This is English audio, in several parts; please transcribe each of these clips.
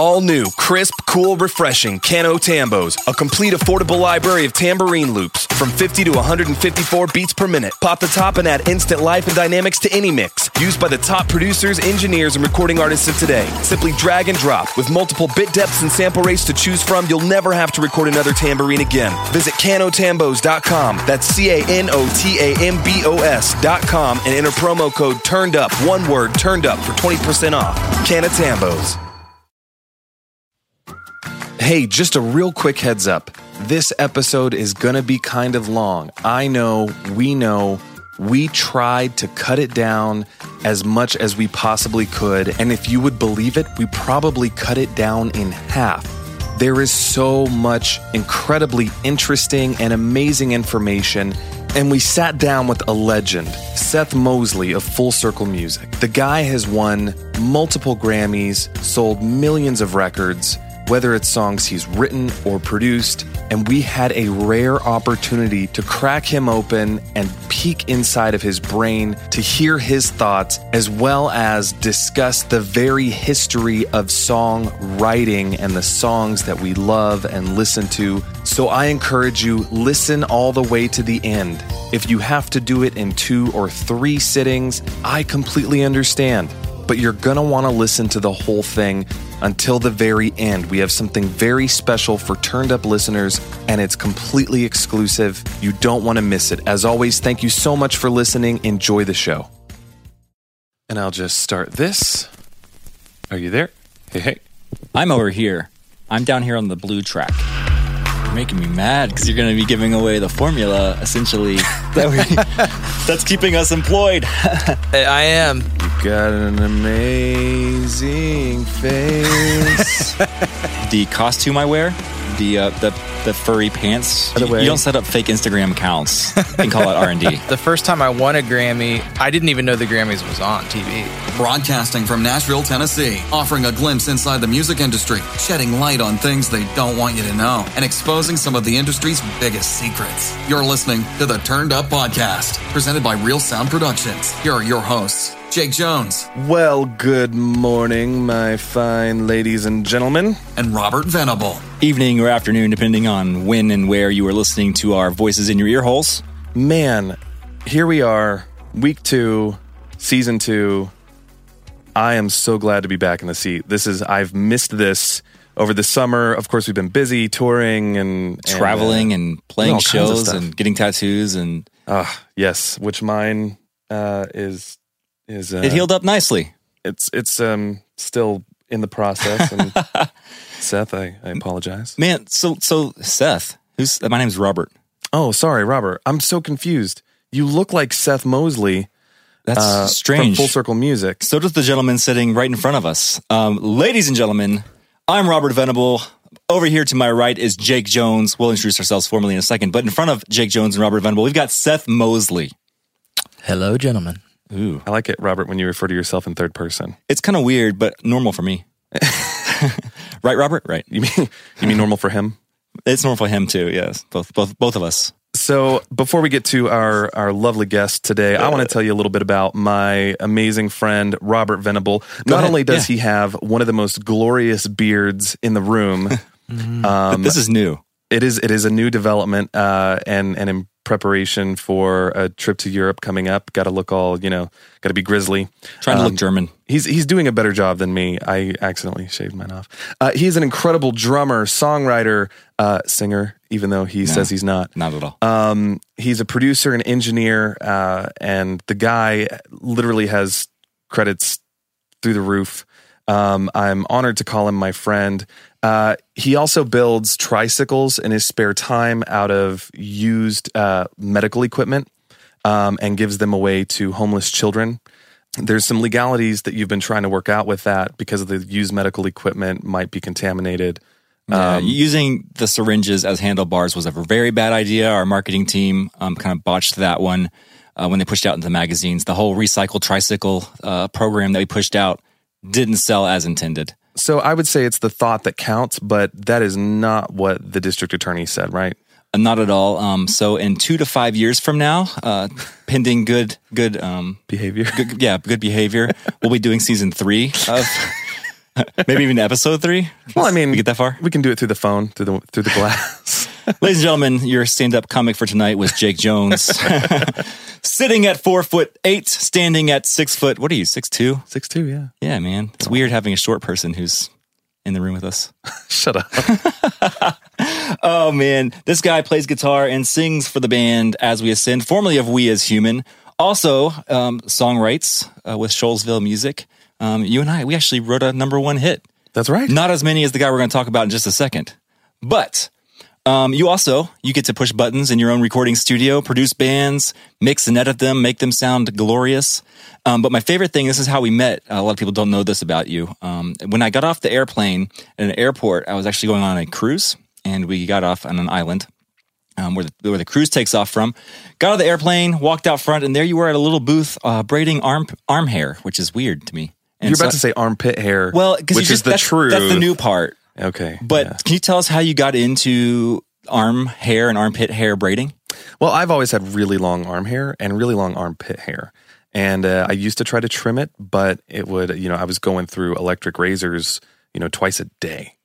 All new, crisp, cool, refreshing Can O' Tambos, a complete affordable library of tambourine loops from 50 to 154 beats per minute. Pop the top and add instant life and dynamics to any mix. Used by the top producers, engineers, and recording artists of today. Simply drag and drop. With multiple bit depths and sample rates to choose from, you'll never have to record another tambourine again. Visit canotambos.com. That's C A N O T A M B O S.com and enter promo code TURNED UP, one word, TURNED UP for 20% off. Can O' Tambos. Hey, just a real quick heads up. This episode is gonna be kind of long. I know, we know, we tried to cut it down as much as we possibly could. And if you would believe it, we probably cut it down in half. There is so much incredibly interesting and amazing information. And we sat down with a legend, Seth Mosley of Full Circle Music. The guy has won multiple Grammys, sold millions of records whether it's songs he's written or produced, and we had a rare opportunity to crack him open and peek inside of his brain to hear his thoughts as well as discuss the very history of songwriting and the songs that we love and listen to. So I encourage you listen all the way to the end. If you have to do it in two or three sittings, I completely understand but you're going to want to listen to the whole thing until the very end. We have something very special for turned up listeners, and it's completely exclusive. You don't want to miss it. As always, thank you so much for listening. Enjoy the show. And I'll just start this. Are you there? Hey, hey. I'm over here. I'm down here on the blue track. You're making me mad because you're going to be giving away the formula, essentially, that we, that's keeping us employed. I am. Got an amazing face. the costume I wear, the uh, the the furry pants. By the You, way- you don't set up fake Instagram accounts and call it R and D. The first time I won a Grammy, I didn't even know the Grammys was on TV. Broadcasting from Nashville, Tennessee, offering a glimpse inside the music industry, shedding light on things they don't want you to know, and exposing some of the industry's biggest secrets. You're listening to the Turned Up Podcast, presented by Real Sound Productions. Here are your hosts, Jake Jones well, good morning, my fine ladies and gentlemen. and Robert Venable. Evening or afternoon, depending on when and where you are listening to our voices in your ear holes. Man, here we are, week two, season two. I am so glad to be back in the seat. This is, I've missed this over the summer. Of course, we've been busy touring and, and, Traveling uh, and playing shows and getting tattoos, and Ah, yes, which mine uh, is is uh, it healed up nicely. It's it's um still in the process. And Seth, I, I apologize. Man, so so Seth, who's my name's Robert. Oh, sorry, Robert. I'm so confused. You look like Seth Mosley That's uh, strange. from Full Circle Music. So does the gentleman sitting right in front of us. Um, ladies and gentlemen, I'm Robert Venable. Over here to my right is Jake Jones. We'll introduce ourselves formally in a second. But in front of Jake Jones and Robert Venable, we've got Seth Mosley. Hello, gentlemen. Ooh. I like it, Robert, when you refer to yourself in third person. It's kind of weird, but normal for me. right, Robert? Right. You mean you mean normal for him? It's normal for him too, yes. Both both both of us. So before we get to our, our lovely guest today, I want to tell you a little bit about my amazing friend Robert Venable. Not ahead. only does Yeah. he have one of the most glorious beards in the room, um, this is new. it is it is a new development, uh, and and in preparation for a trip to Europe coming up. Got to look all you know, got to be grizzly. Trying to Um, look German. He's he's doing a better job than me. I accidentally shaved mine off. Uh, he's an incredible drummer, songwriter, uh, singer. Even though he says he's not. Not at all. Um, he's a producer and engineer, uh, and the guy literally has credits through the roof. Um, I'm honored to call him my friend. Uh, he also builds tricycles in his spare time out of used uh, medical equipment um, and gives them away to homeless children. There's some legalities that you've been trying to work out with that because of the used medical equipment might be contaminated. Yeah, Um, using the syringes as handlebars was a very bad idea. Our marketing team um, kind of botched that one uh, when they pushed out into the magazines. The whole recycle tricycle uh, program that we pushed out didn't sell as intended. So I would say it's the thought that counts, but that is not what the district attorney said, right? Uh, Not at all. Um, so in two to five years from now, uh, pending good, good, um, Behavior. good, yeah, good behavior, we'll be doing season three of Maybe even episode three. Well, I mean, we get that far. We can do it through the phone, through the through the glass. Ladies and gentlemen, your stand-up comic for tonight was Jake Jones, sitting at four foot eight, standing at six foot. What are you? Six two? Six two, yeah. Yeah, man. It's weird having a short person who's in the room with us. Shut up. Oh man, this guy plays guitar and sings for the band As We Ascend, formerly of We as Human. Also, um, songwrites uh, with Shoalsville Music. Um, you and I, we actually wrote a number one hit. That's right. Not as many as the guy we're going to talk about in just a second, but um, you also you get to push buttons in your own recording studio, produce bands, mix and edit them, make them sound glorious. Um, but my favorite thing, this is how we met. a lot of people don't know this about you. Um, when I got off the airplane at an airport, I was actually going on a cruise, and we got off on an island. Um, where, the, where the cruise takes off from. Got out of the airplane, walked out front, and there you were at a little booth uh, braiding arm arm hair, which is weird to me. And You're so- about to say armpit hair. well, because which is the that's, truth. That's the new part. Okay, But yeah. can you tell us how you got into arm hair and armpit hair braiding? Well, I've always had really long arm hair and really long armpit hair. And uh, I used to try to trim it, but it would, you know, I was going through electric razors, you know, twice a day,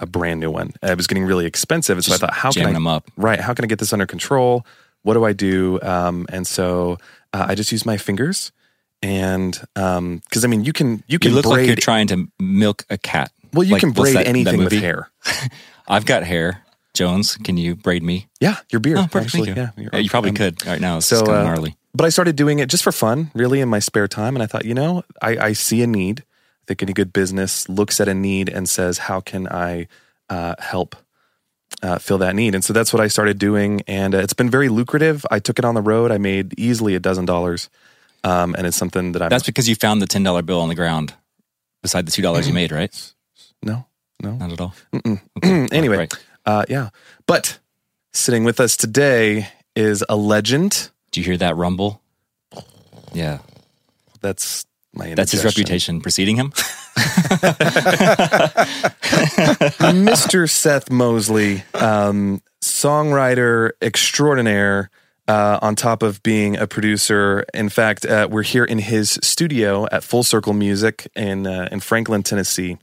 a brand new one. It was getting really expensive. And so I thought, how can I, them up. right, how can I get this under control? What do I do? Um, and so uh, I just use my fingers. And um, because I mean, you can, you You can look braid, like you're trying to milk a cat. Well, you Like, can braid that- that anything with movie? hair. I've got hair. Jones, can you braid me? Yeah, your beard. Oh, perfect. actually. You. Yeah, Yeah, you probably um, could right now. It's so, kind of uh, gnarly. but I started doing it just for fun, really, in my spare time. And I thought, you know, I, I see a need. I think any good business looks at a need and says, how can I uh, help uh, fill that need? And so that's what I started doing. And uh, it's been very lucrative. I took it on the road. I made easily a dozen dollars. Um, and it's something that I'm That's because you found the ten dollar bill on the ground beside the two dollars you made, right? No, no. Not at all. anyway, Right. uh, yeah. But sitting with us today is a legend. Do you hear that rumble? Yeah, That's my that's his reputation preceding him. Mr. Seth Mosley, um, songwriter extraordinaire, uh, on top of being a producer. In fact, uh, we're here in his studio at Full Circle Music in uh, in Franklin, Tennessee.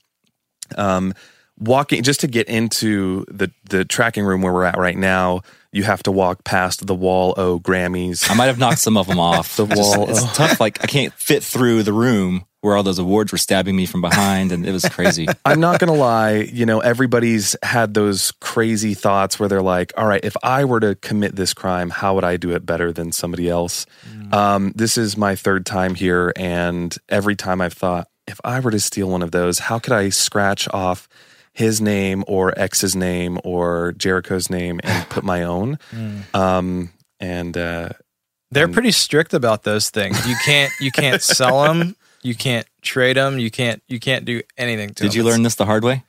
Um, walking just to get into the the tracking room where we're at right now, you have to walk past the Wall O Grammys. I might have knocked some of them off. The just- wall. it's tough. Like I can't fit through the room where all those awards were stabbing me from behind, and it was crazy. I'm not gonna lie, you know, everybody's had those crazy thoughts where they're like, all right, if I were to commit this crime, how would I do it better than somebody else? Um, this is my third time here, and every time I've thought, if I were to steal one of those, how could I scratch off his name or X's name or Jericho's name and put my own? Um, and uh, They're pretty strict about those things. You can't you can't sell them. You can't trade them. You can't you can't do anything to Did them. you learn this the hard way?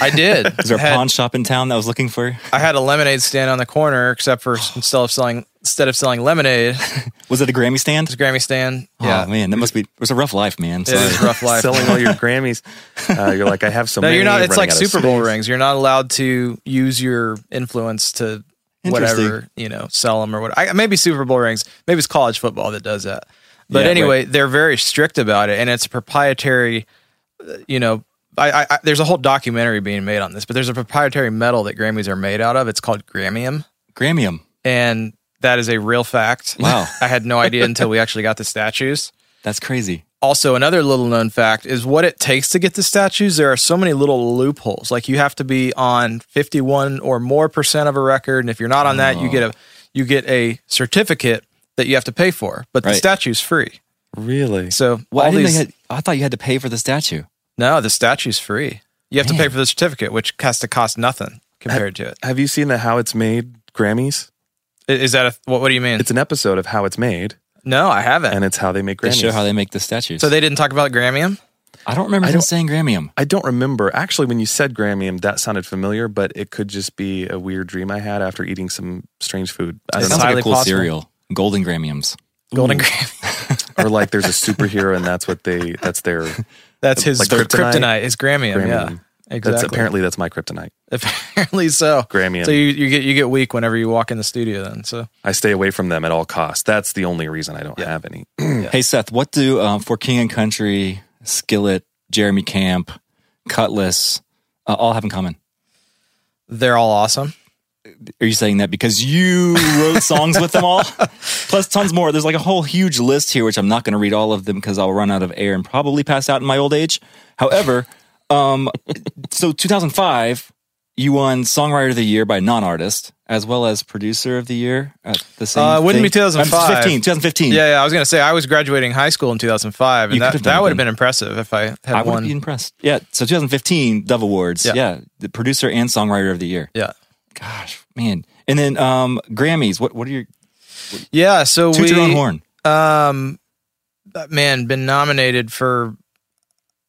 I did. Is there a Had- pawn shop in town that was looking for? you? I had a lemonade stand on the corner, except for instead of selling instead of selling lemonade, Was it a Grammy stand? it's a Grammy stand. Yeah, Oh man, that must be. It was a rough life, man. it Sorry. is rough life. selling all your Grammys, uh, you're like, I have so no, many. you're not. It's like Super Bowl space. rings. You're not allowed to use your influence to whatever you know sell them or what. I, maybe Super Bowl rings. Maybe it's college football that does that. But Yeah, anyway, they're very strict about it, and it's a proprietary. uh, You know, I, I, there's a whole documentary being made on this, but there's a proprietary metal that Grammys are made out of. It's called Grammium, Grammyum. and that is a real fact. Wow. I had no idea until we actually got the statues. That's crazy. Also, another little known fact is what it takes to get the statues. There are so many little loopholes. Like you have to be on 51 or more percent of a record, and if you're not on that, you get a you get a certificate that you have to pay for. But the Right. statue's free. Really? So Well, I these I, I thought you had to pay for the statue. No, the statue's free. You have to pay for the certificate, which has to cost nothing compared to it. Have you seen the How It's Made Grammys? Is that a what? What do you mean? It's an episode of How It's Made, no, I haven't. and it's how they make They show how they make the statues. so they didn't talk about Grammyum. I don't remember I don't- saying Grammyum. I don't remember. Actually, when you said Grammyum, that sounded familiar, but it could just be a weird dream I had after eating some strange food. I don't sounds know. like a cool possible. cereal. Golden Grammyums. Golden Grammy. or like there's a superhero and that's what they that's their That's his Like kryptonite. kryptonite? Is Grammyum. Grammyum. Yeah, exactly. that's apparently that's my kryptonite. Apparently so. Grammyum. So you, you get you get weak whenever you walk in the studio. Then so I stay away from them at all costs. That's the only reason I don't have any. Hey Seth, what do um, for King and Country, Skillet, Jeremy Camp, Kutless, uh, all have in common? They're all awesome. Are you saying that because you wrote songs with them all? Plus tons more. There's like a whole huge list here, which I'm not going to read all of them because I'll run out of air and probably pass out in my old age. However, um, so 2005, you won Songwriter of the Year by non-artist as well as Producer of the Year at the same. Uh, it wouldn't thing. be 2005. Um, 15, 2015. Yeah, yeah. I was gonna say I was graduating high school in 2005, and You that, that would have been impressive if I had I would won. be impressed. Yeah, so 2015 Dove Awards. Yeah. Yeah. the Producer and Songwriter of the Year. yeah, Gosh, man. And then um, Grammys. What what are your yeah. So toot we, your own horn? um, man, been nominated for.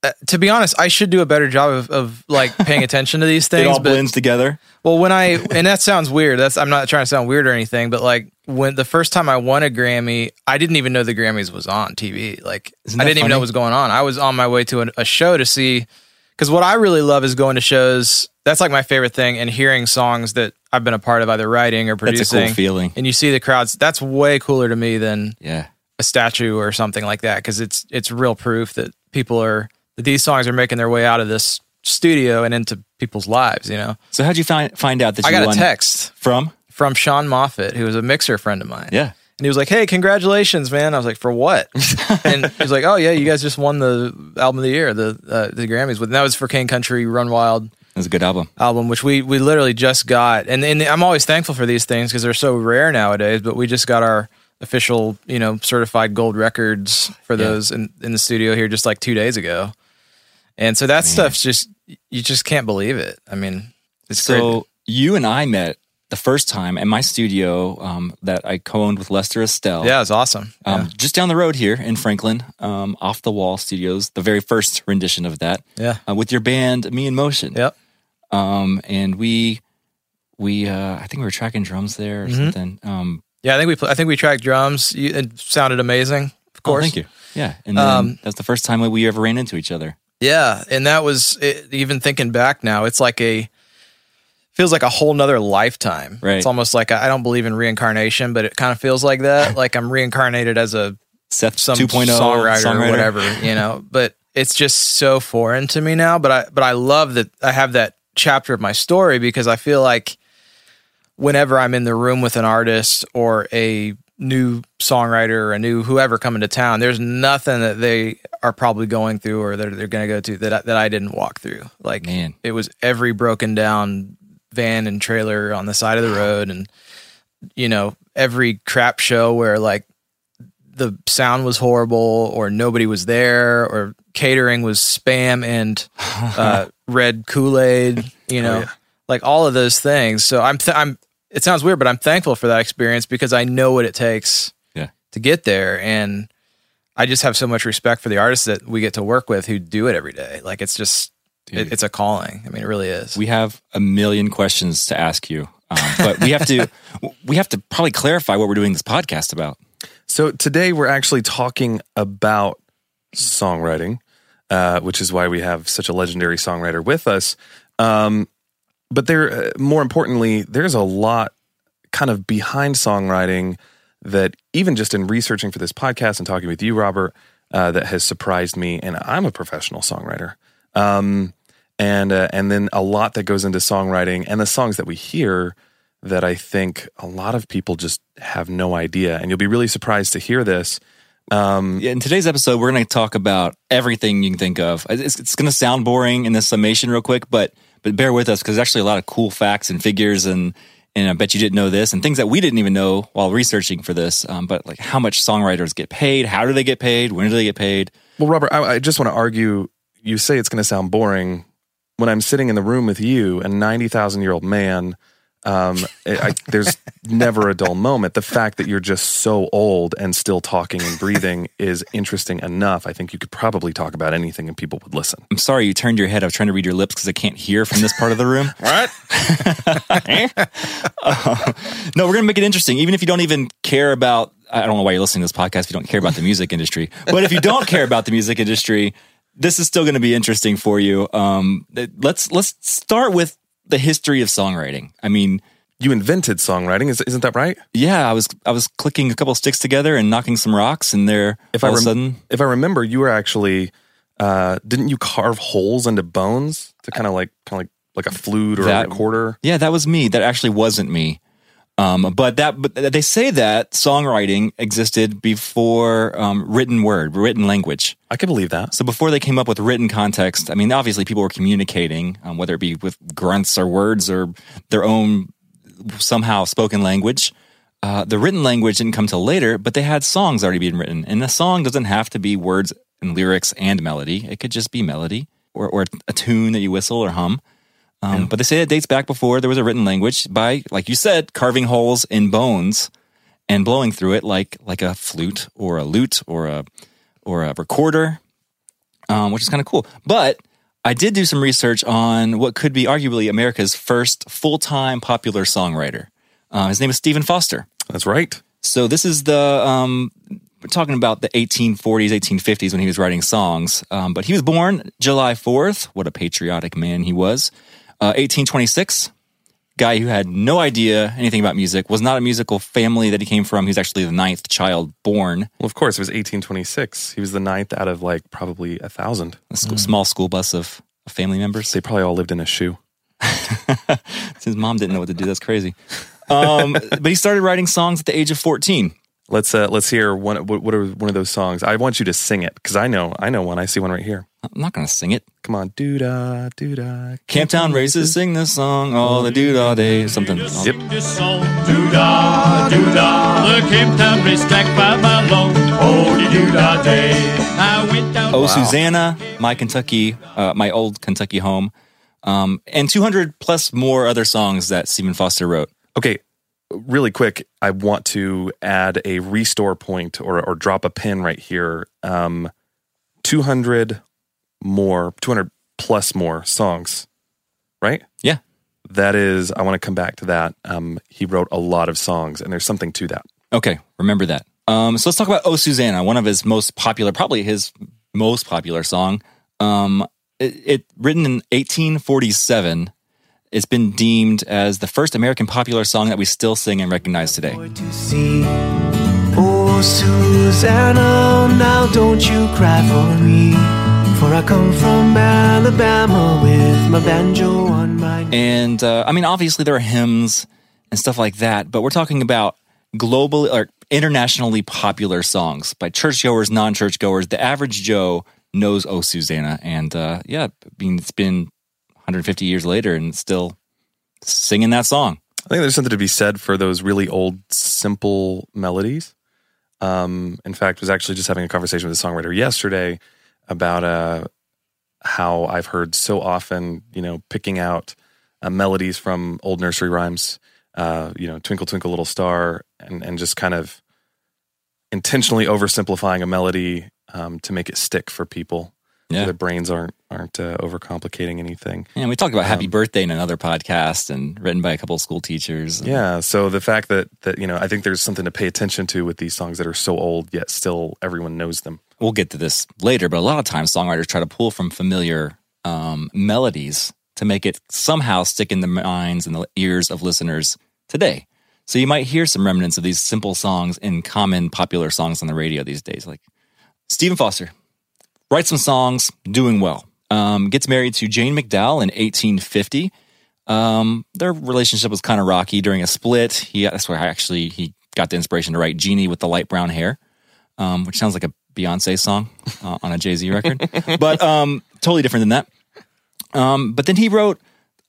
Uh, to be honest, I should do a better job of, of like paying attention to these things. It all but blends together. Well, when I and that sounds weird. That's I'm not trying to sound weird or anything, but like when the first time I won a Grammy, I didn't even know the Grammys was on TV. Like I didn't even know what was going on. I was on my way to a, a show to see because what I really love is going to shows. That's like my favorite thing, and hearing songs that I've been a part of either writing or producing. That's a cool feeling. And you see the crowds. That's way cooler to me than Yeah. a statue or something like that because it's it's real proof that people are that these songs are making their way out of this studio and into people's lives. You know, So how'd you find find out that you I got a text from? from Sean Moffitt, who was a mixer friend of mine. Yeah. And he was like, "Hey, congratulations, man!" I was like, "For what?" and he was like, "Oh yeah, you guys just won the album of the year, the uh, the Grammys with." And that was for King Country Run Wild It was a good album. album, which we we literally just got. And and I'm always thankful for these things because they're so rare nowadays. But we just got our official, you know, certified gold records for Yeah. those in in the studio here just like two days ago. And so that stuff's just you just can't believe it. I mean, it's so great. you and I met the first time in my studio um, that I co-owned with Lester Estelle. Yeah, it's awesome. Um, yeah. Just down the road here in Franklin, um, off the wall studios, the very first rendition of that yeah. uh, with your band, Me in Motion. Yep. Um, and we, we, uh, I think we were tracking drums there or Mhm. something. Um, Yeah, I think we pl- I think we tracked drums. You, it sounded amazing. Of oh, course. thank you. Yeah. And then Um, that's the first time we ever ran into each other. Yeah, and that was it, even thinking back now. It's like a feels like a whole nother lifetime. Right. It's almost like I don't believe in reincarnation, but it kind of feels like that. like I'm reincarnated as a Seth some 2.0 songwriter, or songwriter. whatever, you know. But it's just so foreign to me now. But I but I love that I have that chapter of my story because I feel like whenever I'm in the room with an artist or a new songwriter or a new whoever coming to town, there's nothing that they are probably going through or that they're going to go to that I, that I didn't walk through. Like Man. it was every broken down van and trailer on the side of the road and you know every crap show where like the sound was horrible or nobody was there or catering was spam and uh, red kool-aid you know like all of those things. So i'm th- i'm it sounds weird but i'm thankful for that experience because i know what it takes Yeah. to get there. And i just have so much respect for the artists that we get to work with who do it every day. Like it's just it, it's a calling i mean it really is We have a million questions to ask you, um, but we have to we have to probably clarify what we're doing this podcast about. So today we're actually talking about songwriting, uh, which is why we have such a legendary songwriter with us. Um, but there, uh, more importantly, there's a lot kind of behind songwriting that even just in researching for this podcast and talking with you, Robert, uh, that has surprised me. And I'm a professional songwriter. Um, and uh, and then a lot that goes into songwriting and the songs that we hear that I think a lot of people just have no idea. And you'll be really surprised to hear this. Um, Yeah, in today's episode, we're going to talk about everything you can think of. It's, it's going to sound boring in this summation, real quick, but but bear with us because there's actually a lot of cool facts and figures, and and I bet you didn't know this, and things that we didn't even know while researching for this. Um, but like how much songwriters get paid, how do they get paid, when do they get paid? well, Robert, I, I just want to argue. You say it's going to sound boring. When I'm sitting in the room with you, a 90,000 year old man, um, I, I, there's never a dull moment. The fact that you're just so old and still talking and breathing is interesting enough. I think you could probably talk about anything and people would listen. I'm sorry you turned your head. I was trying to read your lips because I can't hear from this part of the room. What? Uh, no, we're going to make it interesting. Even if you don't even care about, I don't know why you're listening to this podcast if you don't care about the music industry. But if you don't care about the music industry, this is still going to be interesting for you. Um, let's let's start with the history of songwriting. I mean, You invented songwriting, is, isn't that right? yeah, I was I was clicking a couple sticks together and knocking some rocks, and there If all I of a sudden, if I remember, you were actually uh, didn't you carve holes into bones to kind of like kind of like like a flute or That- a recorder? Yeah, that was me. That actually wasn't me. Um, but that, but they say that songwriting existed before um, written word, written language. I could believe that. So before they came up with written context, I mean, obviously people were communicating, um, whether it be with grunts or words or their own somehow spoken language. Uh, the written language didn't come till later, but they had songs already being written. And a song doesn't have to be words and lyrics and melody. It could just be melody or, or a tune that you whistle or hum. Um, But they say it dates back before there was a written language by, like you said, carving holes in bones and blowing through it like like a flute or a lute or a or a recorder, um, which is kind of cool. But I did do some research on what could be arguably America's first full time popular songwriter. Uh, his name is Stephen Foster. That's right. So this is the um, we're talking about the 1840s, 1850s when he was writing songs. Um, but he was born July 4th. What a patriotic man he was. Uh, 1826. Guy who had no idea anything about music, was not a musical family that he came from. He was actually the ninth child born. Well, of course, it was 1826. He was the ninth out of like probably a thousand. A school, small school bus of, family members. They probably all lived in a shoe. His mom didn't know what to do. That's crazy. Um, but he started writing songs at the age of 14. Let's uh, let's hear one. What, what are one of those songs? I want you to sing it because I know I know one. I see one right here. I'm not going to sing it. Come on, doo da doo da. Camptown races sing this song all the dude all day. Something. Yep. This song, doo-dah, doo-dah. The Camptown racetrack five mile long. Oh, doo-dah day. I went down. Oh, Susanna, my Kentucky, uh, my old Kentucky home, um, and 200 plus more other songs that Stephen Foster wrote. Okay, really quick. I want to add a restore point or or drop a pin right here. Um, two hundred more, two hundred plus more songs, right? Yeah. That is, I want to come back to that. Um, he wrote a lot of songs, and there's something to that. Okay, remember that. Um, so let's talk about Oh Susanna, one of his most popular, probably his most popular song. Um, it, it written in 1847. It's been deemed as the first American popular song that we still sing and recognize today. to see. Oh, Susanna, now don't you cry for me. For I come from Alabama with my banjo on my knee. And uh, I mean, obviously there are hymns and stuff like that, but we're talking about global or internationally popular songs by churchgoers, non-churchgoers. The average Joe knows "Oh Susanna," and uh, yeah, I mean, it's been 150 years later and still singing that song. I think there's something to be said for those really old, simple melodies. Um, in fact, was actually just having a conversation with a songwriter yesterday about uh, how I've heard so often, you know, picking out uh, melodies from old nursery rhymes, uh, you know, "Twinkle Twinkle Little Star," and and just kind of intentionally oversimplifying a melody um, to make it stick for people. Yeah. So their brains aren't aren't uh, overcomplicating anything. And we talked about Um, "Happy Birthday" in another podcast and written by a couple of school teachers. Yeah. So the fact that that you know, I think there's something to pay attention to with these songs that are so old yet still everyone knows them. We'll get to this later, but a lot of times songwriters try to pull from familiar um, melodies to make it somehow stick in the minds and the ears of listeners today. So you might hear some remnants of these simple songs in common popular songs on the radio these days. Like Stephen Foster writes some songs, doing well. Um, gets married to Jane McDowell in 1850. Um, their relationship was kind of rocky during a split. He that's where I actually he got the inspiration to write "Jeannie with the light brown hair," um, which sounds like a Beyonce song uh, on a Jay Z record, but um, totally different than that. Um, but then he wrote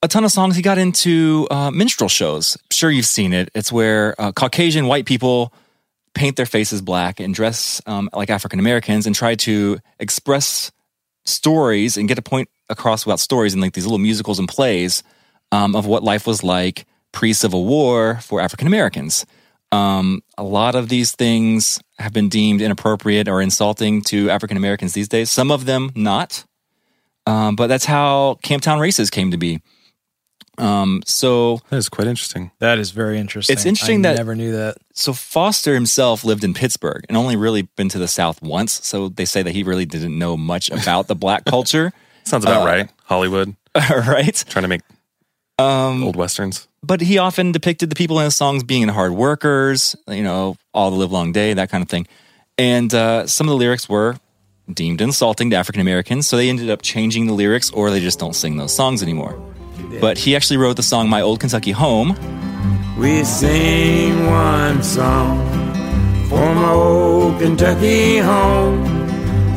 a ton of songs. He got into uh, minstrel shows. Sure, you've seen it. It's where uh, Caucasian white people paint their faces black and dress um, like African Americans and try to express stories and get a point across about stories in like these little musicals and plays um, of what life was like pre Civil War for African Americans. Um, a lot of these things have been deemed inappropriate or insulting to African Americans these days. Some of them not, um, but that's how Camptown races came to be. Um, so That is quite interesting. That is very interesting. It's interesting I that- never knew that. so Foster himself lived in Pittsburgh and only really been to the South once. So they say that he really didn't know much about the black culture, Sounds about right. Hollywood right? trying to make Um, old westerns. But he often depicted the people in his songs being hard workers, you know, all the live long day, that kind of thing. And uh, some of the lyrics were deemed insulting to African Americans, so they ended up changing the lyrics or they just don't sing those songs anymore. But he actually wrote the song My Old Kentucky Home. We sing one song for my old Kentucky home,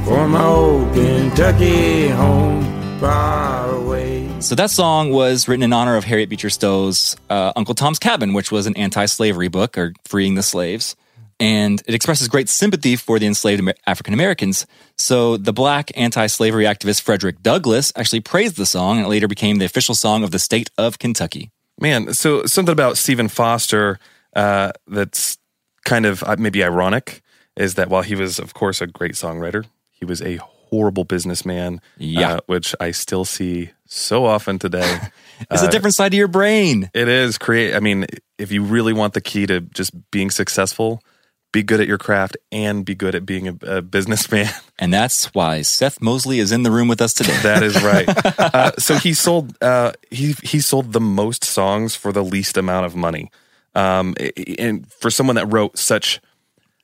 for my old Kentucky home, far away. So that song was written in honor of Harriet Beecher Stowe's uh, Uncle Tom's Cabin, which was an anti-slavery book or freeing the slaves. And it expresses great sympathy for the enslaved African Americans. So the black anti-slavery activist Frederick Douglass actually praised the song and it later became the official song of the state of Kentucky. Man, so something about Stephen Foster uh, that's kind of uh, maybe ironic is that while he was, of course, a great songwriter, he was a horrible businessman. Yeah. uh, which I still see so often today. It's a different side of your brain. it is create. I mean, if you really want the key to just being successful, be good at your craft and be good at being a, a businessman. And that's why Seth Mosley is in the room with us today. That is right. uh, so he sold uh, he he sold the most songs for the least amount of money, um, and for someone that wrote such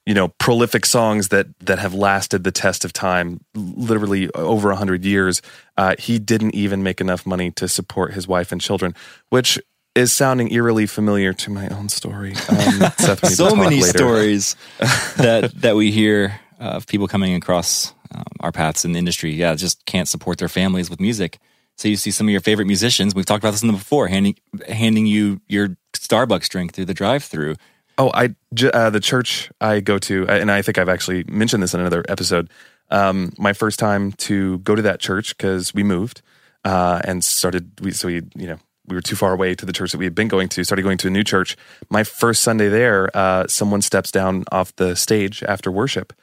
you know prolific songs that that have lasted the test of time, literally over a hundred years, uh, he didn't even make enough money to support his wife and children, which. Is sounding eerily familiar to my own story. Um, Seth, we need to so many later. stories that that we hear of people coming across um, our paths in the industry. Yeah, just can't support their families with music. So you see some of your favorite musicians. We've talked about this in the before, handing handing you your Starbucks drink through the drive-through. Oh, I uh, the church I go to, and I think I've actually mentioned this in another episode. Um, my first time to go to that church because we moved uh, and started. We so we you know we were too far away to the church that we had been going to. Started going to a new church. My first Sunday there, uh, someone steps down off the stage after worship,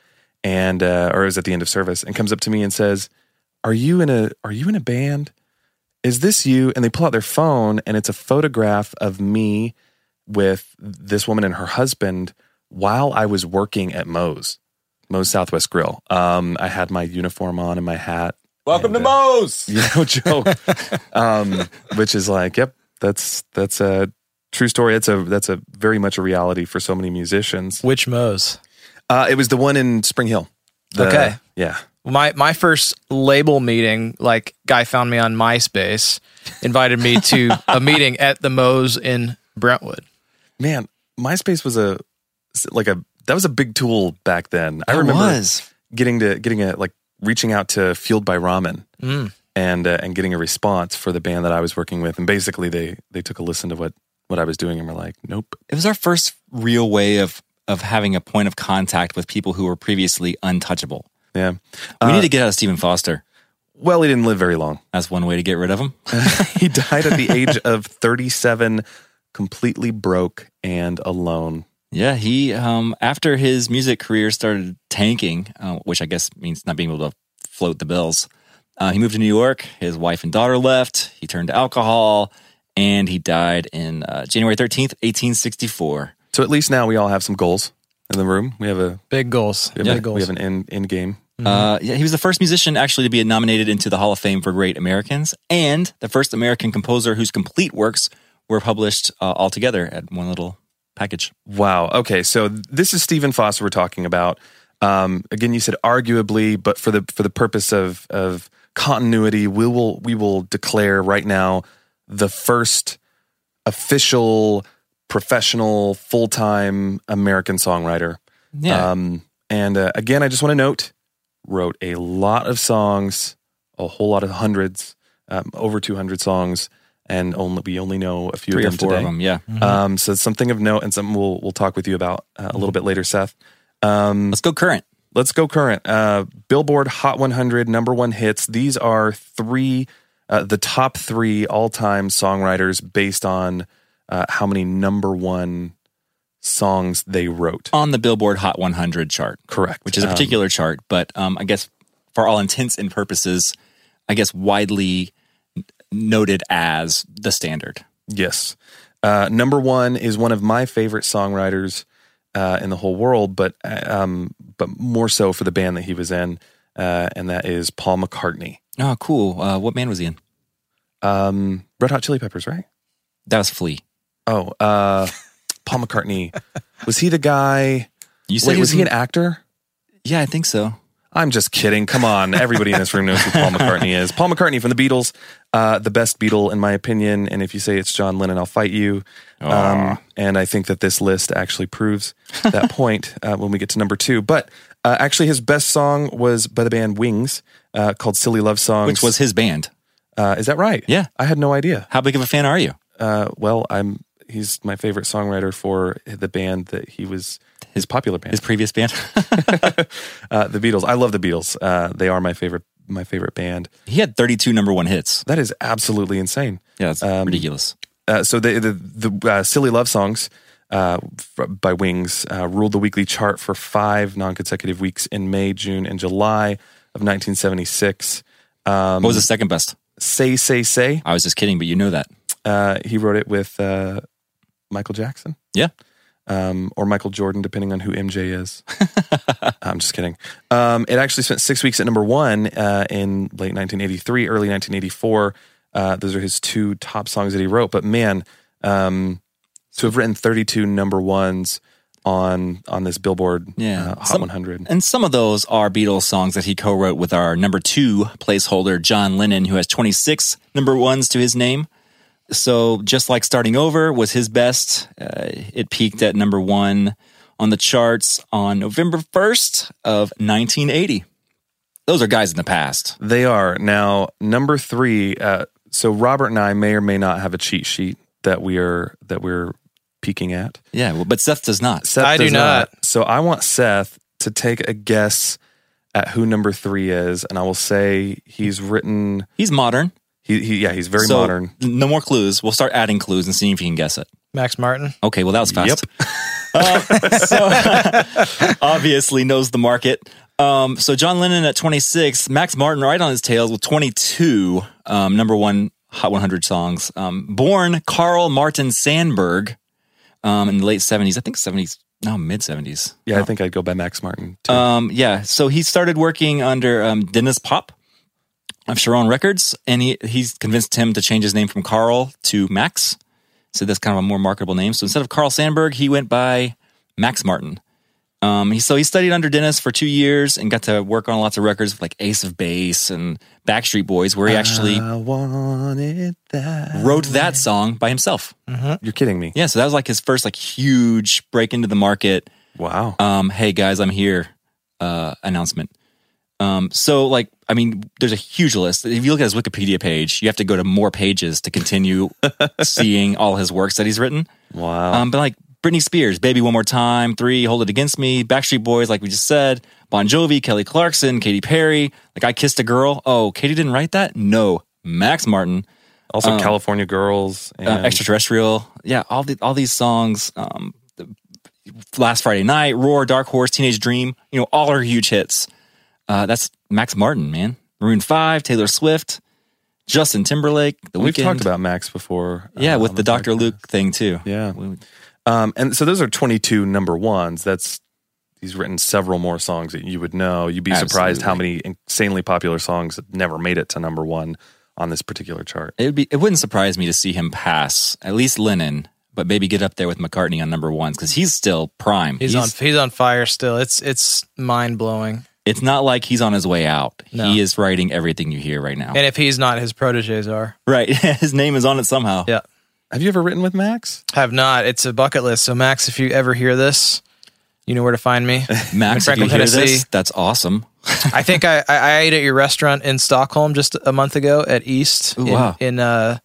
and uh, or it was at the end of service, and comes up to me and says, "Are you in a Are you in a band? Is this you?" And they pull out their phone, and it's a photograph of me with this woman and her husband while I was working at Moe's, Moe's Southwest Grill. Um, I had my uniform on and my hat. Welcome to Moe's. Yeah, no joke. um, which is like, yep, that's that's a true story. That's a that's a very much a reality for so many musicians. Which Moe's? Uh, it was the one in Spring Hill. The- Okay. Yeah. My my first label meeting, like guy found me on MySpace, invited me to a meeting at the Moe's in Brentwood. Man, MySpace was a like a that was a big tool back then. I It remember was. getting to getting a like reaching out to Fueled by Ramen and uh, and getting a response for the band that I was working with, and basically they they took a listen to what what I was doing and were like, nope. It was our first real way of of having a point of contact with people who were previously untouchable. Yeah. We Uh, need to get out of Stephen Foster. Well, he didn't live very long. That's one way to get rid of him. he died at the age of 37, completely broke and alone. Yeah, he um, after his music career started tanking, uh, which I guess means not being able to float the bills. Uh, he moved to New York. His wife and daughter left. He turned to alcohol, and he died in uh, January thirteenth, eighteen sixty four. So at least now we all have some goals in the room. We have a Big goals. we have, Big a, we have an end, end game. Uh, yeah, he was the first musician actually to be nominated into the Hall of Fame for Great Americans, and the first American composer whose complete works were published uh, all together at one little package. Wow. Okay. So this is Stephen Foster we're talking about. Um, again, you said arguably, but for the for the purpose of of continuity, we will we will declare right now the first official professional full time American songwriter. Yeah, Um, and uh, again, I just want to note, wrote a lot of songs, a whole lot of hundreds, um, over two hundred songs, and only we only know a few three or of them four today. of them. Yeah, Um, so it's something of note and something we'll we'll talk with you about uh, a little bit later, Seth. Um, let's go current. let's go current. Uh, Billboard Hot 100 number one hits. These are three, uh, the top three all time songwriters based on uh, how many number one songs they wrote. on the Billboard Hot 100 chart, Correct. which is a Um, particular chart, but um, I guess for all intents and purposes, I guess widely n- noted as the standard. Yes. Uh, number one is one of my favorite songwriters uh, in the whole world, but uh, um, but more so for the band that he was in, uh, and that is Paul McCartney. Oh, cool. Uh, what band was he in? Um, Red Hot Chili Peppers, right? That was Flea. Oh, uh, Paul McCartney. Was he the guy? You said Wait, he was he an actor? Yeah, I think so. I'm just kidding. Come on. Everybody in this room knows who Paul McCartney is. Paul McCartney from the Beatles, uh, the best Beatle, in my opinion. And if you say it's John Lennon, I'll fight you. Um, and I think that this list actually proves that point uh, when we get to number two. But uh, actually, his best song was by the band Wings uh, called Silly Love Songs. Which was his band. uh, is that right? Yeah. I had no idea. How big of a fan are you? Uh, well, I'm. He's my favorite songwriter for the band that he was his popular band. His previous band? uh, the Beatles. I love the Beatles. Uh, they are my favorite my favorite band. he had 32 number one hits. That is absolutely insane. Yeah, that's Um, ridiculous. Uh, so the the, the uh, silly love songs uh, f- by Wings uh, ruled the weekly chart for five non-consecutive weeks in May, June, and July of 1976. Um, What was the second best? Say Say Say? I was just kidding, but you know that. Uh, he wrote it with uh, Michael Jackson. Yeah. Um, or Michael Jordan, depending on who MJ is. I'm just kidding. Um, it actually spent six weeks at number one uh, in late 1983, early 1984. Uh, those are his two top songs that he wrote. But man, um, to have written 32 number ones on on this Billboard Yeah. uh, Hot Some- 100. And some of those are Beatles songs that he co wrote with our number two placeholder, John Lennon, who has 26 number ones to his name. So just like Starting Over was his best, uh, it peaked at number one on the charts on November 1st of 1980. Those are guys in the past. They are now number three. Uh, so Robert and I may or may not have a cheat sheet that we are that we're peeking at. Yeah, well, but Seth does not. Seth I do does not. So I want Seth to take a guess at who number three is, and I will say he's written. He's modern. He, he yeah, he's very So, modern. No more clues. We'll start adding clues and seeing if you can guess it. Max Martin. Okay, well, that was fast. Yep. so obviously knows the market. Um, so John Lennon at 26, Max Martin right on his tails with 22, um, number one Hot 100 songs. Um, born Karl Martin Sandberg um, in the late 70s, I think 70s, no, mid 70s. Yeah, I think I'd go by Max Martin. Too. Um, yeah, so he started working under um, Denniz Pop of Cheiron Records, and he he's convinced him to change his name from Karl to Max. So that's kind of a more marketable name. So instead of Karl Sandberg, he went by Max Martin. Um, he, so he studied under Denniz for two years and got to work on lots of records with like Ace of Base and Backstreet Boys, where he actually that. wrote that song by himself. You're kidding me. Yeah, so that was like his first like huge break into the market. Wow. um, hey guys, I'm here uh, announcement. Um, so like, I mean, there's a huge list. If you look at his Wikipedia page, you have to go to more pages to continue seeing all his works that he's written. wow. Um, but like Britney Spears, Baby One More Time, Three, Hold It Against Me, Backstreet Boys, like we just said, Bon Jovi, Kelly Clarkson, Katy Perry, like I Kissed a Girl. Oh, Katy didn't write that? No. Max Martin, also, California Girls. And uh, Extraterrestrial. Yeah, all the all these songs. Um, Last Friday Night, Roar, Dark Horse, Teenage Dream. You know, all are huge hits. Uh, that's Max Martin, man. Maroon Five, Taylor Swift, Justin Timberlake. The We've Weeknd. talked about Max before. yeah, uh, with on the Dr. podcast. Luke thing too. Yeah. Um, and so those are 22 number ones. That's he's written several more songs that you would know. You'd be surprised how many insanely popular songs that never made it to number one on this particular chart. It would be. It wouldn't surprise me to see him pass at least Lennon, but maybe get up there with McCartney on number ones because he's still prime. He's, on he's on fire still. It's it's mind blowing. It's not like he's on his way out. No. He is writing everything you hear right now. And if he's not, his proteges are. right, his name is on it somehow. Yeah. Have you ever written with Max? Have not. It's a bucket list. So Max, if you ever hear this, you know where to find me. Max, if you hear Tennessee. this, that's awesome. I think I, I, I ate at your restaurant in Stockholm just a month ago at East Ooh, in, wow. in uh,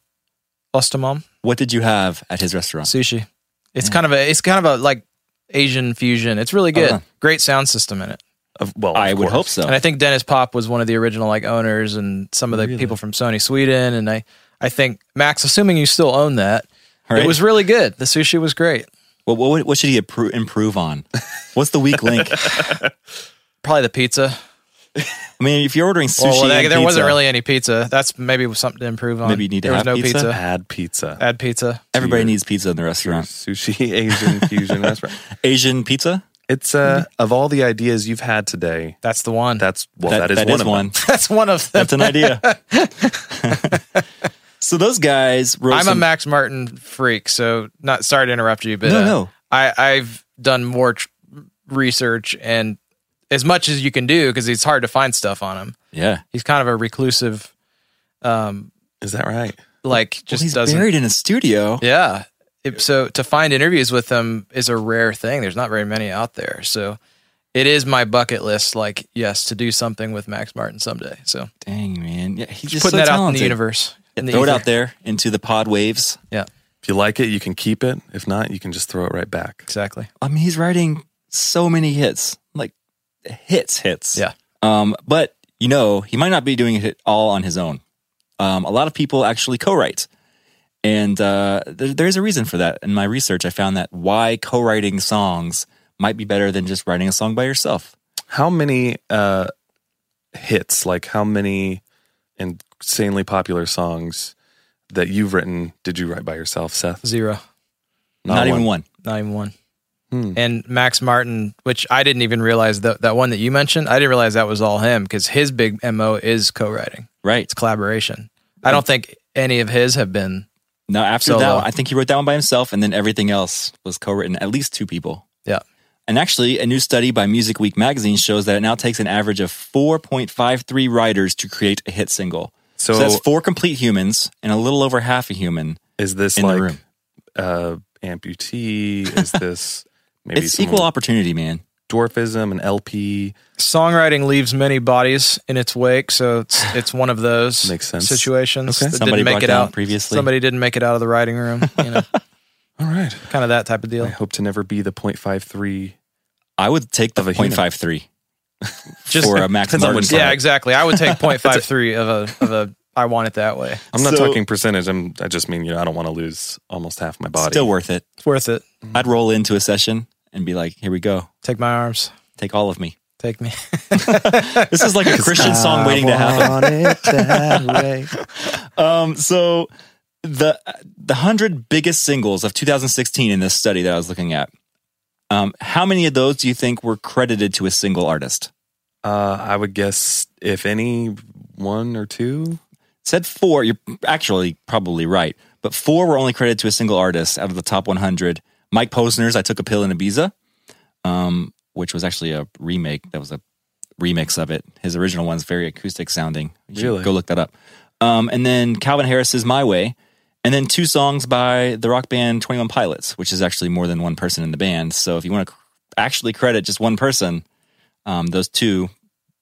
Östermalm What did you have at his restaurant? sushi. It's kind of a it's kind of a like Asian fusion. It's really good. Uh-huh. Great sound system in it. Of, well, I of would hope so. And I think Denniz Pop was one of the original like owners and some of the people from Sony Sweden. And I, I think Max, assuming you still own that, Right. it was really good. The sushi was great. What, what, what should he improve on? What's the weak link? Probably the pizza. I mean, if you're ordering sushi, well, there, and there wasn't really any pizza. That's maybe something to improve on. Maybe you need to there was have no pizza? pizza. Add pizza. Add pizza. Everybody your- needs pizza in the restaurant. sushi Asian fusion restaurant. Asian pizza. It's uh of all the ideas you've had today, That's the one. that's well that, that is that one is of one. them. That's one of them. That's an idea. so those guys wrote I'm a Max Martin freak, so not sorry to interrupt you, but No, uh, no. I I've done more tr- research and as much as you can do because it's hard to find stuff on him. Yeah. He's kind of a reclusive, um, Is that right? like Just just he's doesn't. buried in a studio. Yeah. It- so to find interviews with them is a rare thing. There's not very many out there. So it is my bucket list. Like, yes, to do something with Max Martin someday. So Dang, man. Yeah, he's just putting so that out in talented. the universe. in the Throw it out there into the pod waves. Yeah, If you like it, you can keep it. If not, you can just throw it right back. exactly. I mean, he's writing so many hits, like hits, hits. Yeah. Um, but you know, he might not be doing it all on his own. Um, a lot of people actually co-write, and uh, there, there's a reason for that. In my research, I found that why co-writing songs might be better than just writing a song by yourself. How many uh, hits, like how many insanely popular songs that you've written, did you write by yourself, Seth? Zero. Not, even one. Not even one. Hmm. And Max Martin, which I didn't even realize that that one that you mentioned, I didn't realize that was all him because his big mo is co-writing. Right. It's collaboration. I don't think any of his have been. No, after Solo. that, I think he wrote that one by himself, and then everything else was co-written. At least two people. Yeah. And actually, a new study by Music Week magazine shows that it now takes an average of 4.53 writers to create a hit single. So, So, that's four complete humans and a little over half a human. is this in the room. uh, amputee? Is this maybe it's some equal opportunity, man. Dwarfism, and LP? Songwriting leaves many bodies in its wake, so it's it's one of those Makes sense. situations Okay. that Somebody didn't make brought it down out previously. Somebody didn't make it out of the writing room. You know, All right. kind of that type of deal. I hope to never be the 0.53. I would take the Of a human. 0.53 Just for a Max depends on Martin. when- song. yeah, exactly. I would take 0.53 of a of a. I want it that way. I'm not So- talking percentage. I'm. I just mean you know I don't want to lose almost half my body. Still worth it. It's worth it. Mm-hmm. I'd roll into a session and be like, here we go. Take my arms. Take all of me. Take me. This is like a Christian song waiting to happen. Want it that way. Um, so the the hundred biggest singles of 2016 in this study that I was looking at, um, how many of those do you think were credited to a single artist? Uh, I would guess if any one or two. Said four. You're actually probably right, but four were only credited to a single artist out of the top 100. Mike Posner's "I Took a Pill in Ibiza," um, which was actually a remake. That was a remix of it. His original one's very acoustic sounding. Really? Go look that up. Um, and then Calvin Harris's "My Way," and then two songs by the rock band Twenty One Pilots, which is actually more than one person in the band. So if you want to actually credit just one person, um, those two,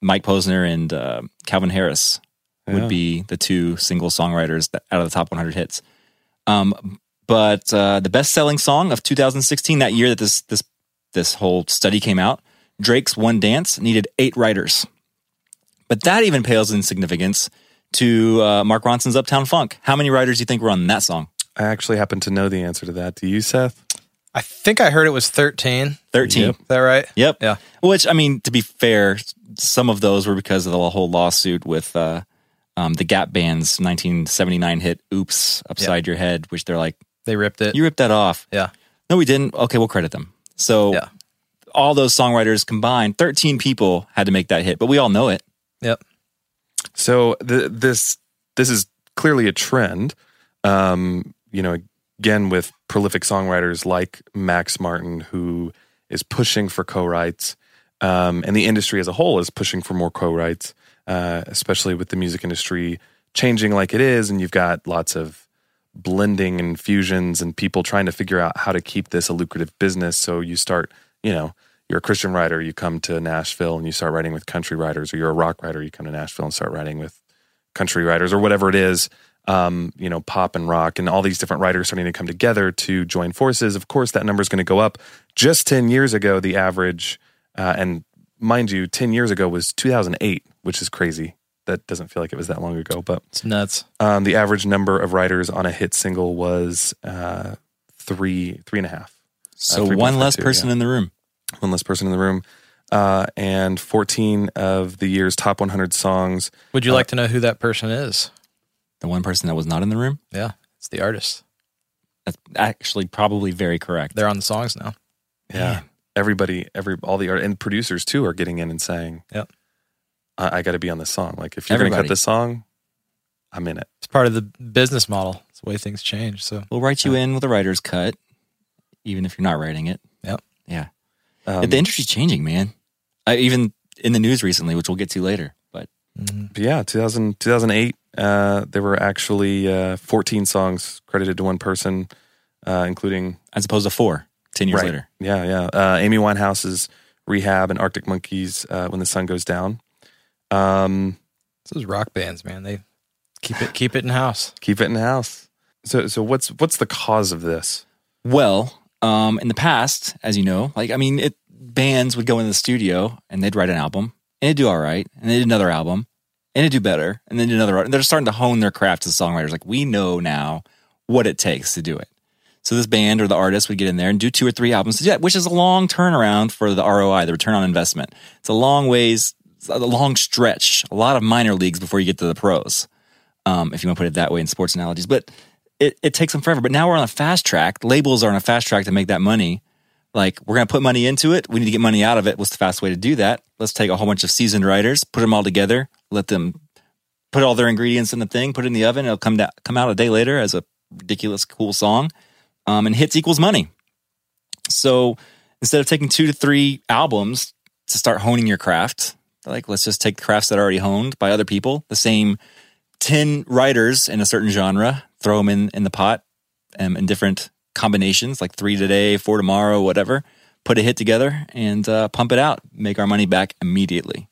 Mike Posner and uh, Calvin Harris, would Yeah. be the two single songwriters that, out of the top 100 hits. Um, but uh, the best-selling song of 2016, that year that this this this whole study came out, Drake's "One Dance" needed eight writers. But that even pales in significance to uh, Mark Ronson's "Uptown Funk." How many writers do you think were on that song? I actually happen to know the answer to that. Do you, Seth? I think I heard it was 13. 13. Is 13. that right? Yep. Yeah. Which I mean, to be fair, some of those were because of the whole lawsuit with uh, um, the Gap Band's 1979 hit "Oops" upside your head, which they're like, They ripped it. "You ripped that off." yeah. No, we didn't. Okay, we'll credit them. So Yeah. all those songwriters combined, 13 people had to make that hit, but we all know it. Yep. So th- this this is clearly a trend. Um, you know, again with prolific songwriters like Max Martin, who is pushing for co-writes, um, and the industry as a whole is pushing for more co-writes, uh, especially with the music industry changing like it is, and you've got lots of blending and fusions and people trying to figure out how to keep this a lucrative business. So you start, you know, you're a Christian writer, you come to Nashville and you start writing with country writers, or you're a rock writer, you come to Nashville and start writing with country writers, or whatever it is, um, you know, pop and rock, and all these different writers starting to come together to join forces. Of course, that number is going to go up. Just 10 years ago, the average, uh, and mind you, 10 years ago was 2008, which is crazy. That doesn't feel like it was that long ago, but It's nuts. um, the average number of writers on a hit single was uh, three, three and a half. So Uh, one less 3.52, person yeah. in the room. one less person in the room, uh, and 14 of the year's top 100 songs. Would you like to know who that person is? The one person that was not in the room? Yeah. It's the artist. That's actually probably very correct. They're on the songs now. Yeah, everybody, every all the art and producers too are getting in and saying, Yep. I, I got to be on this song. Like if you're going to cut Everybody. this song, I'm in it." It's part of the business model. It's the way things change. So We'll write you in with a writer's cut, even if you're not writing it. Yep. Yeah. Um, the industry's changing, man. I, even in the news recently, which we'll get to later. But But yeah, 2000, 2008, uh, there were actually uh, 14 songs credited to one person, uh, including as opposed to four, 10 years Right. later. Yeah, yeah. Uh, Amy Winehouse's Rehab and Arctic Monkeys uh, When the Sun Goes Down. Um, Those rock bands, man, they keep it keep it in house. keep it in the house. So, so what's what's the cause of this? Well, um, in the past, as you know, like I mean, it, bands would go in the studio and they'd write an album and it'd do all right, and they'd do another album and it'd do better, and then do another. And they're starting to hone their craft as songwriters. Like we know now what it takes to do it. So this band or the artist would get in there and do two or three albums, yeah, which is a long turnaround for the ROI, the return on investment. It's a long ways, it's a long stretch, a lot of minor leagues before you get to the pros, um, if you want to put it that way in sports analogies. But it, it takes them forever. But now we're on a fast track. Labels are on a fast track to make that money. Like we're going to put money into it. We need to get money out of it. What's the fast way to do that? Let's take a whole bunch of seasoned writers, put them all together, let them put all their ingredients in the thing, put it in the oven. It'll come down, come out a day later as a ridiculous cool song. Um, and hits equals money. So instead of taking two to three albums to start honing your craft, like let's just take crafts that are already honed by other people, the same 10 writers in a certain genre, throw them in, in the pot um, in different combinations, like three today, four tomorrow, whatever, put a hit together and uh, pump it out, make our money back immediately.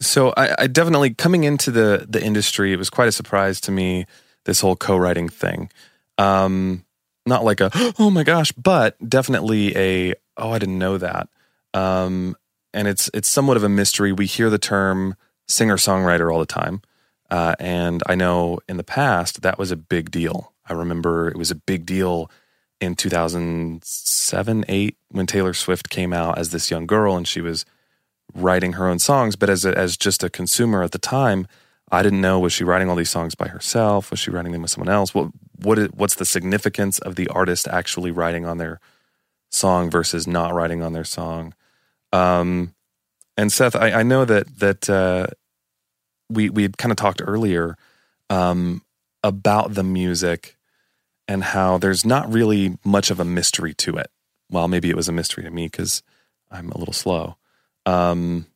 So I, I definitely coming into the the industry, it was quite a surprise to me this whole co-writing thing. Um, not like a oh my gosh, but definitely a oh I didn't know that. Um, and it's it's somewhat of a mystery. We hear the term singer songwriter all the time, uh, and I know in the past that was a big deal. I remember it was a big deal in 2007, eight when Taylor Swift came out as this young girl, and she was writing her own songs, but as a, as just a consumer at the time, I didn't know was she writing all these songs by herself? Was she writing them with someone else? What what is, what's the significance of the artist actually writing on their song versus not writing on their song? Um, and Seth, I, I know that that uh, we we had kind of talked earlier um, about the music and how there's not really much of a mystery to it. Well, maybe it was a mystery to me because I'm a little slow um,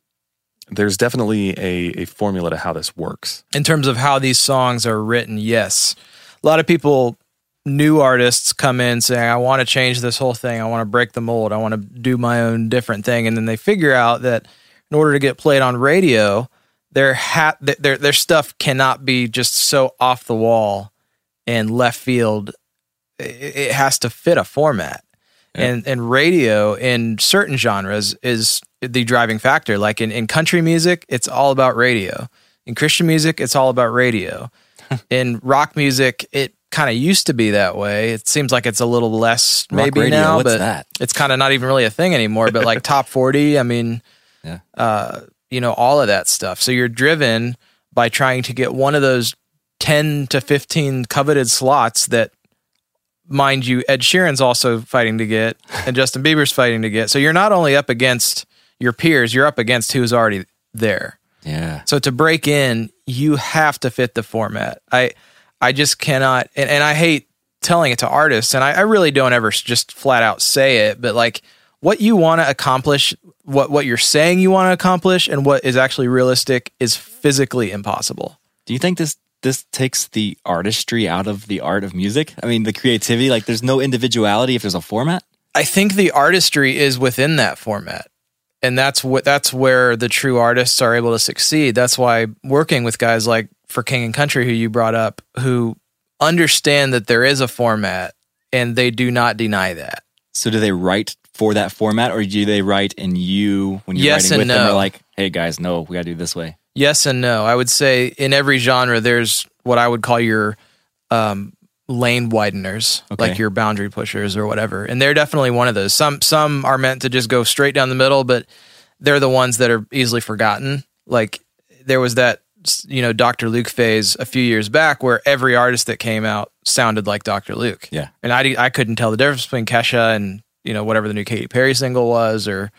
there's definitely a, a formula to how this works. in terms of how these songs are written, yes. A lot of people, new artists, come in saying, I want to change this whole thing. I want to break the mold. I want to do my own different thing. And then they figure out that in order to get played on radio, their, ha- their, their stuff cannot be just so off the wall and left field. It, it has to fit a format. And, and radio in certain genres is the driving factor. Like in, in country music, it's all about radio. In Christian music, it's all about radio. in rock music, it kind of used to be that way. It seems like it's a little less Rock maybe radio, now, but that? it's kind of not even really a thing anymore. But like top 40, I mean, Yeah. uh, you know, all of that stuff. So you're driven by trying to get one of those 10 to 15 coveted slots that mind you, Ed Sheeran's also fighting to get, and Justin Bieber's fighting to get. So you're not only up against your peers, you're up against who's already there. Yeah. So to break in, you have to fit the format. I I just cannot and, and I hate telling it to artists, and I, I really don't ever just flat out say it, but like what you want to accomplish, what what you're saying you want to accomplish, and what is actually realistic is physically impossible. Do you think this this takes the artistry out of the art of music? I mean, the creativity. Like, there's no individuality if there's a format. I think the artistry is within that format. And that's what that's where the true artists are able to succeed. That's why working with guys like for King and Country who you brought up who understand that there is a format and they do not deny that. So, do they write for that format, or do they write and you when you're Yes writing with them no. are like, "Hey guys, no, we got to do it this way." Yes and no. I would say in every genre there's what I would call your um, lane wideners, Okay. like your boundary pushers or whatever. And they're definitely one of those. Some some are meant to just go straight down the middle, but they're the ones that are easily forgotten. Like there was that you know Dr. Luke phase a few years back where every artist that came out sounded like Dr. Luke. Yeah. And I I couldn't tell the difference between Kesha and you know whatever the new Katy Perry single was or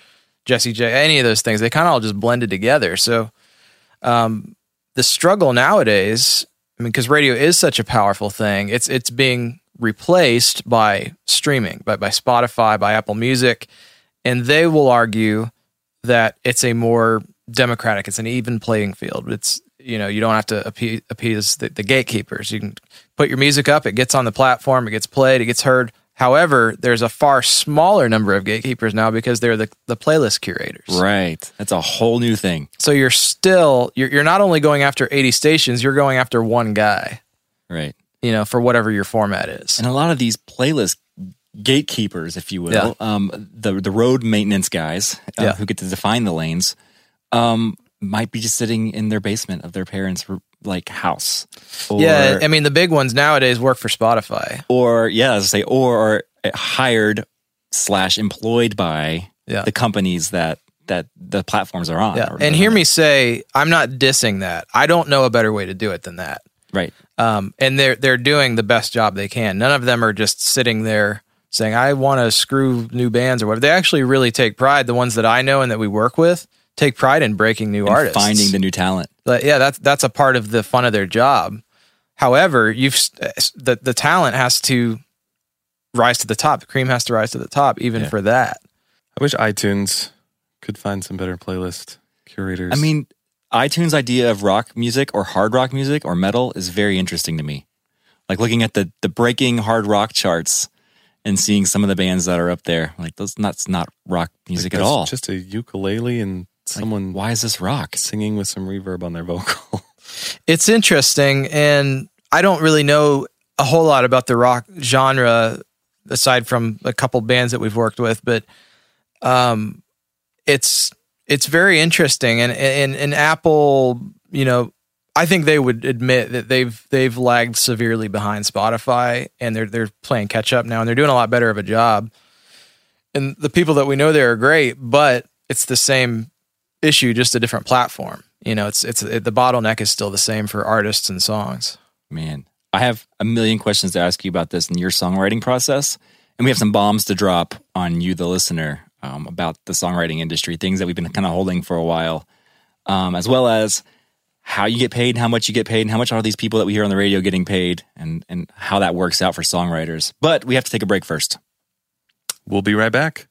Jessie J any of those things. They kind of all just blended together. So um, the struggle nowadays, I mean, because radio is such a powerful thing, it's it's being replaced by streaming, by by Spotify, by Apple Music, and they will argue that it's a more democratic. It's an even playing field. It's you know you don't have to appease, appease the, the gatekeepers. You can put your music up. It gets on the platform. It gets played. It gets heard. However, there's a far smaller number of gatekeepers now because they're the, the playlist curators. Right. That's a whole new thing. So you're still you're, you're not only going after 80 stations, you're going after one guy. Right. You know, for whatever your format is. And a lot of these playlist gatekeepers, if you will, Yeah. um, the the road maintenance guys uh, Yeah. who get to define the lanes, um, might be just sitting in their basement of their parents' like house. Or, yeah, I mean the big ones nowadays work for Spotify. or yeah, I say, or are hired slash employed by Yeah. the companies that that the platforms are on. Yeah. And hear me say, I'm not dissing that. I don't know a better way to do it than that. right. Um, and they're they're doing the best job they can. None of them are just sitting there saying, "I want to screw new bands" or whatever. They actually really take pride. The ones that I know and that we work with take pride in breaking new And artists, finding the new talent. But yeah, that's that's a part of the fun of their job. However, you've eh, the the talent has to rise to the top. The cream has to rise to the top, even Yeah. for that. I wish iTunes could find some better playlist curators. I mean, iTunes' idea of rock music or hard rock music or metal is very interesting to me. Like looking at the the breaking hard rock charts and seeing some of the bands that are up there, like those that's not rock music at all. Just a ukulele and Like, someone why is this rock? singing with some reverb on their vocal. It's interesting, and I don't really know a whole lot about the rock genre aside from a couple bands that we've worked with, but um, it's it's very interesting, and and and Apple, you know, I think they would admit that they've they've lagged severely behind Spotify, and they're they're playing catch up now, and they're doing a lot better of a job. And the people that we know there are great, but it's the same issue, just a different platform. You know, it's it's it, the bottleneck is still the same for artists and songs. Man, I have a million questions to ask you about this and your songwriting process. And we have some bombs to drop on you, the listener, um, about the songwriting industry, things that we've been kind of holding for a while, um, as well as how you get paid, how much you get paid, and how much are these people that we hear on the radio getting paid, and, and how that works out for songwriters. But we have to take a break first. we'll be right back.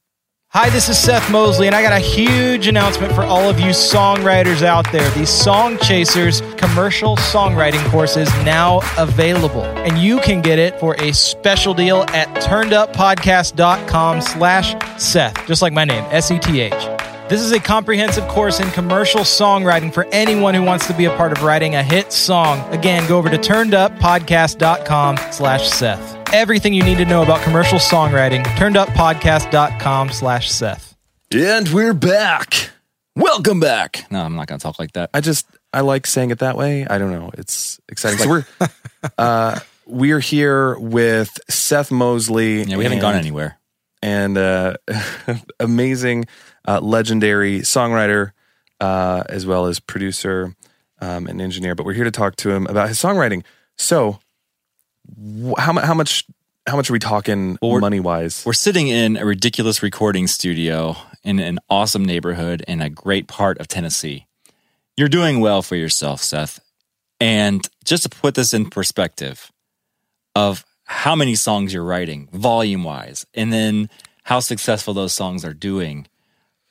Hi, this is Seth Mosley, and I got a huge announcement for all of you songwriters out there. The Song Chasers commercial songwriting course is now available, and you can get it for a special deal at turneduppodcast.com slash Seth, just like my name, S-E-T-H. This is a comprehensive course in commercial songwriting for anyone who wants to be a part of writing a hit song. Again, go over to turneduppodcast.com slash Seth. Everything you need to know about commercial songwriting, turneduppodcast.com slash Seth. And we're back. Welcome back. No, I'm not going to talk like that. I just I like saying it that way. I don't know. It's exciting. So we're uh we're here with Seth Mosley. Yeah, we haven't gone anywhere. And uh, amazing, uh, legendary songwriter, uh, as well as producer um, and engineer. But we're here to talk to him about his songwriting. So, wh- how, mu- how much how much are we talking Well, money wise? We're sitting in a ridiculous recording studio in an awesome neighborhood in a great part of Tennessee. You're doing well for yourself, Seth. And just to put this in perspective of how many songs you're writing, volume wise, and then how successful those songs are doing.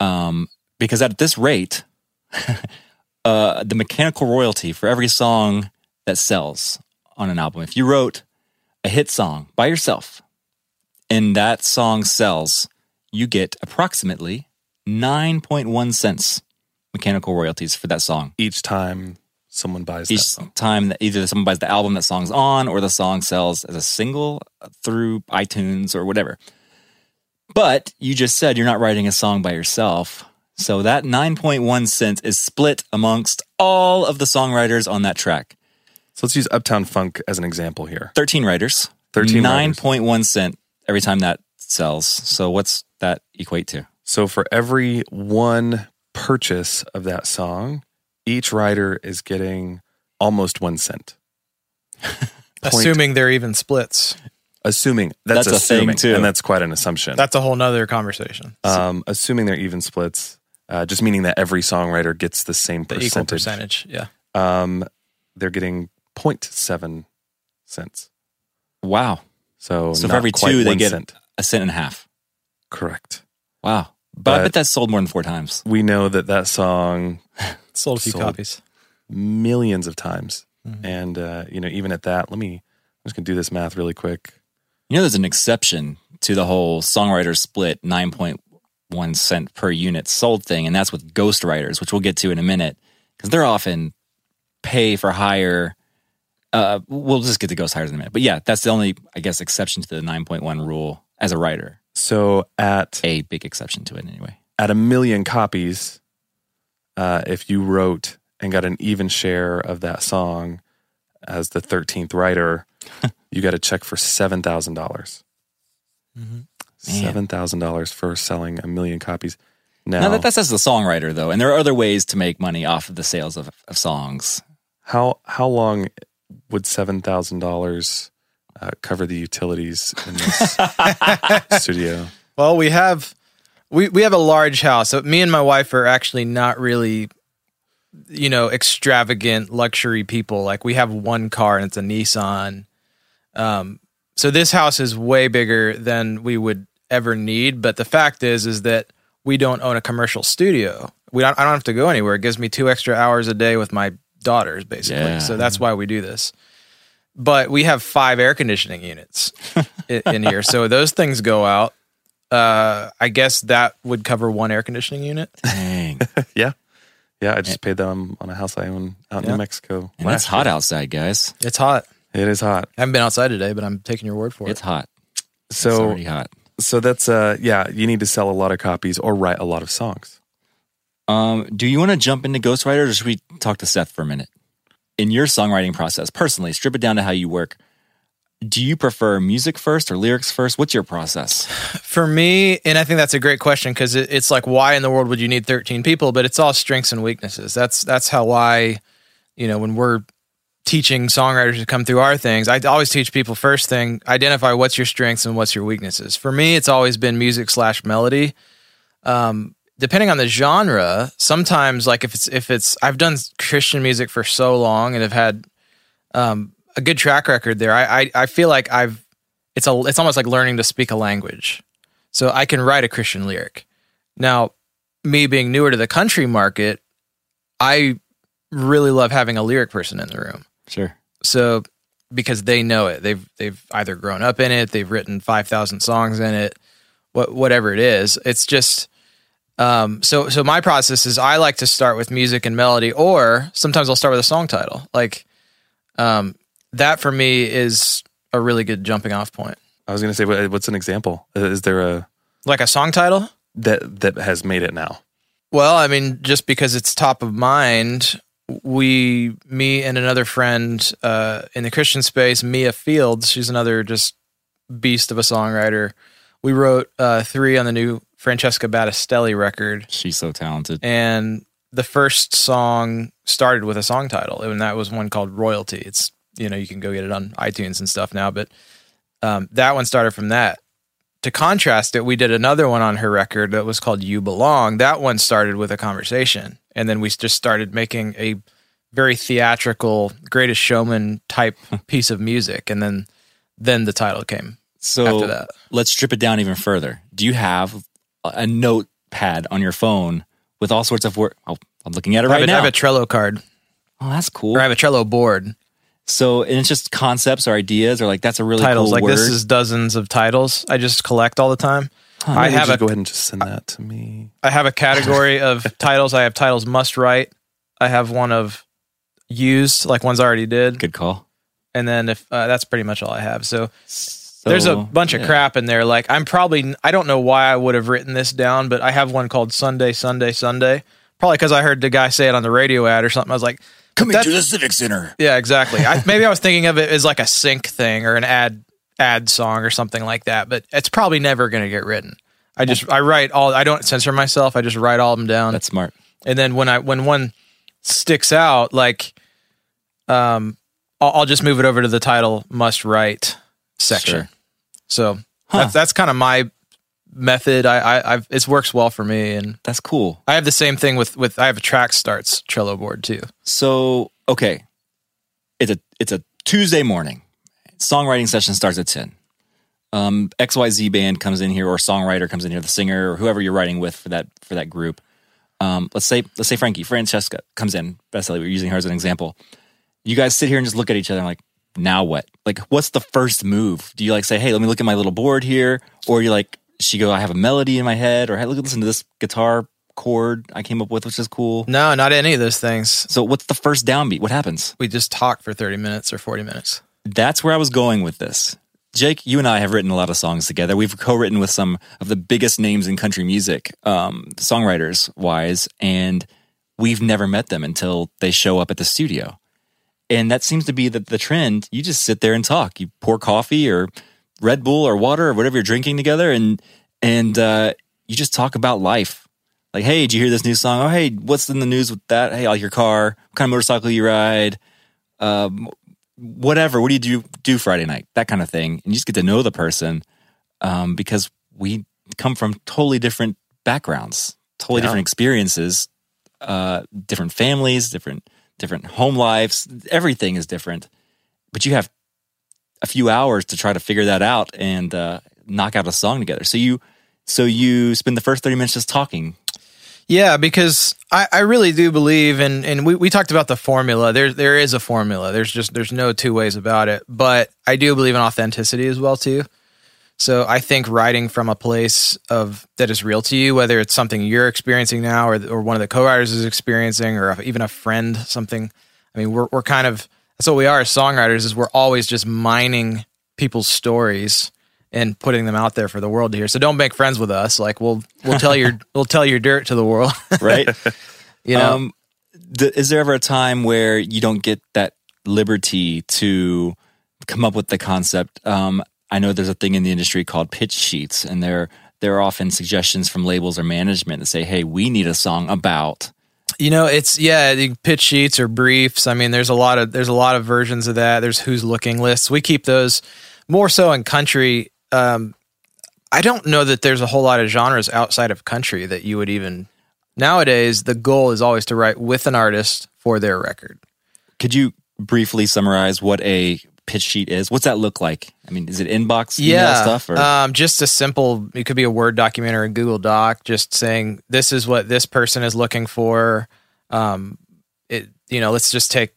Um, because at this rate, uh, the mechanical royalty for every song that sells on an album, if you wrote a hit song by yourself, and that song sells, you get approximately 9.1 cents mechanical royalties for that song. Each time someone buys that Each song. time that either someone buys the album that song's on or the song sells as a single through iTunes or whatever. But you just said you're not writing a song by yourself. So that 9.1 cents is split amongst all of the songwriters on that track. So let's use Uptown Funk as an example here. 13 writers. 13 writers. 9.1 cent every time that sells. So what's that equate to? So for every one purchase of that song, each writer is getting almost one cent. Assuming they're even splits. assuming that's, That's a thing, too. and that's quite an assumption. That's a whole nother conversation. um, assuming they're even splits, uh, just meaning that every songwriter gets the same The equal percentage. percentage. Yeah. Um, they're getting 0.7 cents. Wow. So, So for every two, they get cent. a cent and a half. correct. Wow. But, I bet that's sold more than four times. We know that that song Sold a few Sold. copies. millions of times. Mm-hmm. And uh, you know, even at that, let me. I'm just gonna do this math really quick. You know, there's an exception to the whole songwriter split 9.1 cent per unit sold thing, and that's with ghostwriters, which we'll get to in a minute, because they're often pay for hire. Uh, we'll just get to ghost hires in a minute. But yeah, that's the only, I guess, exception to the 9.1 rule as a writer. So at A big exception to it, anyway. at a million copies, uh, if you wrote and got an even share of that song as the thirteenth writer, you got a check for seven thousand dollars. Seven thousand dollars for selling a million copies. Now, Now, that, that's as the songwriter, though, and there are other ways to make money off of the sales of, of songs. how how long would seven thousand dollars uh, cover the utilities in this studio? Well, we have we we have a large house. So me and my wife are actually not really you know extravagant luxury people. Like we have one car and it's a Nissan. Um so this house is way bigger than we would ever need, but the fact is is that we don't own a commercial studio. We don't, I don't have to go anywhere. It gives me 2 extra hours a day with my daughters basically. Yeah. So that's why we do this. But we have 5 air conditioning units in here. So those things go out uh, I guess that would cover one air conditioning unit. Dang. yeah, yeah. I just paid that on, on a house I own out in Yeah. New Mexico. And it's last hot year. outside, guys. It's hot. It is hot. I haven't been outside today, but I'm taking your word for it. It's it. hot. It's So already hot. so that's uh yeah. You need to sell a lot of copies or write a lot of songs. Um, do you want to jump into Ghostwriter or should we talk to Seth for a minute? In your songwriting process, personally, strip it down to how you work. Do you prefer music first or lyrics first? What's your process? For me, and I think that's a great question because it, it's like, why in the world would you need 13 people? But it's all strengths and weaknesses. That's that's how I, you know, when we're teaching songwriters to come through our things, I always teach people first thing identify what's your strengths and what's your weaknesses. For me, it's always been music slash melody. Um, depending on the genre, sometimes like if it's if it's I've done Christian music for so long and have had um, a good track record there. I, I I feel like I've it's a it's almost like learning to speak a language. So I can write a Christian lyric. Now, me being newer to the country market, I really love having a lyric person in the room. Sure. So because they know it, they've they've either grown up in it, they've written five thousand songs in it, what whatever it is. It's just um, so so my process is I like to start with music and melody, or sometimes I'll start with a song title. Like um, that for me is a really good jumping off point. I was gonna say, what- what's an example? Uh, Is there a Like a song title. that that has made it now? Well, I mean, just because it's top of mind, we, me and another friend uh, in the Christian space, Mia Fieldes, she's another just beast of a songwriter. We wrote uh, three on the new Francesca Battistelli record, She's so talented. and the first song started with a song title, and that was one called Royalty. It's you know you can go get it on iTunes and stuff now, but um, that one started from that. To contrast it, we did another one on her record that was called "You Belong." That one started with a conversation, and then we just started making a very theatrical, Greatest Showman type piece of music, and then then the title came. So After that. let's strip it down even further. Do you have a notepad on your phone with all sorts of work? Oh, I'm looking at it I have, right a, I now. have a Trello card, oh, that's cool. or I have a Trello board. So, and it's just concepts or ideas, or like that's a really titles cool like word. this is dozens of titles I just collect all the time. I Why have a go ahead and just send that to me. I have a category of titles. I have titles must write. I have one of used, like ones I already did, Good call. and then if uh, that's pretty much all I have. So, there's a So, bunch of crap in there. Like I'm probably I don't know why I would have written this down, but I have one called Sunday, Sunday, Sunday. Probably because I heard the guy say it on the radio ad or something. I was like, Coming That's- to the Civic Center. yeah, exactly. I, maybe I was thinking of it as like a sync thing or an ad ad song or something like that, but it's probably never going to get written. I just I write all. I don't censor myself. I just write all of them down, That's smart. and then when I when one sticks out, like, um, I'll, I'll just move it over to the title must write section. Sure. So that's that's kind of my method. I, I I've it works well for me, and That's cool. I have the same thing with with I have a track starts Trello board too. So, okay, it's a it's a Tuesday morning. Songwriting session starts at ten. Um, XYZ band comes in here, or songwriter comes in here, the singer, or whoever you're writing with for that for that group. Um, let's say let's say Frankie Francesca comes in. Basically, we're using her as an example. You guys sit here and just look at each other and like, now what? Like, what's the first move? Do you like say, hey, let me look at my little board here, or you like she go, I have a melody in my head, or hey, look, listen to this guitar chord I came up with, which is cool. No, not any of those things. So, what's the first downbeat? What happens? We just talk for 30 minutes or 40 minutes. That's where I was going with this. Jake, you and I have written a lot of songs together. We've co-written with some of the biggest names in country music, um, songwriters wise, and we've never met them until they show up at the studio. And that seems to be the, the trend. You just sit there and talk. You pour coffee or Red Bull or water or whatever you're drinking together, and and uh, you just talk about life. Like, hey, did you hear this new song? Oh, hey, what's in the news with that? Hey, I like your car. What kind of motorcycle you ride? Um, whatever. What do you do do Friday night? That kind of thing. And you just get to know the person um, because we come from totally different backgrounds, totally Yeah. different experiences, uh, different families, different different home lives. Everything is different, but you have a few hours to try to figure that out and uh, knock out a song together. So you so you spend the first thirty minutes just talking. Yeah, because I, I really do believe and and we, we talked about the formula. There there is a formula. There's just there's no two ways about it. But I do believe in authenticity as well too. So I think writing from a place of that is real to you, whether it's something you're experiencing now or or one of the co-writers is experiencing or even a friend something. I mean, we're we're kind of that's what we are as songwriters is we're always just mining people's stories and putting them out there for the world to hear. So don't make friends with us. Like we'll we'll tell your we'll tell your dirt to the world. Right? you know, Um, th- is there ever a time where you don't get that liberty to come up with the concept? Um, I know there's a thing in the industry called pitch sheets, and there there are often suggestions from labels or management that say, "Hey, we need a song about." You know, it's yeah, the pitch sheets or briefs. I mean, there's a lot of there's a lot of versions of that. There's who's looking lists. We keep those more so in country. Um, I don't know that there's a whole lot of genres outside of country that you would even nowadays. The goal is always to write with an artist for their record. Could you briefly summarize what a pitch sheet is? What's that look like? I mean, is it inbox yeah, stuff or um, just a simple. It could be a Word document or a Google Doc, just saying this is what this person is looking for. Um, it you know, let's just take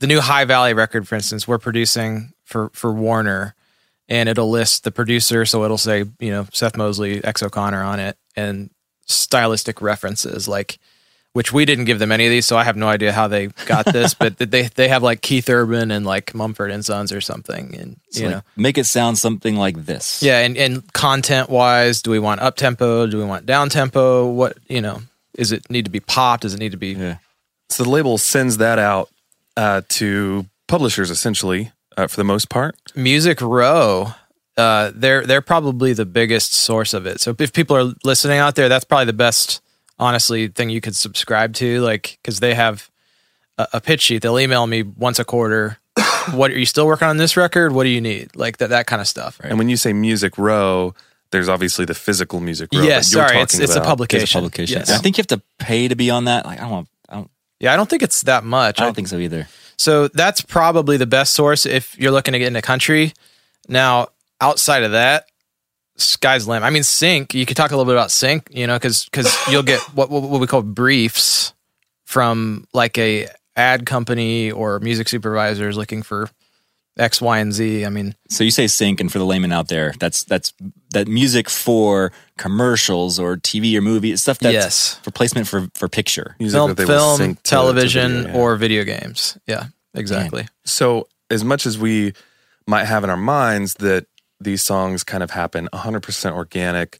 the new High Valley record, for instance. We're producing for for Warner, and it'll list the producer, so it'll say you know Seth Mosley, X O'Connor on it, and stylistic references like. Which we didn't give them any of these, so I have no idea how they got this. but they they have like Keith Urban and like Mumford and Sons or something, and So, you like, know, make it sound something like this? yeah, and, and content wise, do we want up tempo? Do we want down tempo? What you know, is it need to be popped? Does it need to be? Yeah. So the label sends that out uh, to publishers essentially uh, for the most part. Music Row, uh, they're they're probably the biggest source of it. So if people are listening out there, that's probably the best, honestly, thing you could subscribe to. Like because they have a, a pitch sheet. They'll email me once a quarter. what are you still working on this record? What do you need? Like that that kind of stuff. Right? And when you say Music Row, there's obviously the physical Music Row. Yes, that you're sorry, it's talking it's a publication. It's a publication. Yes. I think you have to pay to be on that. Like I don't want. I don't. Yeah, I don't think it's that much. I don't think so either. So that's probably the best source if you're looking to get into country. Now, outside of that, sky's the limit. I mean, sync. You could talk a little bit about sync, you know, because because you'll get what what we call briefs from like a ad company or music supervisors looking for X, Y, and Z. I mean, So you say sync, and for the layman out there, that's that's that music for commercials or TV or movie stuff. That's Yes. for placement for for picture. Music film, that they film sync to- to television, video, yeah. or video games. Yeah, exactly. So, as much as we might have in our minds that these songs kind of happen 100% organic,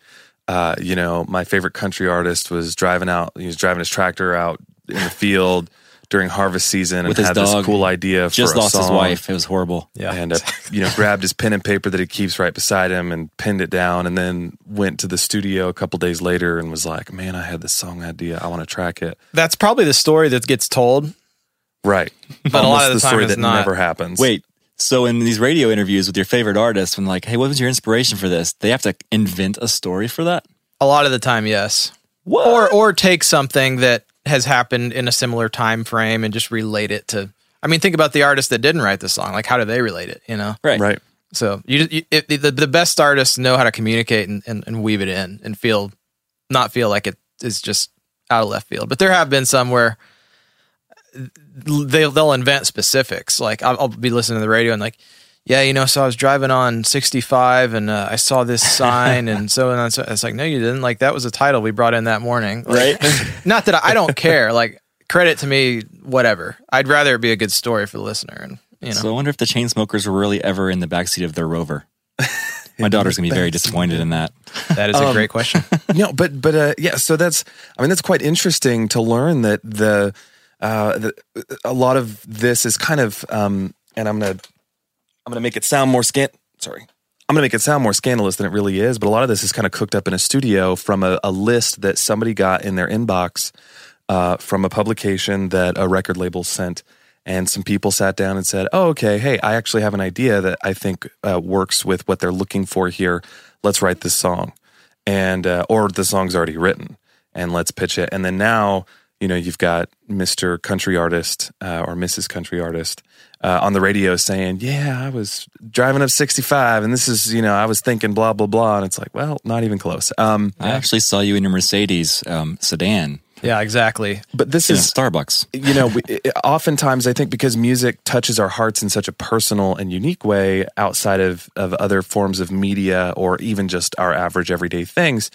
uh, you know, my favorite country artist was driving out, he was driving his tractor out in the field during harvest season With and his had dog. this cool idea for Just a lost his wife. It was horrible. Yeah. And, uh, you know, grabbed his pen and paper that he keeps right beside him and pinned it down and then went to the studio a couple days later and was like, man, I had this song idea. I want to track it. That's probably the story that gets told. Right. But a lot of the time story it's that not. never happens. Wait. So in these radio interviews with your favorite artists, when like, hey, what was your inspiration for this? They have to invent a story for that. A lot of the time, yes. Or or take something that has happened in a similar time frame and just relate it to. I mean, think about the artist that didn't write the song. Like, how do they relate it? You know, Right. Right. So you, you it, the the best artists know how to communicate and, and, and weave it in and feel not feel like it is just out of left field. But there have been some where they'll they'll invent specifics. Like I'll, I'll be listening to the radio and like, yeah, you know, so I was driving on 65 and uh, I saw this sign and so and so. It's like, no, you didn't. Like that was a title we brought in that morning. right? not that I, I don't care. Like credit to me, whatever. I'd rather it be a good story for the listener. And you know, So I wonder if the Chainsmokers were really ever in the backseat of their rover. My daughter's gonna be very disappointed in that. that is a great question. no, but but uh, yeah. So that's I mean that's quite interesting to learn that the, uh, the a lot of this is kind of um, and I'm gonna I'm gonna make it sound more scan. Sorry, I'm gonna make it sound more scandalous than it really is. But a lot of this is kind of cooked up in a studio from a, a list that somebody got in their inbox uh, from a publication that a record label sent. And some people sat down and said, "Oh, okay. Hey, I actually have an idea that I think uh, works with what they're looking for here. Let's write this song." and uh, or the song's already written and let's pitch it and then now you know you've got mr country artist uh, or mrs country artist uh, on the radio saying yeah i was driving up 65 and this is you know i was thinking blah blah blah and it's like well not even close um, I actually saw you in your Mercedes um, sedan yeah, exactly. but this in is Starbucks. you know, we, it- oftentimes I think because music touches our hearts in such a personal and unique way outside of, of other forms of media or even just our average everyday things,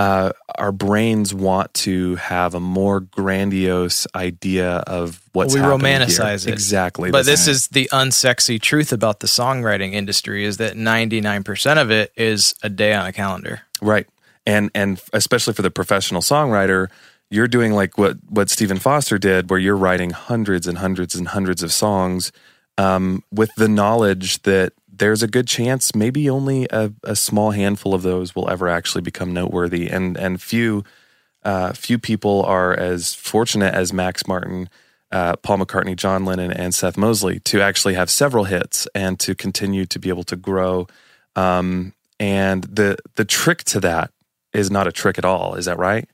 uh, our brains want to have a more grandiose idea of what's we happening here. romanticize it Exactly. But this is the unsexy truth about the songwriting industry is that 99% of it is a day on a calendar. Right. And and especially for the professional songwriter, you're doing like what what Stephen Foster did, where you're writing hundreds and hundreds and hundreds of songs um, with the knowledge that there's a good chance maybe only a, a small handful of those will ever actually become noteworthy, and and few uh, few people are as fortunate as Max Martin. Uh, Paul McCartney, John Lennon, and Seth Mosley to actually have several hits and to continue to be able to grow. Um, and the the trick to that is not a trick at all. Is that right?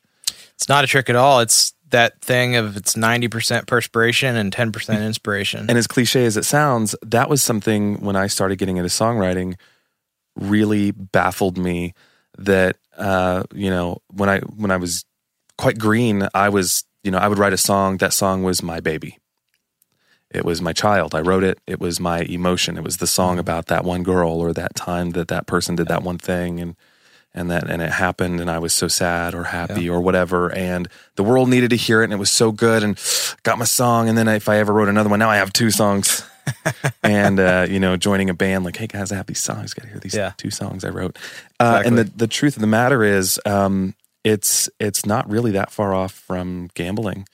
It's not a trick at all. It's that thing of it's 90% perspiration and 10% inspiration. And as cliche as it sounds, that was something when I started getting into songwriting really baffled me that uh, you know, when I when I was quite green, I was, you know, I would write a song, that song was my baby. It was my child. I wrote it. It was my emotion. It was the song about that one girl or that time that that person did that one thing and and that and it happened and I was so sad or happy or whatever and the world needed to hear it and it was so good and got my song and then if I ever wrote another one now I have two songs. And uh, you know joining a band like hey guys I have these songs got to hear these Yeah. two songs I wrote. Uh, and the the truth of the matter is um, it's it's not really that far off from gambling.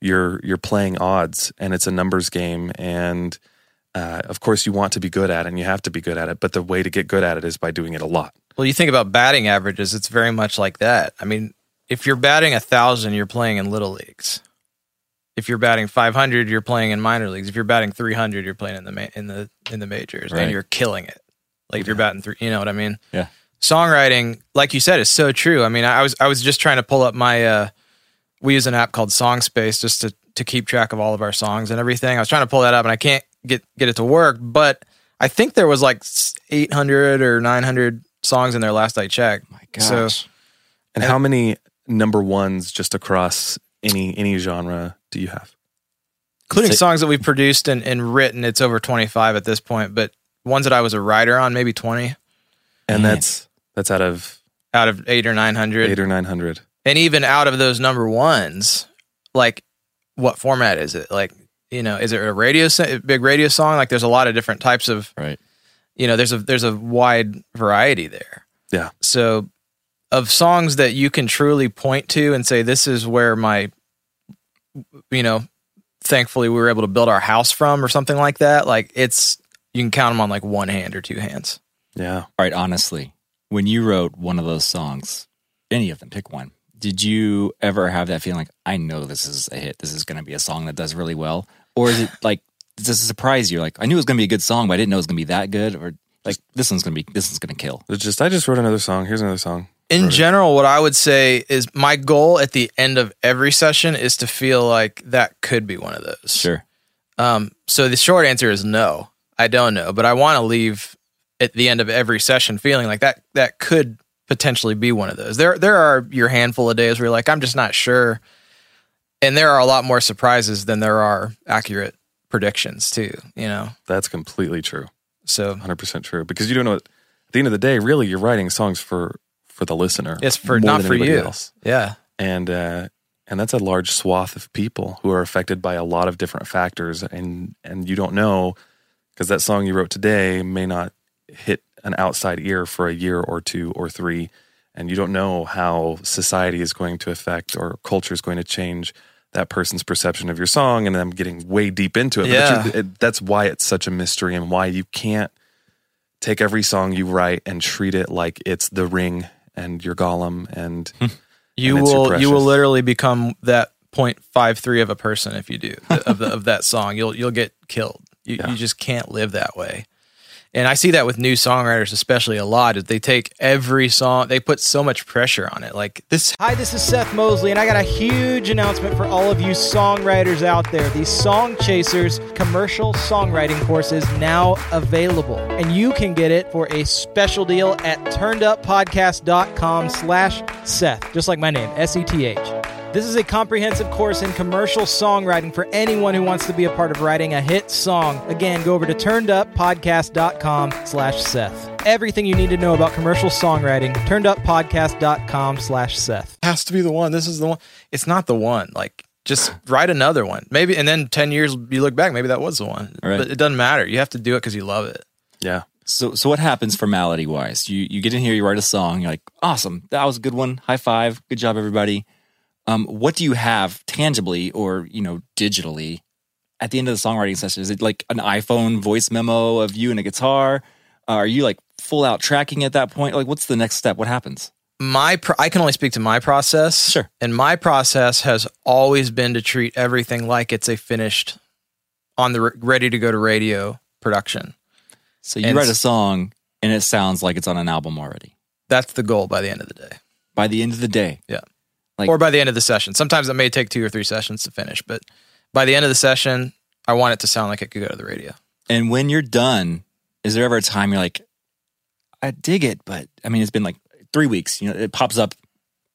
You're you're playing odds and it's a numbers game and uh, of course you want to be good at it and you have to be good at it but the way to get good at it is by doing it a lot well, you think about batting averages, it's very much like that. I mean, if you're batting a thousand, you're playing in little leagues. If you're batting 500, you're playing in minor leagues. If you're batting 300, you're playing in the ma- in the in the majors, Right. and you're killing it. Like if you're batting three, you know what I mean? Yeah. Songwriting, like you said, is so true. I mean, I was I was just trying to pull up my. uh We use an app called SongSpace just to to keep track of all of our songs and everything. I was trying to pull that up, and I can't get get it to work. But I think there was like 800 or 900 songs in there last I checked. My So- gosh. and how many number ones just across any any genre do you have including Say- songs that we've produced and, and written. It's over 25 at this point, but ones that I was a writer on, maybe 20 and Man. that's that's out of out of eight or 900. eight or nine hundred and even out of those number ones, like what format is it? Like, you know, is it a radio, a big radio song? Like there's a lot of different types of, Right. You know, there's a, there's a wide variety there. Yeah. So of songs that you can truly point to and say, this is where my, you know, thankfully we were able to build our house from or something like that. Like it's, you can count them on like one hand or two hands. yeah All right, honestly, when you wrote one of those songs, any of them, pick one. Did you ever have that feeling like I know this is a hit? This is going to be a song that does really well, or is it like does it surprise you? Like I knew it was going to be a good song, but I didn't know it was going to be that good, or like this one's going to be this one's going to kill. it's just i just wrote another song here's another song In Right. general, what I would say is my goal at the end of every session is to feel like that could be one of those. Sure. Um, so the short answer is no, I don't know, but I want to leave at the end of every session feeling like that that could potentially be one of those. There there are your handful of days where you're like, I'm just not sure. and there are a lot more surprises than there are accurate predictions too. You know, That's completely true. so 100% true because you don't know at the end of the day really you're writing songs for for the listener it's for not for you. else. Yeah, and uh and that's a large swath of people who are affected by a lot of different factors and and you don't know because that song you wrote today may not hit an outside ear for a year or two or three and you don't know how society is going to affect or culture is going to change that person's perception of your song and I'm getting way deep into it Yeah. but it, that's why it's such a mystery and why you can't take every song you write and treat it like it's the ring and your Gollum and hmm. you And will you will literally become that 0.53 of a person if you do of the, of that song. You'll you'll get killed. You Yeah. you just can't live that way. And I see that with new songwriters, especially a lot. Is they take every song, they put so much pressure on it. Like this Hi, this is Seth Mosley, and I got a huge announcement for all of you songwriters out there. The Song Chasers commercial songwriting course is now available, and you can get it for a special deal at turneduppodcast.com slash Seth, just like my name, S-E-T-H. This is a comprehensive course in commercial songwriting for anyone who wants to be a part of writing a hit song. Again, go over to turneduppodcast.com slash Seth. Everything you need to know about commercial songwriting, turneduppodcast.com slash Seth. has to be the one. This is the one. It's not the one. Like just write another one. Maybe and then 10 years you look back, maybe that was the one. Right. But it doesn't matter. You have to do it cuz you love it. yeah So, so what happens formality wise? You you get in here, you write a song, you're like, awesome, that was a good one, high five, good job, everybody. Um, what do you have tangibly or you know digitally at the end of the songwriting session? Is it like an iPhone voice memo of you and a guitar? Uh, are you like full out tracking at that point? Like, what's the next step? What happens? my pro- I can only speak to my process. Sure. And my process has always been to treat everything like it's a finished on the re- ready to go to radio production. So you And write a song and it sounds like it's on an album already That's the goal by the end of the day. by the end of the day. Yeah. Like- or by the end of the session. Sometimes it may take 2 or 3 sessions to finish, but by the end of the session, I want it to sound like it could go to the radio. And when you're done, is there ever a time you're like, I dig it, but I mean, it's been like three weeks. You know, it pops up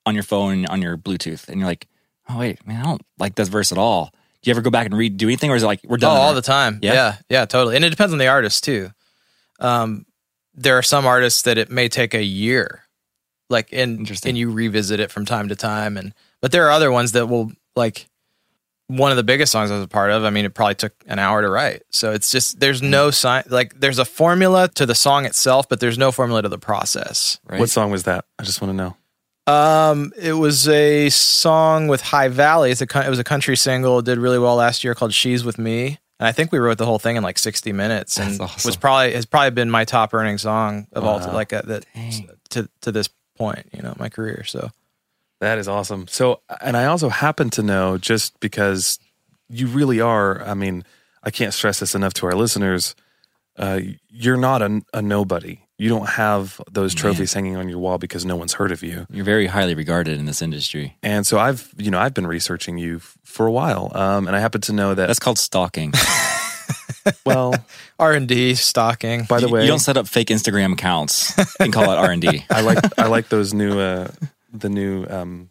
on your phone on your Bluetooth, and you're like, oh wait, man, I don't like this verse at all. Do you ever go back and redo anything, or is it like we're done? Oh, all the time. Yeah? Yeah? yeah, totally. And it depends on the artist too. Um, there are some artists that it may take a year, like and Interesting. and you revisit it from time to time, and but there are other ones that will like one of the biggest songs I was a part of. I mean, it probably took an hour to write. So it's just there's no sign like there's a formula to the song itself, but there's no formula to the process. right? what song was that i just want to know Um, it was a song with High Valley. It's a it was a country single. It did really well last year called "She's with Me," and I think we wrote the whole thing in like sixty minutes, and That's awesome. was probably has probably been my top earning song of all Wow. like uh, that Dang. to to this point, you know, my career. So That is awesome. So, and I also happen to know just because you really are, I mean, I can't stress this enough to our listeners. Uh, you're not a, a nobody. You don't have those trophies hanging on your wall because no one's heard of you. You're very highly regarded in this industry. And so I've, you know, I've been researching you f- for a while. Um, and I happen to know that, That's called stalking. well, R and D stocking. by the way, you don't set up fake Instagram accounts and call it R and D. I like, I like those new, uh, the new, um,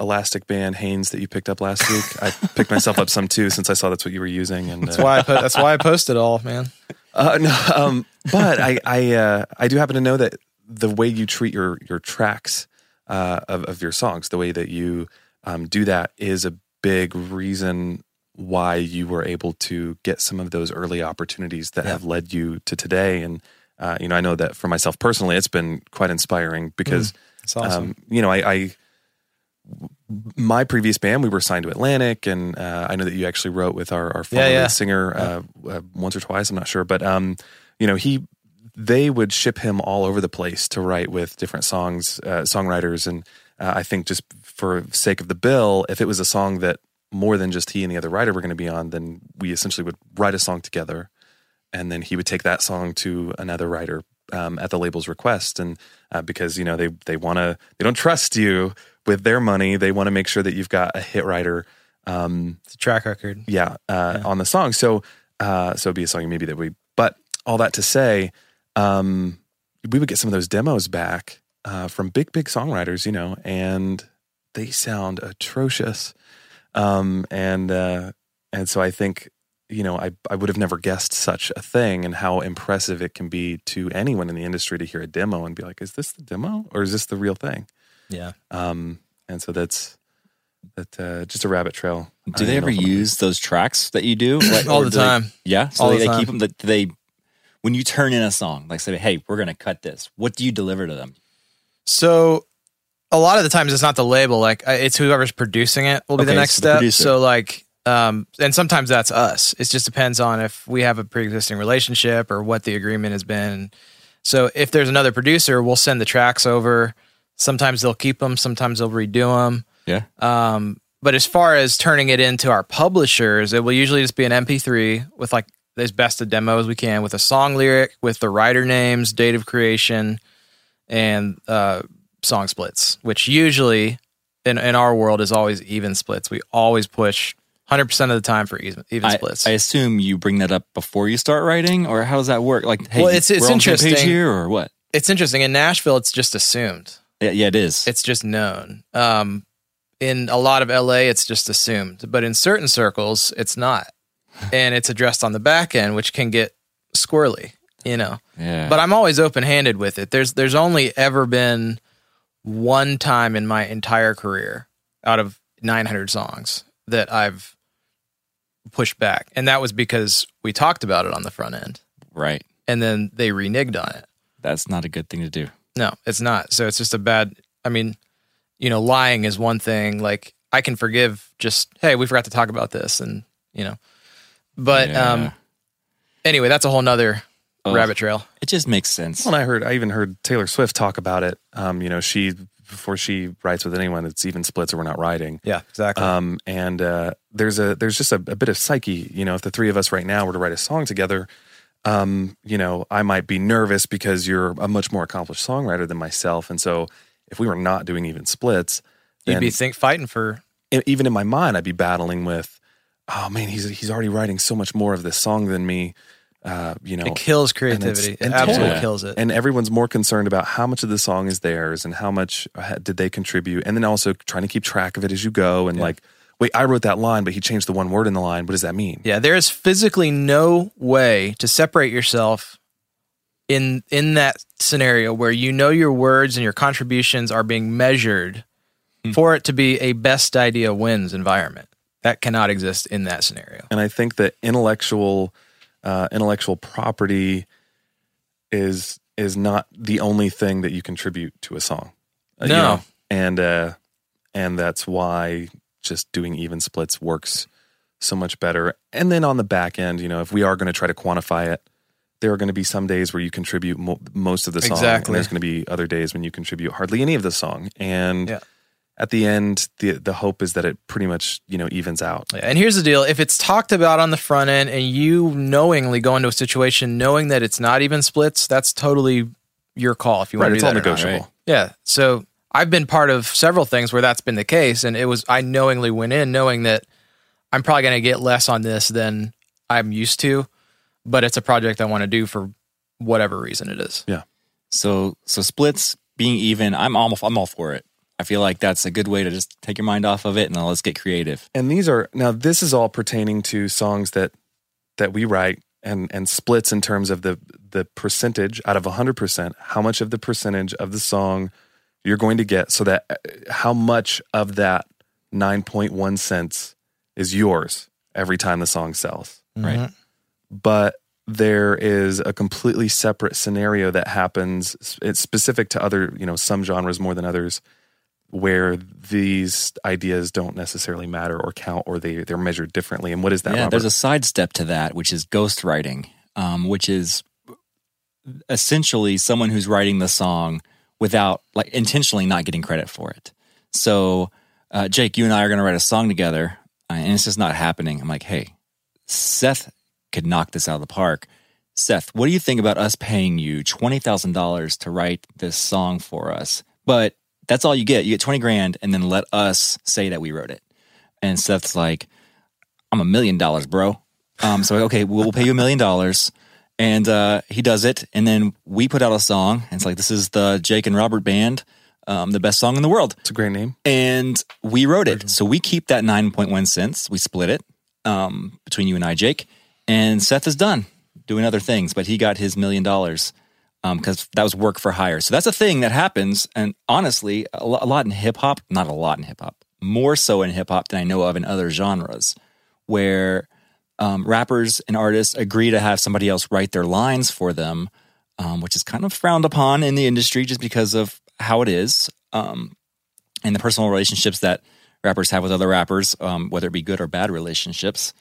elastic band Hanes that you picked up last week. I picked myself up some too, since I saw that's what you were using. And That's uh, why I put, that's why I posted all, man. Uh, no, um, but I I uh, I do happen to know that the way you treat your your tracks uh, of of your songs, the way that you um, do that, is a big reason why you were able to get some of those early opportunities that have led you to today. And uh, you know, I know that for myself personally, it's been quite inspiring because It's awesome. um, you know, I, I my previous band we were signed to Atlantic, and uh, I know that you actually wrote with our our former Yeah, yeah. singer uh, uh, once or twice. I'm not sure, but um, you know, he they would ship him all over the place to write with different songs, uh, songwriters, and uh, I think just for sake of the bill, if it was a song that more than just he and the other writer were going to be on, then we essentially would write a song together and then he would take that song to another writer um, at the label's request. And uh, because you know they they want to they don't trust you with their money. They want to make sure that you've got a hit writer um, it's a track record. yeah, uh, on the song. So uh, so it'd be a song maybe that we but all that to say um, we would get some of those demos back uh, from big big songwriters you know and they sound atrocious Um, and uh, and so I think you know I I would have never guessed such a thing and how impressive it can be to anyone in the industry to hear a demo and be like, is this the demo or is this the real thing? Yeah. Um, and so that's that uh, just a rabbit trail. Do I they ever know if I'm- use those tracks that you do Like, All the do they- time. yeah, so All they, the they keep them. That they when you turn in a song, like say, "Hey, we're going to cut this." What do you deliver to them? So a lot of the times it's not the label, like uh, it's whoever's producing it will be the next so step. producer. So like, um, and sometimes that's us. It just depends on if we have a pre-existing relationship or what the agreement has been. So if there's another producer, we'll send the tracks over. Sometimes they'll keep them. Sometimes they'll redo them. Yeah, Um, but as far as turning it into our publishers, it will usually just be an MP3 with like as best a demo as we can with a song lyric, with the writer names, date of creation, and uh, song splits, which usually in, in our world is always even splits. We always push 100% of the time for even, even I, splits. I assume you bring that up before you start writing, or how does that work? Like, hey, Well, it's- it's we're on page interesting. here, or what? it's interesting. In Nashville, it's just assumed. Yeah, yeah, it is. it's just known. Um, in a lot of LA, it's just assumed, but in certain circles, it's not, and it's addressed on the back end, which can get squirrely, you know. yeah, But I'm always open handed with it. There's there's only ever been one time in my entire career out of 900 songs that I've pushed back, and that was because we talked about it on the front end, right. and then they reneged on it. That's not a good thing to do. No, it's not. So it's just a bad. I mean, you know, lying is one thing. Like I can forgive just, hey, we forgot to talk about this, and you know, but Yeah. um, anyway, that's a whole nother Rabbit trail. It just makes sense. Well, and I heard, I even heard Taylor Swift talk about it. Um, you know, she before she writes with anyone, it's even splits or we're not writing. Yeah, exactly. Um, and uh, there's a there's just a, a bit of psyche. You know, if the three of us right now were to write a song together, um, you know, I might be nervous because you're a much more accomplished songwriter than myself, and so if we were not doing even splits, You'd be think fighting for. even in my mind, I'd be battling with, oh man, he's he's already writing so much more of this song than me. Uh, you know, It kills and creativity. It and absolutely totally. kills it. and everyone's more concerned about how much of the song is theirs and how much uh, did they contribute and then also trying to keep track of it as you go and like wait i wrote that line but he changed the one word in the line what does that mean yeah, there is physically no way to separate yourself in in that scenario where you know your words and your contributions are being measured for it to be a best idea wins environment. That cannot exist in that scenario. and i think that intellectual uh, intellectual property is is not the only thing that you contribute to a song Uh, you No. know? and uh and that's why just doing even splits works so much better and then on the back end you know if we are going to try to quantify it there are going to be some days where you contribute mo- most of the song Exactly. and there's going to be other days when you contribute hardly any of the song and Yeah. At the end the the hope is that it pretty much you know evens out Yeah, And here's the deal: if it's talked about on the front end, and you knowingly go into a situation knowing that it's not even splits, that's totally your call. If you right want to it's do all that or not. negotiable right? Yeah. So I've been part of several things where that's been the case, and it was I knowingly went in knowing that I'm probably going to get less on this than I'm used to, but it's a project I want to do for whatever reason it is. Yeah. So so splits being even, I'm all I'm all for it. I feel like that's a good way to just take your mind off of it and then let's get creative. and these are now this is all pertaining to songs that that we write and and splits in terms of the the percentage out of 100% how much of the percentage of the song you're going to get so that uh, how much of that 9.1 cents is yours every time the song sells Right. but there is a completely separate scenario that happens it's specific to other you know some genres more than others where these ideas don't necessarily matter or count or they they're measured differently and what is that yeah, Robert? there's a sidestep to that, which is ghostwriting, um, which is essentially someone who's writing the song without like intentionally not getting credit for it. So, uh, Jake, you and I are going to write a song together, uh, and it's just not happening. I'm like, hey, Seth could knock this out of the park. Seth, what do you think about us paying you twenty thousand dollars to write this song for us? But that's all you get. You get twenty grand, and then let us say that we wrote it. And Seth's like, I'm a million dollars, bro. Um, so okay, we'll, we'll pay you a million dollars, and uh, he does it, and then we put out a song. And it's like this is the Jake and Robert band. um, the best song in the world. It's a great name. And we wrote it. So we keep that 9.1 cents. We split it um, between you and I, Jake. And Seth is done doing other things, but he got his million dollars because that was work for hire. So that's a thing that happens. And honestly, a lo- a lot in hip hop, not a lot in hip hop, more so in hip hop than I know of in other genres, where um, rappers and artists agree to have somebody else write their lines for them, um, which is kind of frowned upon in the industry just because of how it is um, and the personal relationships that rappers have with other rappers, um, whether it be good or bad relationships.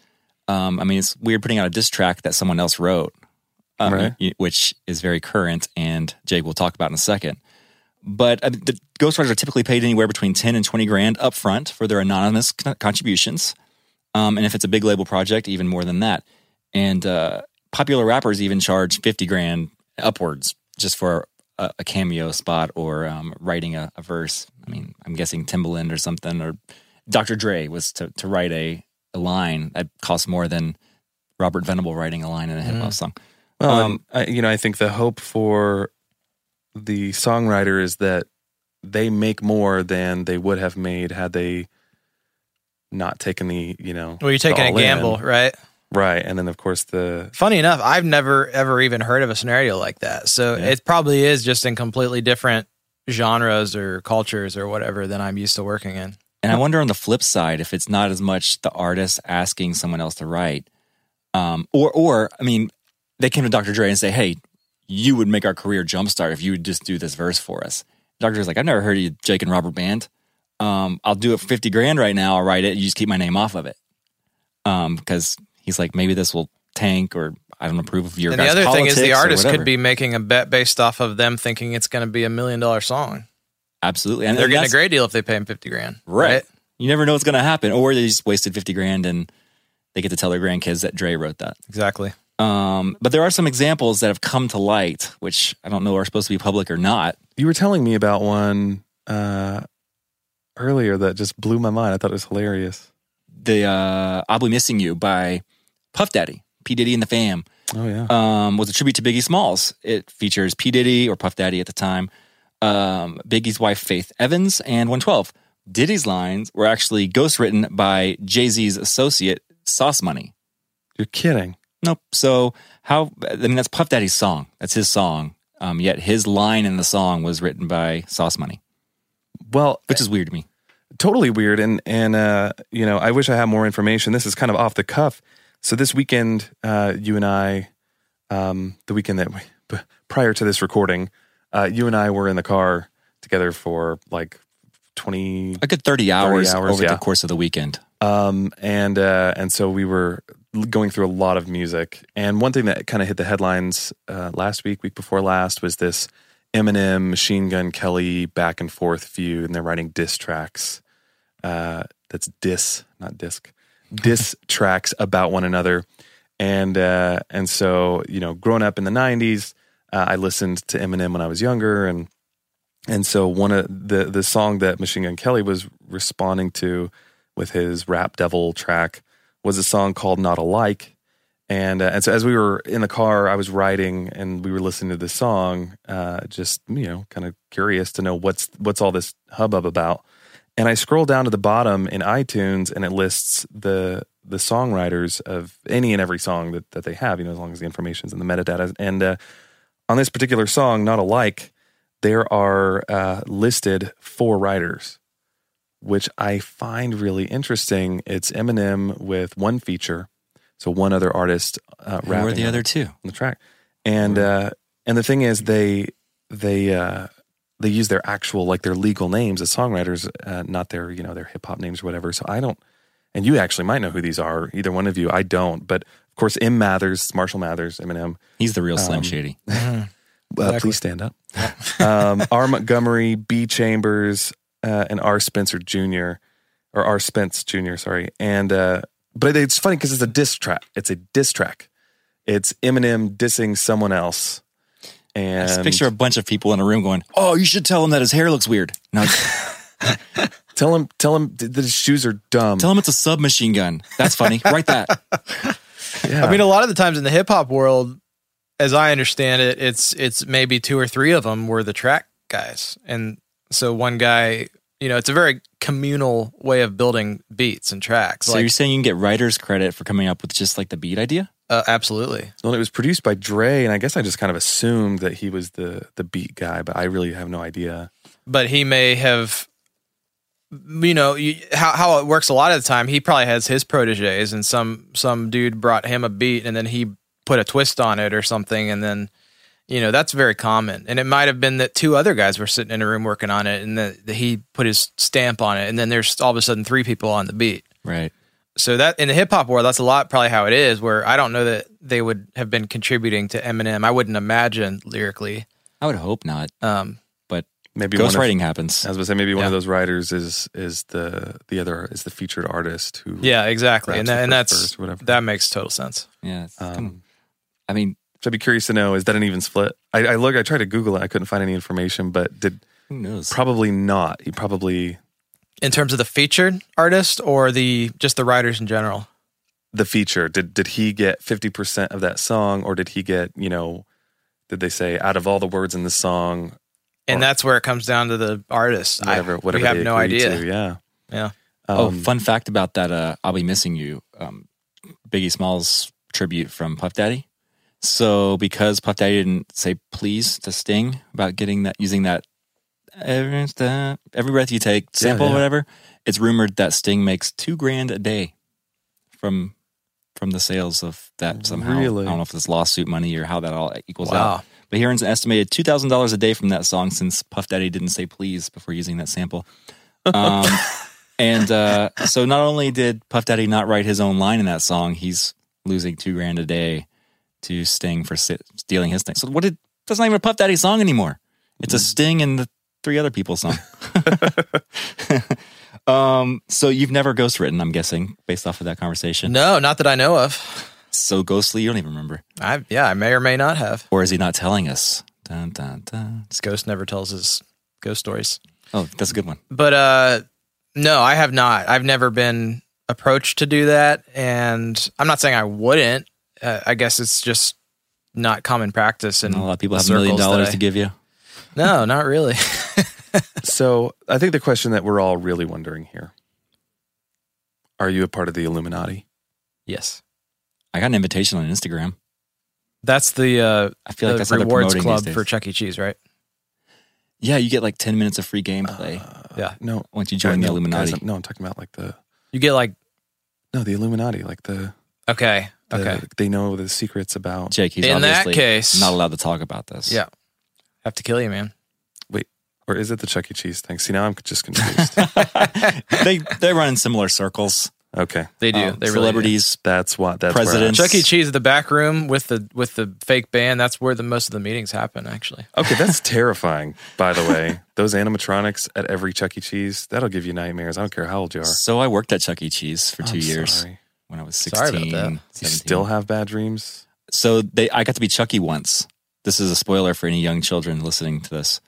Um, I mean, it's weird putting out a diss track that someone else wrote, um, Right. which is very current, and Jake will talk about in a second. But uh, the ghostwriters are typically paid anywhere between 10 and 20 grand up front for their anonymous con- contributions. Um, and if it's a big label project, even more than that. And uh, popular rappers even charge 50 grand upwards just for a, a cameo spot or um, writing a, a verse. I mean, I'm guessing Timbaland or something, or Dr. Dre was to, to write a, a line that costs more than Robert Venable writing a line in a hip hop song. Well, Um, I, you know, I think the hope for the songwriter is that they make more than they would have made had they not taken the, you know, Well, you're taking a all in. gamble, right? right? And then of course the Funny enough, I've never ever even heard of a scenario like that. So Yeah. it probably is just in completely different genres or cultures or whatever than I'm used to working in. And I wonder on the flip side if it's not as much the artist asking someone else to write, um, or or I mean, they came to Dr. Dre and say, "Hey, you would make our career jumpstart if you would just do this verse for us." Dr. Dre's like, "I've never heard of you, Jake and Robert Band. Um, I'll do it for fifty grand right now. I'll write it. You just keep my name off of it." Um, because he's like, maybe this will tank, or I don't approve of your. and the other thing is the artist could be making a bet based off of them thinking it's going to be a million dollar song. absolutely, and They're getting a great deal if they pay him 50 grand. Right. You never know what's going to happen. Or they just wasted 50 grand and they get to tell their grandkids that Dre wrote that. Exactly. Um, but there are some examples that have come to light, which I don't know are supposed to be public or not. you were telling me about one uh earlier that just blew my mind. I thought it was hilarious. The uh, I'll Be Missing You by Puff Daddy, P. Diddy and the Fam, Oh yeah. um, was a tribute to Biggie Smalls. It features P. Diddy or Puff Daddy at the time, um, Biggie's wife Faith Evans, and 112. Diddy's lines were actually ghostwritten by Jay Z's associate Sauce Money. You're kidding. Nope. So how? I mean, that's Puff Daddy's song. That's his song. Um, yet his line in the song was written by Sauce Money, Well, which is weird to me. totally weird and and uh you know i wish i had more information this is kind of off the cuff so this weekend uh you and i um the weekend that we, b- prior to this recording uh you and i were in the car together for like 20 A good thirty hours, hours, over yeah. the course of the weekend. um and uh and so we were going through a lot of music and one thing that kind of hit the headlines uh last week week before last was this Eminem, Machine Gun Kelly back and forth feud, and they're writing diss tracks. Uh, that's diss, not disc, diss tracks about one another. And uh, and so you know, growing up in the '90s, uh, I listened to Eminem when I was younger, and and so one of the the song that Machine Gun Kelly was responding to with his Rap Devil track was a song called "Not Alike." And uh, and so as we were in the car, I was writing and we were listening to this song, uh, just you know, kind of curious to know what's what's all this hubbub about. And I scroll down to the bottom in iTunes, and it lists the the songwriters of any and every song that, that they have, you know, as long as the information's in the metadata. And uh, on this particular song, "Not Alike," there are uh, listed four writers, which I find really interesting. It's Eminem with one feature, so one other artist uh, Who were rapping the other two? on the track. And uh, and the thing is, they they uh, they use their actual like their legal names as songwriters, uh, not their you know their hip hop names or whatever. So I don't. And you actually might know who these are. Either one of you, I don't. But of course, M Mathers, Marshall Mathers, Eminem. He's the real Um, Slim Shady. Uh, Please stand up. um, R. Montgomery, B. Chambers, uh, and R. Spencer Jr. or R. Spence Jr. Sorry, and uh, but it's funny because it's a diss track. It's a diss track. It's Eminem dissing someone else. And I And just picture a bunch of people in a room going, "Oh, you should tell him that his hair looks weird." No, tell him, tell him that his shoes are dumb. tell him it's a submachine gun. That's funny. Write that. yeah. I mean, a lot of the times in the hip hop world, as I understand it, it's it's maybe two or three of them were the track guys, and So one guy, you know, it's a very communal way of building beats and tracks. So like, you're saying you can get writer's credit for coming up with just like the beat idea? uh, absolutely. Well, it was produced by Dre, and I guess I just kind of assumed that he was the the beat guy, but I really have no idea. But he may have, you know, you, how how it works a lot of the time. He probably has his proteges, and some some dude brought him a beat, and then he put a twist on it or something, and then. You know that's very common, and it might have been that two other guys were sitting in a room working on it, and that that he put his stamp on it, and then there's all of a sudden three people on the beat. Right. so that in the hip hop world, that's a lot probably how it is. Where I don't know that they would have been contributing to Eminem. I wouldn't imagine lyrically. I would hope not, Um, but Maybe one of- ghostwriting happens. I was gonna say maybe one of those writers is is the the other is the featured artist who yeah, exactly, and that, and that's whatever. that makes total sense. Yeah. It's kind of, Um, I mean, so I'd be curious to know is that an even split? I, I look I tried to Google it I couldn't find any information, but did who knows? probably not. He probably In terms of the featured artist or the just the writers in general. the feature did did he get 50% of that song or did he get you know did they say out of all the words in the song And Or- that's where it comes down to the artist. I- whatever whatever we have they no idea. to, yeah Yeah. oh, Um, fun fact about that. Uh, I'll be missing you. Um, Biggie Smalls tribute from Puff Daddy. So because Puff Daddy didn't say please to Sting about getting that using that every step- every breath you take sample yeah. or whatever, it's rumored that Sting makes two grand a day from from the sales of that somehow. Really? I don't know if it's lawsuit money or how that all equals Wow. out. But he earns an estimated two thousand dollars a day from that song since Puff Daddy didn't say please before using that sample. Um, and uh, so not only did Puff Daddy not write his own line in that song, he's losing two grand a day to Sting for si- stealing his thing. So what did that's not even a Puff Daddy song anymore. It's a Sting and the three other people's song. um, so you've never ghostwritten, I'm guessing, based off of that conversation. No, not that I know of. So ghostly, you don't even remember, I yeah, I may or may not have. or is he not telling us? Dun, dun, dun. This ghost never tells his ghost stories. Oh, that's a good one. But uh no, I have not. I've never been approached to do that and I'm not saying I wouldn't. Uh, I guess it's just not common practice and a lot of people have a million dollars to give you. No, not really. so I think the question that we're all really wondering here are you a part of the Illuminati yes. I got an invitation on Instagram. That's the uh I feel like the that's how rewards club for Chuck E. Cheese, right? Yeah, you get like 10 minutes of free gameplay Yeah. no once you join the Illuminati. guys, I'm- no I'm talking about like the You get like no the Illuminati like the, okay, the okay. they know the secrets about Jake, he's In that obviously case- not allowed to talk about this. Yeah. Have to kill you, man. Wait, or is it the Chuck E. Cheese thing see now I'm just confused they they run in similar circles. okay They do. Um, they really do. celebrities. that's what that's where Presidents. Chuck E. Cheese, at the back room with the with the fake band. That's where the most of the meetings happen. Actually, Okay, that's terrifying. By the way, those animatronics at every Chuck E. Cheese that'll give you nightmares. I don't care how old you are. So I worked at Chuck E. Cheese for 2 I'm years sorry. When I was Sorry 16. about that. You still have bad dreams. So they I got to be Chucky once. This is a spoiler for any young children listening to this.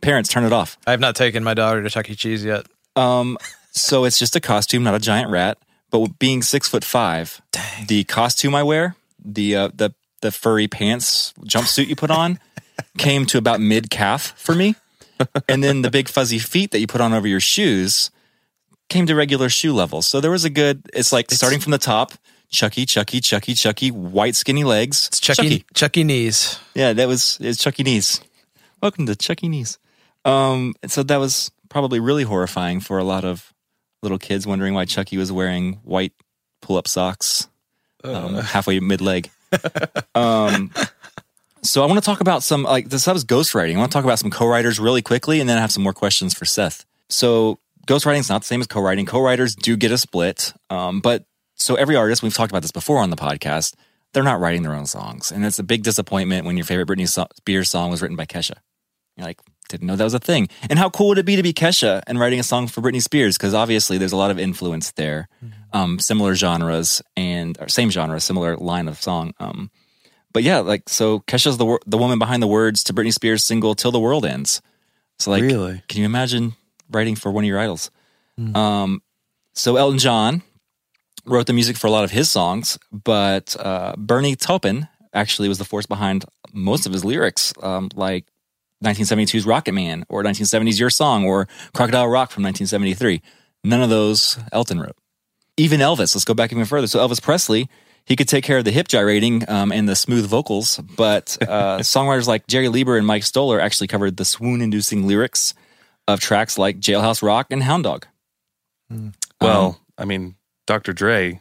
Parents, turn it off. I have not taken my daughter to Chuck E. Cheese yet. Um, so it's just a costume, not a giant rat. But being six foot five, the costume I wear, the uh, the the furry pants jumpsuit you put on, came to about mid calf for me, and then the big fuzzy feet that you put on over your shoes came to regular shoe level. So there was a good. It's like starting from the top. Chucky, Chucky, Chucky, Chucky, white skinny legs. It's Chucky Chucky knees. Yeah, that was it's Chucky Knees. Welcome to Chucky Knees. Um, so that was probably really horrifying for a lot of little kids wondering why Chucky was wearing white pull-up socks um, halfway mid-leg. um, so I want to talk about some like this. That was ghostwriting. I want to talk about some co-writers really quickly, and then I have some more questions for Seth. So ghostwriting is not the same as co-writing. Co-writers do get a split, um, but so every artist we've talked about this before on the podcast. They're not writing their own songs, and it's a big disappointment when your favorite Britney so- Spears song was written by Kesha. You're like, didn't know that was a thing. And how cool would it be to be Kesha and writing a song for Britney Spears? Because obviously there's a lot of influence there, um, similar genres and or same genre, similar line of song. Um, but yeah, like so, Kesha's the the woman behind the words to Britney Spears' single "Till the World Ends." So like, Really? can you imagine writing for one of your idols? Um, so Elton John wrote the music for a lot of his songs, but uh, Bernie Taupin actually was the force behind most of his lyrics. Um, like 1972's Rocket Man or 1970's Your Song or Crocodile Rock from 1973. None of those Elton wrote. Even Elvis, let's go back even further. So Elvis Presley, he could take care of the hip gyrating um, and the smooth vocals, but uh, songwriters like Jerry Leiber and Mike Stoller actually covered the swoon inducing lyrics of tracks like Jailhouse Rock and Hound Dog. Well, I mean, Dr. Dre.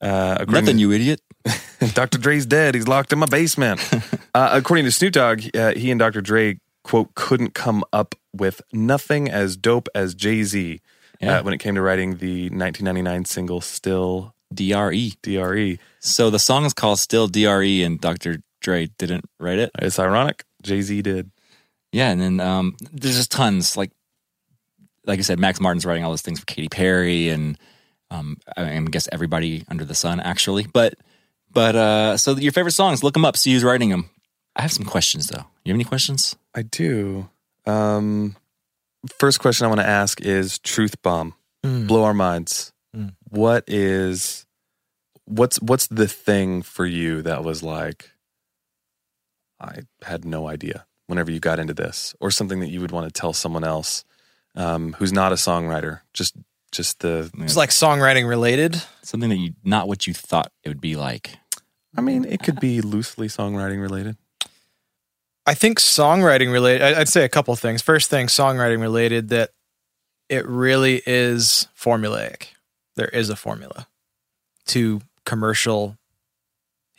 Uh, Nothing, you idiot. Dr. Dre's dead. He's locked in my basement. uh, according to Snoop Dogg, uh, he and Dr. Dre quote couldn't come up with nothing as dope as Jay Z Yeah. uh, when it came to writing the 1999 single "Still DRE. Dre." So the song is called Still DRE, and Dr. Dre didn't write it. It's ironic. Jay Z did. Yeah, and then um, there's just tons. Like, like I said, Max Martin's writing all those things for Katy Perry, and um, I, I guess everybody under the sun, actually. But, but uh, so your favorite songs, look them up. See who's writing them. I have some questions though. You have any questions? I do. Um, first question I want to ask is Truth Bomb. Mm. Blow our minds. Mm. What is what's what's the thing for you that was like I had no idea whenever you got into this, or something that you would want to tell someone else um, who's not a songwriter. Just just the It's like songwriting related. Something that you not what you thought it would be like. I mean, it could be loosely songwriting related. I think songwriting related. I- I'd say a couple things. First thing, songwriting related, that it really is formulaic. There is a formula to commercial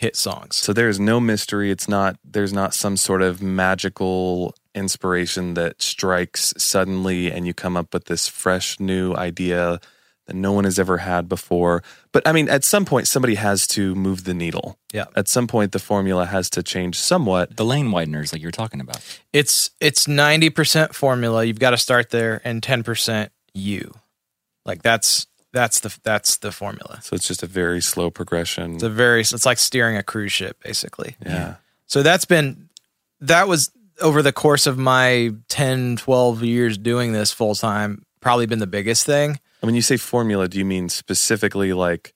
hit songs. So there is no mystery. It's not there's not some sort of magical inspiration that strikes suddenly and you come up with this fresh new idea that no one has ever had before. But I mean, at some point somebody has to move the needle. Yeah. At some point the formula has to change somewhat. The lane wideners, like you're talking about. It's it's ninety percent formula. You've got to start there, and ten percent you. Like that's that's the that's the formula. So it's just a very slow progression. It's a very it's like steering a cruise ship, basically. yeah. So that's been that was over the course of my 10, 12 years doing this full time, probably been the biggest thing. And when you say formula, do you mean specifically like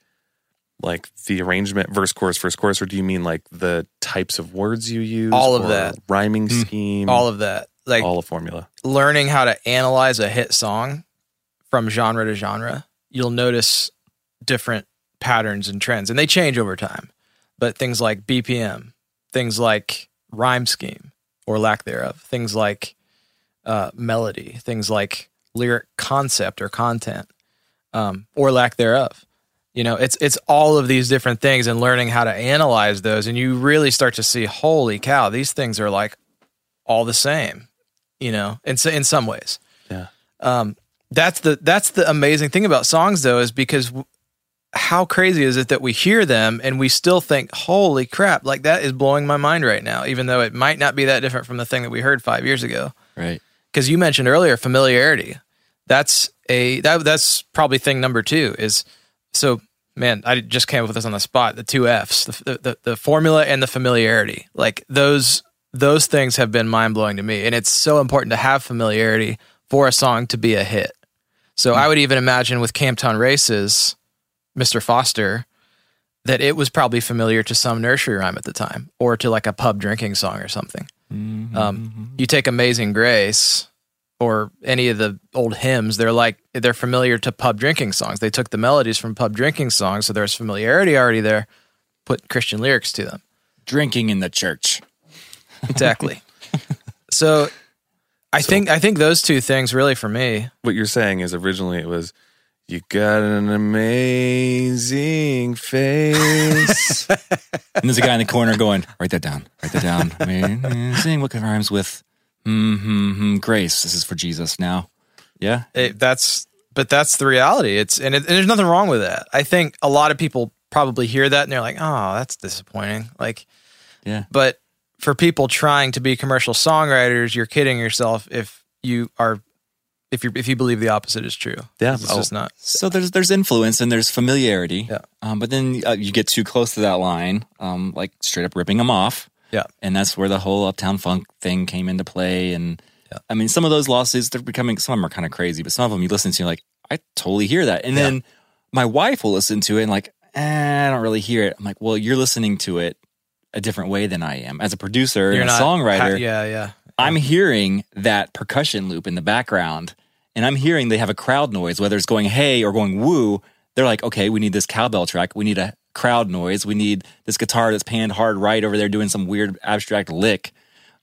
like the arrangement, verse, chorus, verse, chorus, or do you mean like the types of words you use? All of that. Rhyming mm-hmm. scheme. All of that. Like all of formula. learning how to analyze a hit song from genre to genre, you'll notice different patterns and trends, and they change over time. But things like BPM, things like rhyme scheme or lack thereof, things like uh, melody, things like lyric concept or content, um, or lack thereof. You know, it's it's all of these different things and learning how to analyze those, and you really start to see, holy cow, these things are like all the same. You know, in in some ways Yeah. um, that's the that's the amazing thing about songs though is because how crazy is it that we hear them and we still think holy crap like that is blowing my mind right now even though it might not be that different from the thing that we heard five years ago. Right. because you mentioned earlier familiarity. That's a that that's probably thing number two is so man i just came up with this on the spot the two f's the, the, the formula and the familiarity. Like those those things have been mind-blowing to me and it's so important to have familiarity for a song to be a hit so i would even imagine with camptown races mr foster that it was probably familiar to some nursery rhyme at the time or to like a pub drinking song or something um, you take Amazing Grace or any of the old hymns, they're like they're familiar to pub drinking songs. They took the melodies from pub drinking songs, so there's familiarity already there. Put Christian lyrics to them. Drinking in the church. Exactly. so I think I think those two things really for me. What you're saying is originally it was you got an amazing face. And there's a guy in the corner going, write that down, write that down. Amazing. What rhymes with mm-hmm, grace? This is for Jesus now. Yeah. It, that's but that's the reality. It's and, it, and there's nothing wrong with that. I think a lot of people probably hear that and they're like, "Oh, that's disappointing." Like Yeah. But for people trying to be commercial songwriters, you're kidding yourself if you are if you if you believe the opposite is true. Yeah. It's Oh. just not. So there's there's influence and there's familiarity. Yeah. Um, but then uh, you get too close to that line, um, like straight up ripping them off. Yeah. And that's where the whole Uptown Funk thing came into play. And Yeah. I mean, some of those lawsuits, they're becoming, some of them are kind of crazy, but some of them you listen to, you're like, I totally hear that. And Yeah. then my wife will listen to it and like, eh, I don't really hear it. I'm like, well, you're listening to it a different way than I am as a producer and a not songwriter. yeah, yeah. I'm hearing that percussion loop in the background, and I'm hearing they have a crowd noise, whether it's going hey or going woo. They're like, okay, we need this cowbell track. We need a crowd noise. We need this guitar that's panned hard right over there doing some weird abstract lick.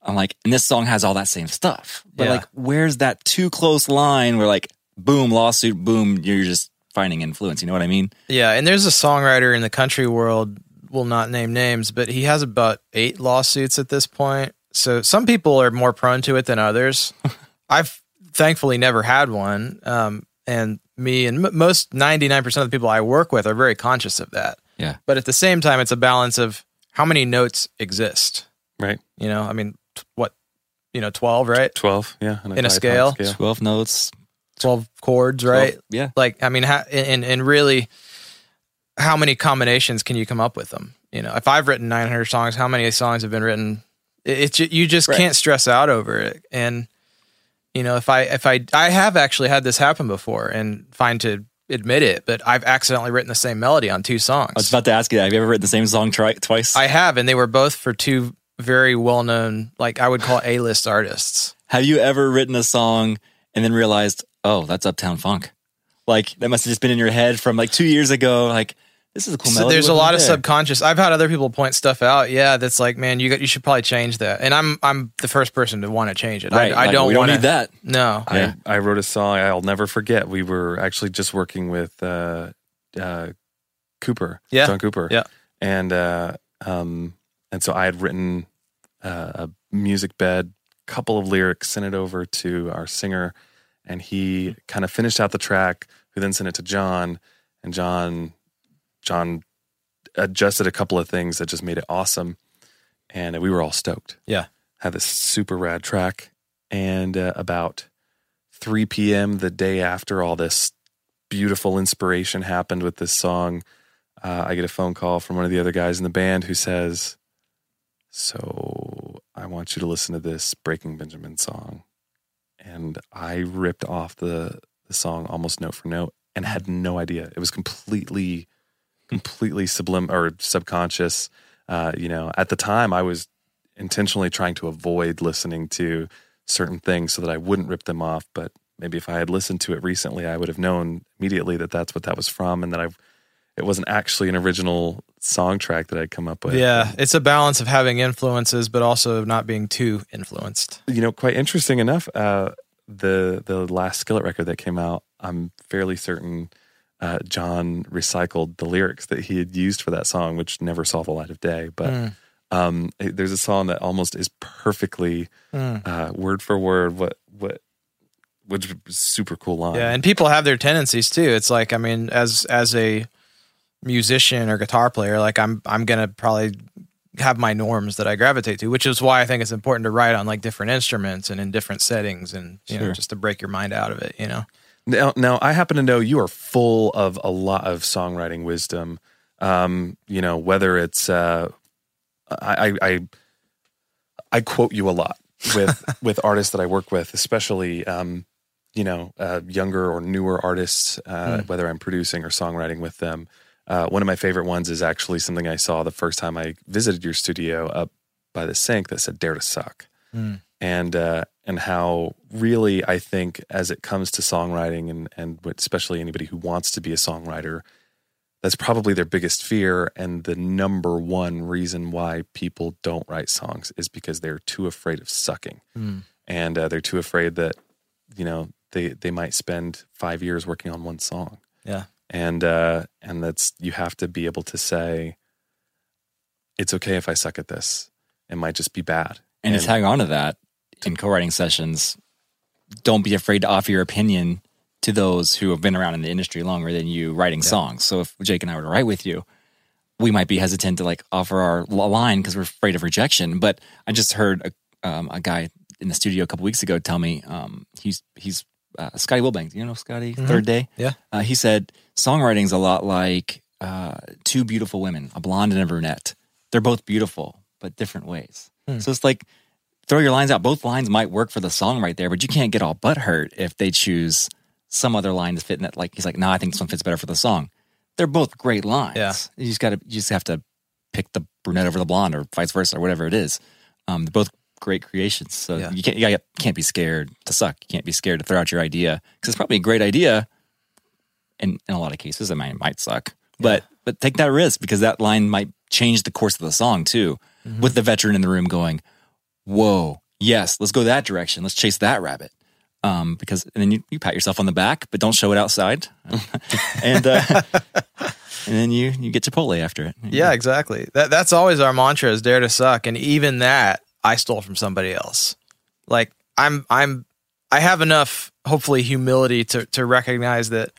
I'm like, and this song has all that same stuff. But Yeah. like, where's that too close line where like, boom, lawsuit, boom, you're just finding influence. You know what I mean? Yeah, and there's a songwriter in the country world, will not name names, but he has about eight lawsuits at this point. So some people are more prone to it than others. I've thankfully never had one. Um, and me and m- most 99% of the people I work with are very conscious of that. Yeah. But at the same time, it's a balance of how many notes exist. Right. You know, I mean, t- what, you know, 12, right? 12. Yeah. In a diatonic scale? 12 notes. 12 chords, right? yeah. like i mean ha- and and really how many combinations can you come up with them you know if i've written 900 songs how many songs have been written it's ju- you just Right. can't stress out over it and you know if i if i i have actually had this happen before and fine to admit it but i've accidentally written the same melody on two songs I was about to ask you that. Have you ever written the same song tri- twice? i have and they were both for two very well-known like i would call a-list artists Have you ever written a song and then realized, oh, that's Uptown Funk? Like that must have just been in your head from like two years ago. Like this is a cool So melody. there's a What's lot of there? subconscious. I've had other people point stuff out. Yeah, that's like, man, you got, you should probably change that. And I'm I'm the first person to want to change it. Right, I, I like, don't we don't want need that. No, Yeah. I, I wrote a song I'll never forget. We were actually just working with uh, uh, Cooper, Yeah. John Cooper, Yeah. and uh, um, and so I had written uh, a music bed, couple of lyrics, sent it over to our singer, and he kind of finished out the track. Who then sent it to John, and John, John adjusted a couple of things that just made it awesome, and we were all stoked yeah, had this super rad track. And uh, about 3 p.m. the day after all this beautiful inspiration happened with this song, uh, I get a phone call from one of the other guys in the band who says, So I want you to listen to this Breaking Benjamin song. And I ripped off the, the song almost note for note and had no idea. It was completely, completely sublim or subconscious. Uh, you know, at the time I was intentionally trying to avoid listening to certain things so that I wouldn't rip them off. But maybe if I had listened to it recently, I would have known immediately that that's what that was from, and that I it wasn't actually an original song track that I'd come up with. yeah. It's a balance of having influences, but also of not being too influenced. you know, quite interesting enough. Uh, the the last Skillet record that came out, I'm fairly certain uh, John recycled the lyrics that he had used for that song, which never saw the light of day. But Mm. um, it- there's a song that almost is perfectly Mm. uh, word for word what what which super cool line. Yeah, and people have their tendencies too. It's like, I mean, as as a musician or guitar player, like I'm I'm gonna probably have my norms that I gravitate to, which is why I think it's important to write on like different instruments and in different settings, and you know, just to break your mind out of it. You know. Now, now I happen to know you are full of a lot of songwriting wisdom. Um, you know, whether it's uh, I, I I I quote you a lot with with artists that I work with, especially um, you know uh, younger or newer artists. Uh, Whether I'm producing or songwriting with them, uh, one of my favorite ones is actually something I saw the first time I visited your studio up by the sink that said "Dare to Suck." and uh, and how really I think as it comes to songwriting and and especially anybody who wants to be a songwriter, that's probably their biggest fear. And the number one reason why people don't write songs is because they're too afraid of sucking, and uh, they're too afraid that you know they they might spend five years working on one song. Yeah. and uh and that's you have to be able to say it's okay if i suck at this. It might just be bad. And, to tag on to that in co-writing sessions, don't be afraid to offer your opinion to those who have been around in the industry longer than you writing songs. So if Jake and I were to write with you, we might be hesitant to like offer our line because we're afraid of rejection. But I just heard a, um, a guy in the studio a couple weeks ago tell me um, he's he's uh, Scotty Wilbanks. You know Scotty, Third Day. Yeah. Uh, he said songwriting's a lot like uh, two beautiful women, a blonde and a brunette. They're both beautiful, but different ways. So it's like throw your lines out. Both lines might work for the song right there, but you can't get all butt hurt if they choose some other line to fit in that. Like he's like, no, I think this one fits better for the song. They're both great lines. Yeah. You just got to, you just have to pick the brunette over the blonde or vice versa or whatever it is. Um, they're both great creations. So Yeah. you can't you can't be scared to suck. You can't be scared to throw out your idea because it's probably a great idea. And in a lot of cases, it might, might suck, but but take that risk because that line might change the course of the song too. Mm-hmm. With the veteran in the room going, "Whoa, yes, let's go that direction. Let's chase that rabbit." Um, because and then you, you pat yourself on the back, but don't show it outside. and uh, and then you you get Chipotle after it. Yeah, exactly. That that's always our mantra is dare to suck, and even that I stole from somebody else. Like I'm I'm I have enough hopefully humility to to recognize that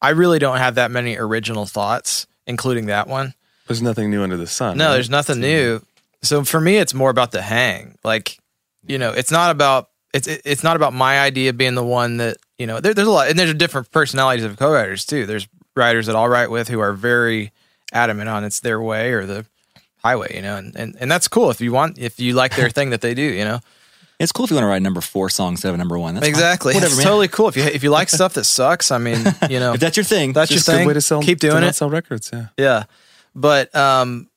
I really don't have that many original thoughts, including that one. There's nothing new under the sun. No, right? there's nothing new. So for me, it's more about the hang. Like, you know, it's not about it's it- it's not about my idea being the one that you know. There, there's a lot, and there's different personalities of co-writers too. There's writers that I'll write with who are very adamant on it's their way or the highway, you know, and and, and that's cool if you want if you like their thing that they do, you know. It's cool if you want to write number four song instead of number one. That's fine. exactly, Whatever, it's totally cool if you if you like stuff that sucks. I mean, you know, If that's your thing, that's Just your thing. good way to sell. Keep doing it. Sell records. Yeah. Yeah. But um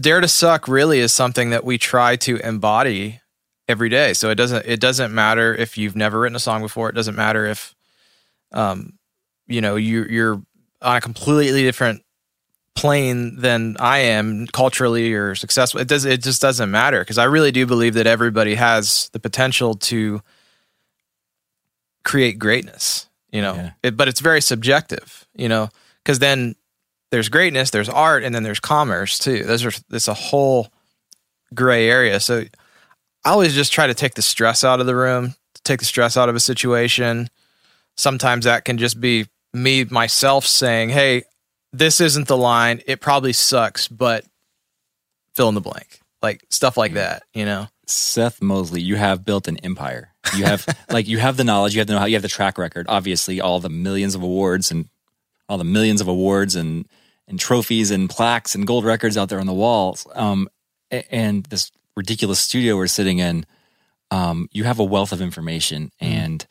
Dare to Suck really is something that we try to embody every day. So it doesn't it doesn't matter if you've never written a song before. It doesn't matter if um you know you you're on a completely different plane than I am culturally or successful. It does it just doesn't matter because I really do believe that everybody has the potential to create greatness, you know. Yeah. It, but it's very subjective, you know, because then there's greatness, there's art, and then there's commerce too. Those are it's a whole gray area. So I always just try to take the stress out of the room, take the stress out of a situation. Sometimes that can just be me myself saying, "Hey, this isn't the line. It probably sucks, but fill in the blank." Like stuff like that, you know. Seth Mosley, you have built an empire. You have like you have the knowledge, you have the know how, you have the track record. Obviously, all the millions of awards and all the millions of awards and and trophies and plaques and gold records out there on the walls. Um, and this ridiculous studio we're sitting in. Um, you have a wealth of information and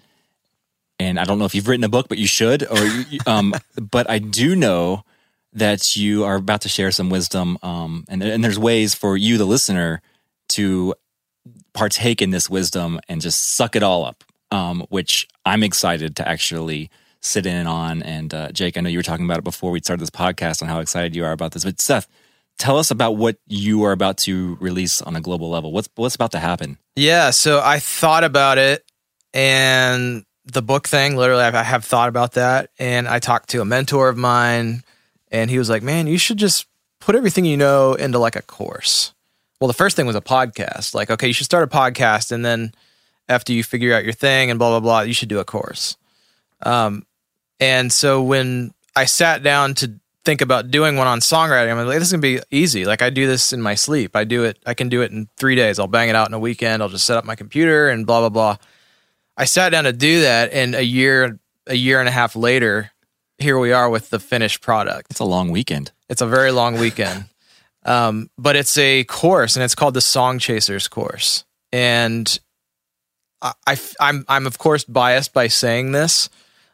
and I don't know if you've written a book, but you should. Or you, you- um, but I do know that you are about to share some wisdom. Um, and and there's ways for you, the listener, to partake in this wisdom and just suck it all up. Um, which I'm excited to actually sit in on. And uh, Jake, I know you were talking about it before we started this podcast on how excited you are about this. But Seth, tell us about what you are about to release on a global level. What's what's about to happen? Yeah, so I thought about it and the book thing, literally, I have thought about that. And I talked to a mentor of mine, and he was like, Man, you should just put everything you know into like a course. Well, the first thing was a podcast. Like, okay, you should start a podcast, and then after you figure out your thing and blah, blah, blah, you should do a course. Um, and so when I sat down to think about doing one on songwriting, I'm like, this is gonna be easy. Like I do this in my sleep. I do it. I can do it in three days. I'll bang it out in a weekend. I'll just set up my computer and blah blah blah. I sat down to do that, and a year, a year and a half later, here we are with the finished product. It's a long weekend. It's a very long weekend. Um, but it's a course and it's called the Song Chasers course. And I, I, I'm, I'm of course biased by saying this,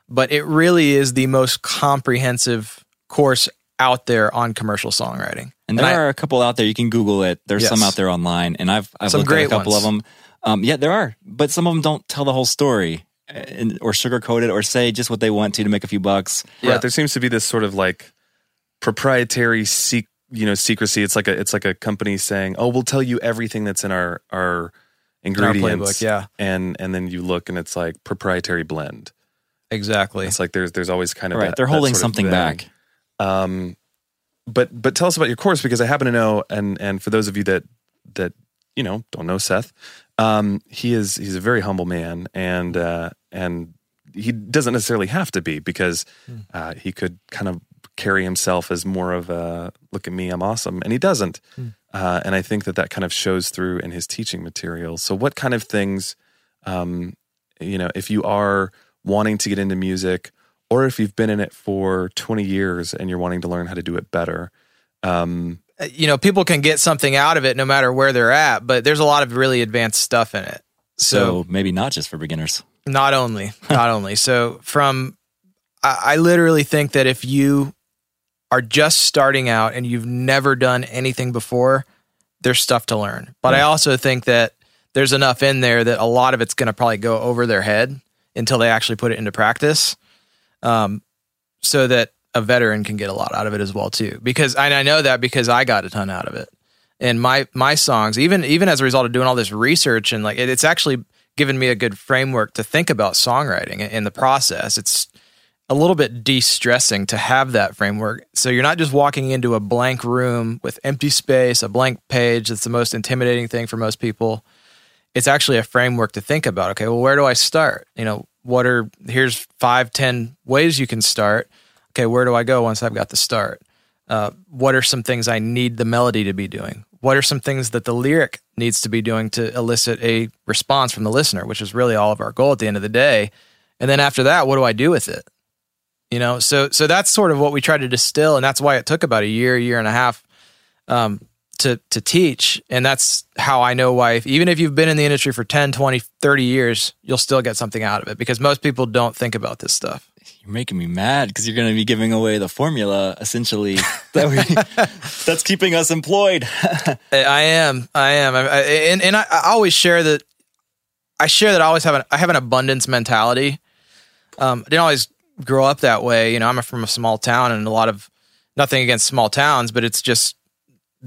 but it really is the most comprehensive course out there on commercial songwriting. And there I- are a couple out there. You can Google it. There's Yes. some out there online, and I've I've Some looked at a couple ones. of them. Um, yeah, there are, but some of them don't tell the whole story, and, or sugarcoat it, or say just what they want to to make a few bucks. Yeah. Right. There seems to be this sort of like proprietary sec- you know secrecy. It's like a it's like a company saying, "Oh, we'll tell you everything that's in our our ingredients." playbook, yeah. And and then you look and it's like proprietary blend. Exactly. It's like there's there's always kind of Right, that- they're that holding sort something back. Um, but but tell us about your course because I happen to know, and and for those of you that that you know don't know Seth, um, he is he's a very humble man, and uh, and he doesn't necessarily have to be because uh, he could kind of carry himself as more of a look at me, I'm awesome, and he doesn't. Uh, and I think that that kind of shows through in his teaching materials. So, what kind of things, um, you know, if you are wanting to get into music, or if you've been in it for 20 years and you're wanting to learn how to do it better, um, Uh, you know, people can get something out of it no matter where they're at, but there's a lot of really advanced stuff in it. So, maybe not just for beginners. Not only, not only. So from, I, I literally think that if you are just starting out and you've never done anything before, there's stuff to learn. But I also think that there's enough in there that a lot of it's going to probably go over their head until they actually put it into practice. Um, so that a veteran can get a lot out of it as well too. Because I know that because I got a ton out of it. And my my songs, even even as a result of doing all this research and like it, it's actually given me a good framework to think about songwriting in the process. It's a little bit de-stressing to have that framework. So you're not just walking into a blank room with empty space, a blank page. That's the most intimidating thing for most people. It's actually a framework to think about. Okay, well, where do I start? You know, what are here's five, ten ways you can start. Okay, where do I go once I've got the start? Uh, what are some things I need the melody to be doing? What are some things that the lyric needs to be doing to elicit a response from the listener, which is really all of our goal at the end of the day. And then after that, what do I do with it? You know, so so that's sort of what we try to distill, and that's why it took about a year, year and a half um, to to teach. And that's how I know why, if, even if you've been in the industry for 10, 20, 30 years, you'll still get something out of it because most people don't think about this stuff. You're making me mad because you're going to be giving away the formula essentially that we, that's keeping us employed. I am, I am, I, I, and and I, I always share that. I share that I always have an I have an abundance mentality. Um, I didn't always grow up that way. You know, I'm from a small town, and a lot of nothing against small towns, but it's just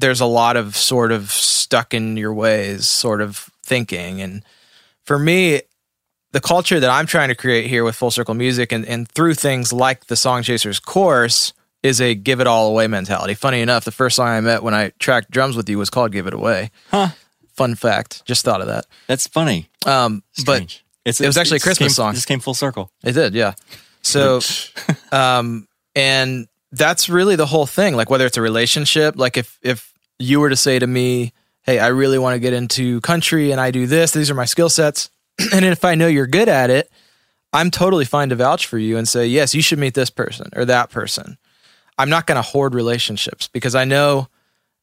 there's a lot of sort of stuck in your ways sort of thinking. And for me, the culture that I'm trying to create here with Full Circle Music and, and through things like the Song Chasers course is a give it all away mentality. Funny enough, the first song I met when I tracked drums with you was called Give It Away. Huh. Fun fact. Just thought of that. That's funny. Um, but It's, it was actually a Christmas came, song. It just came full circle. It did, yeah. So, um, and that's really the whole thing. Like whether it's a relationship, like if if you were to say to me, "Hey, I really want to get into country, and I do this. These are my skill sets," and if I know you're good at it, I'm totally fine to vouch for you and say, "Yes, you should meet this person or that person." I'm not going to hoard relationships because I know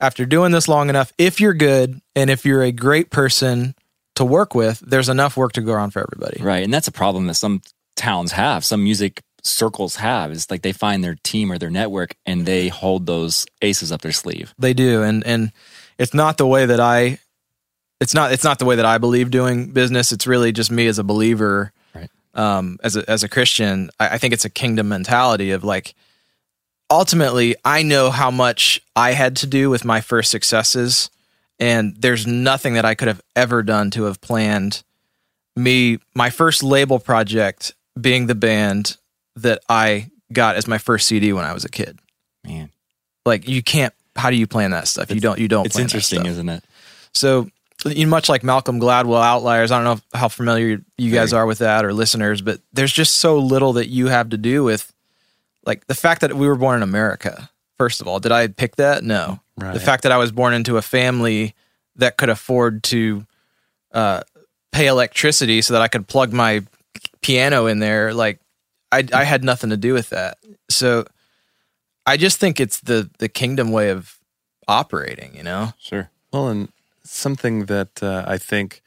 after doing this long enough, if you're good and if you're a great person to work with, there's enough work to go around for everybody. Right. And that's a problem that some towns have, some music circles have. Is like they find their team or their network and they hold those aces up their sleeve. They do, and and it's not the way that I. It's not. It's not the way that I believe doing business. It's really just me as a believer, Right. um, as a as a Christian. I, I think it's a kingdom mentality of like. Ultimately, I know how much I had to do with my first successes, and there's nothing that I could have ever done to have planned me my first label project being the band that I got as my first CD when I was a kid. Man. Like you can't. How do you plan that stuff? You don't. You don't. It's plan that interesting, isn't it? So, you much like Malcolm Gladwell Outliers, I don't know how familiar you guys are with that or listeners, but there's just so little that you have to do with like the fact that we were born in America. First of all, did I pick that? No. Right. The fact that I was born into a family that could afford to uh, pay electricity so that I could plug my piano in there, like I, I had nothing to do with that. So I just think it's the the kingdom way of operating, you know? Sure. Well, and something that uh, I think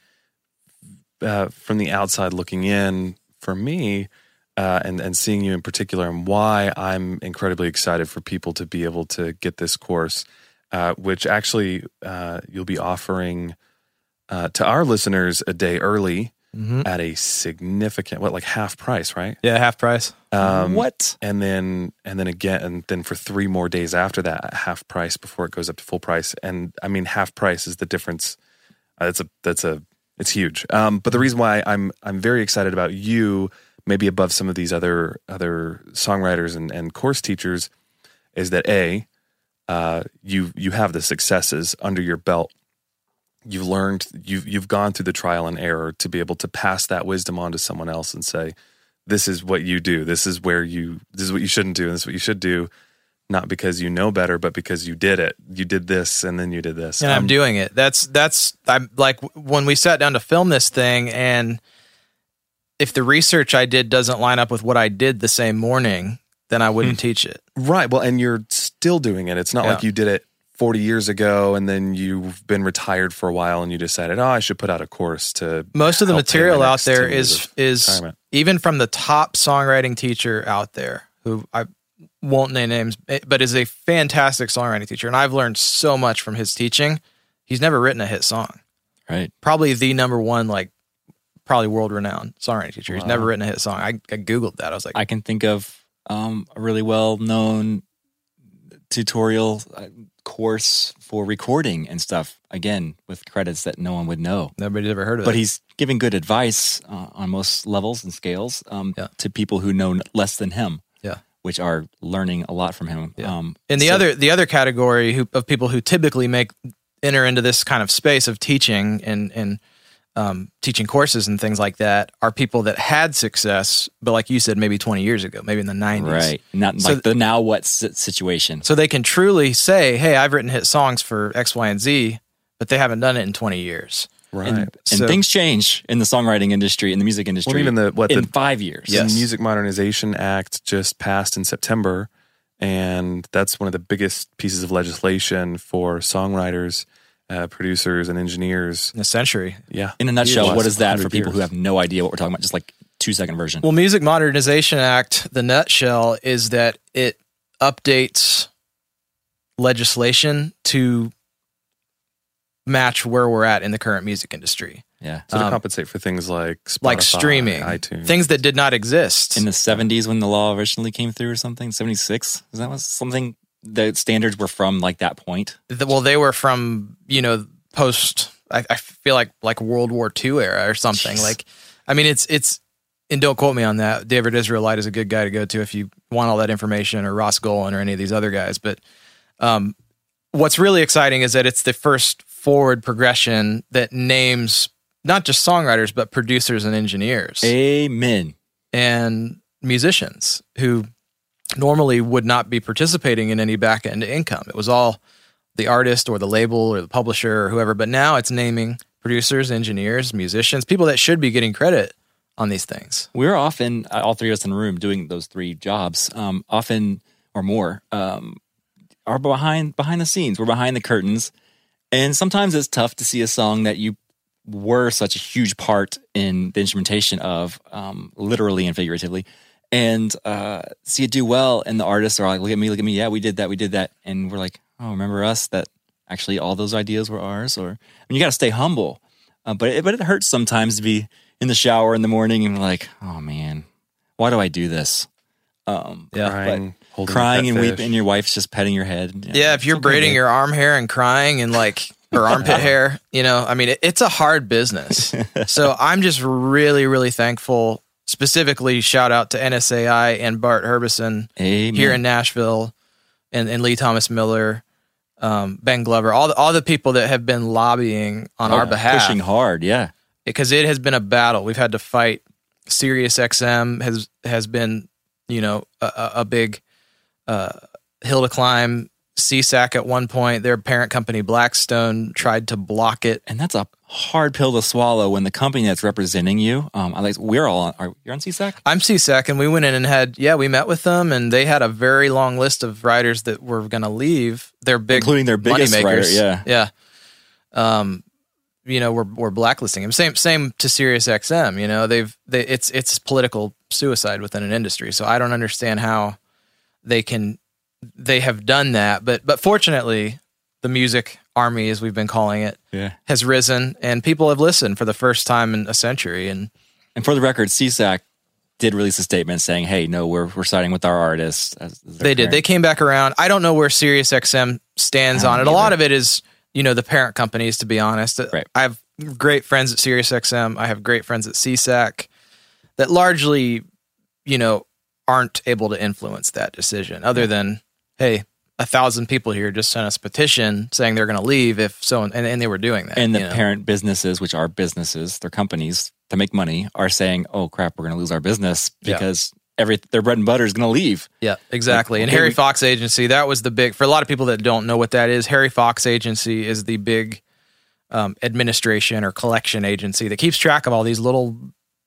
uh, from the outside looking in, for me, uh, and and seeing you in particular, and why I'm incredibly excited for people to be able to get this course, uh, which actually uh, you'll be offering uh, to our listeners a day early at a significant, what like half price, right? Yeah, half price. Um, what? and then and then again and then for three more days after that half price before it goes up to full price and i mean half price is the difference uh, that's a that's a it's huge um, but the reason why i'm i'm very excited about you maybe above some of these other other songwriters and, and course teachers is that a uh, you you have the successes under your belt you've learned you've you've gone through the trial and error to be able to pass that wisdom on to someone else and say this is what you do this is where you this is what you shouldn't do and this is what you should do not because you know better but because you did it you did this and then you did this and I'm Um, doing it. That's that's I'm like when we sat down to film this thing, and if the research I did doesn't line up with what I did the same morning, then I wouldn't teach it. right well and you're still doing it it's not Yeah. like you did it 40 years ago and then you've been retired for a while and you decided oh i should put out a course to Most of the material out there 10 years is is even from the top songwriting teacher out there, who I won't name names, eh, but is a fantastic songwriting teacher, and I've learned so much from his teaching. he's never written a hit song. Right. Probably the number one, like probably world renowned songwriting teacher. He's never written a hit song. I, I googled that. I was like, I can think of um, a really well known tutorial uh, course for recording and stuff. Again, with credits that no one would know. nobody's ever heard of it. But he's giving good advice uh, on most levels and scales um, Yeah. to people who know less than him, yeah. which are learning a lot from him. Um, And the so- other the other category who, of people who typically make enter into this kind of space of teaching and and um, teaching courses and things like that are people that had success, but like you said, maybe twenty years ago, maybe in the nineties, right, not So like the now what situation. So they can truly say, "Hey, I've written hit songs for X, Y, and Z," but they haven't done it in twenty years. Right. and, and So- things change in the songwriting industry, in the music industry. Well, even the- what in the- five years. Yes. The Music Modernization Act just passed in September, and that's one of the biggest pieces of legislation for songwriters, uh, producers, and engineers. In a century. Yeah. In a nutshell, Years. what is that for 100 people who have no idea what we're talking about? Just like two second version. Well, Music Modernization Act, the nutshell is that it updates legislation to match where we're at in the current music industry, yeah. So to um, compensate for things like Spotify, like streaming, iTunes, things that did not exist. in the 70s when the law originally came through or something 76 is that was something the standards were from like that point The- well, they were from you know post. I, I feel like like World War II era or something. Jeez. Like, I mean, it's it's. And don't quote me on that. David Israelite is a good guy to go to if you want all that information, or Ross Golan, or any of these other guys. But um, what's really exciting is that it's the first forward progression that names not just songwriters but producers and engineers amen and musicians who normally would not be participating in any back end income. It was all the artist or the label or the publisher or whoever, but now it's naming producers, engineers, musicians, people that should be getting credit on these things. we're often uh, all three of us in the room doing those three jobs um, often or more um, are behind behind the scenes we're behind the curtains and sometimes it's tough to see a song that you were such a huge part in the instrumentation of um, literally and figuratively and uh, see it do well and the artists are like look at me look at me yeah we did that we did that and we're like oh remember us that actually all those ideas were ours or I mean, you got to stay humble uh, but it, but it hurts sometimes to be in the shower in the morning and like oh man why do I do this um Yeah. crying, but crying and pet weeping and your wife's just petting your head Yeah, if you're okay, braiding babe. your arm hair and crying and like or armpit hair, you know, I mean, it, it's a hard business. so I'm just really, really thankful. Specifically, shout out to NSAI and Bart Herbison Amen. here in Nashville, and, and Lee Thomas Miller, um, Ben Glover, all the, all the people that have been lobbying on our Oh, behalf pushing hard yeah because it has been a battle. We've had to fight. Sirius XM has has been, you know, a, a- a big uh, hill to climb. SESAC at one point, their parent company Blackstone tried to block it. and that's a hard pill to swallow when the company that's representing you um I like we're all on are, you're on SESAC I'm SESAC, and we went in and had yeah, we met with them, and they had a very long list of writers that were going to leave. Their big, Including their biggest moneymakers. writer, yeah. yeah. Um, you know, we're we're blacklisting them. Same same to Sirius XM. You know, they've they it's it's political suicide within an industry. So I don't understand how they can they have done that. But but fortunately, the music army, as we've been calling it, yeah has risen, and people have listened for the first time in a century. And and for the record SESAC did release a statement saying hey no we're we're siding with our artists as, as their They did. They came back around. I don't know where Sirius XM stands on it. don't A lot of it is, you know, the parent companies, to be honest. Uh, right. I have great friends at Sirius XM. I have great friends at SESAC that largely, you know, aren't able to influence that decision other than, hey, a thousand people here just sent us a petition saying they're going to leave if so, and, and they were doing that. and the know. parent businesses, which are businesses, they're companies to make money, are saying, "Oh crap, we're going to lose our business Yeah. because every their bread and butter is going to leave." Yeah, exactly. and okay, Harry we- Fox Agency, that was the big for a lot of people that don't know what that is. Harry Fox Agency is the big um, administration or collection agency that keeps track of all these little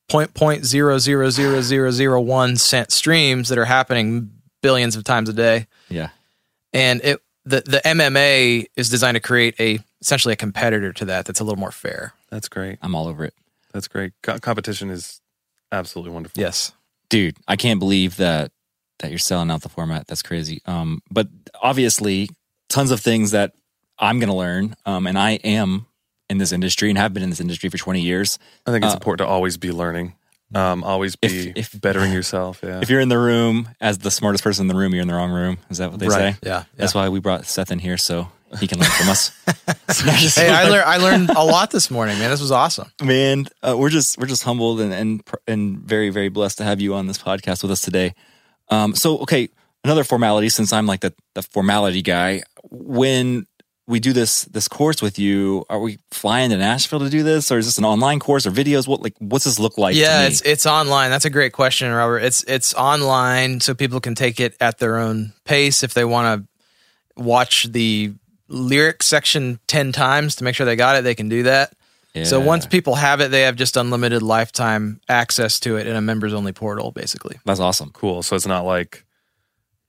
point point zero zero zero zero zero one cent streams that are happening billions of times a day. Yeah, And it the the MMA is designed to create a essentially a competitor to that that's a little more fair. That's great. I'm all over it, That's great. Co- competition is absolutely wonderful. Yes. dude. I can't believe that that you're selling out the format. That's crazy. Um, but obviously, tons of things that I'm going to learn. Um, and I am in this industry and have been in this industry for 20 years. I think it's Uh, important to always be learning. Um, always be If- if- bettering yourself. Yeah. If you're in the room as the smartest person in the room, you're in the wrong room. Is that what they Right. say? Yeah, That's why we brought Seth in here so he can learn from us. Hey, I learned I learned a lot this morning, man. This was awesome. man uh, we're just we're just humbled and and and very very blessed to have you on this podcast with us today um so okay another formality since i'm like the the formality guy when we do this this course with you are we flying to nashville to do this or is this an online course or videos what like what's this look like to yeah, me? it's it's online. That's a great question, Robert. It's it's online, so people can take it at their own pace if they want to watch the lyric section ten times to make sure they got it. They can do that. So once people have it, they have just unlimited lifetime access to it in a members only portal, basically. that's awesome cool. So it's not like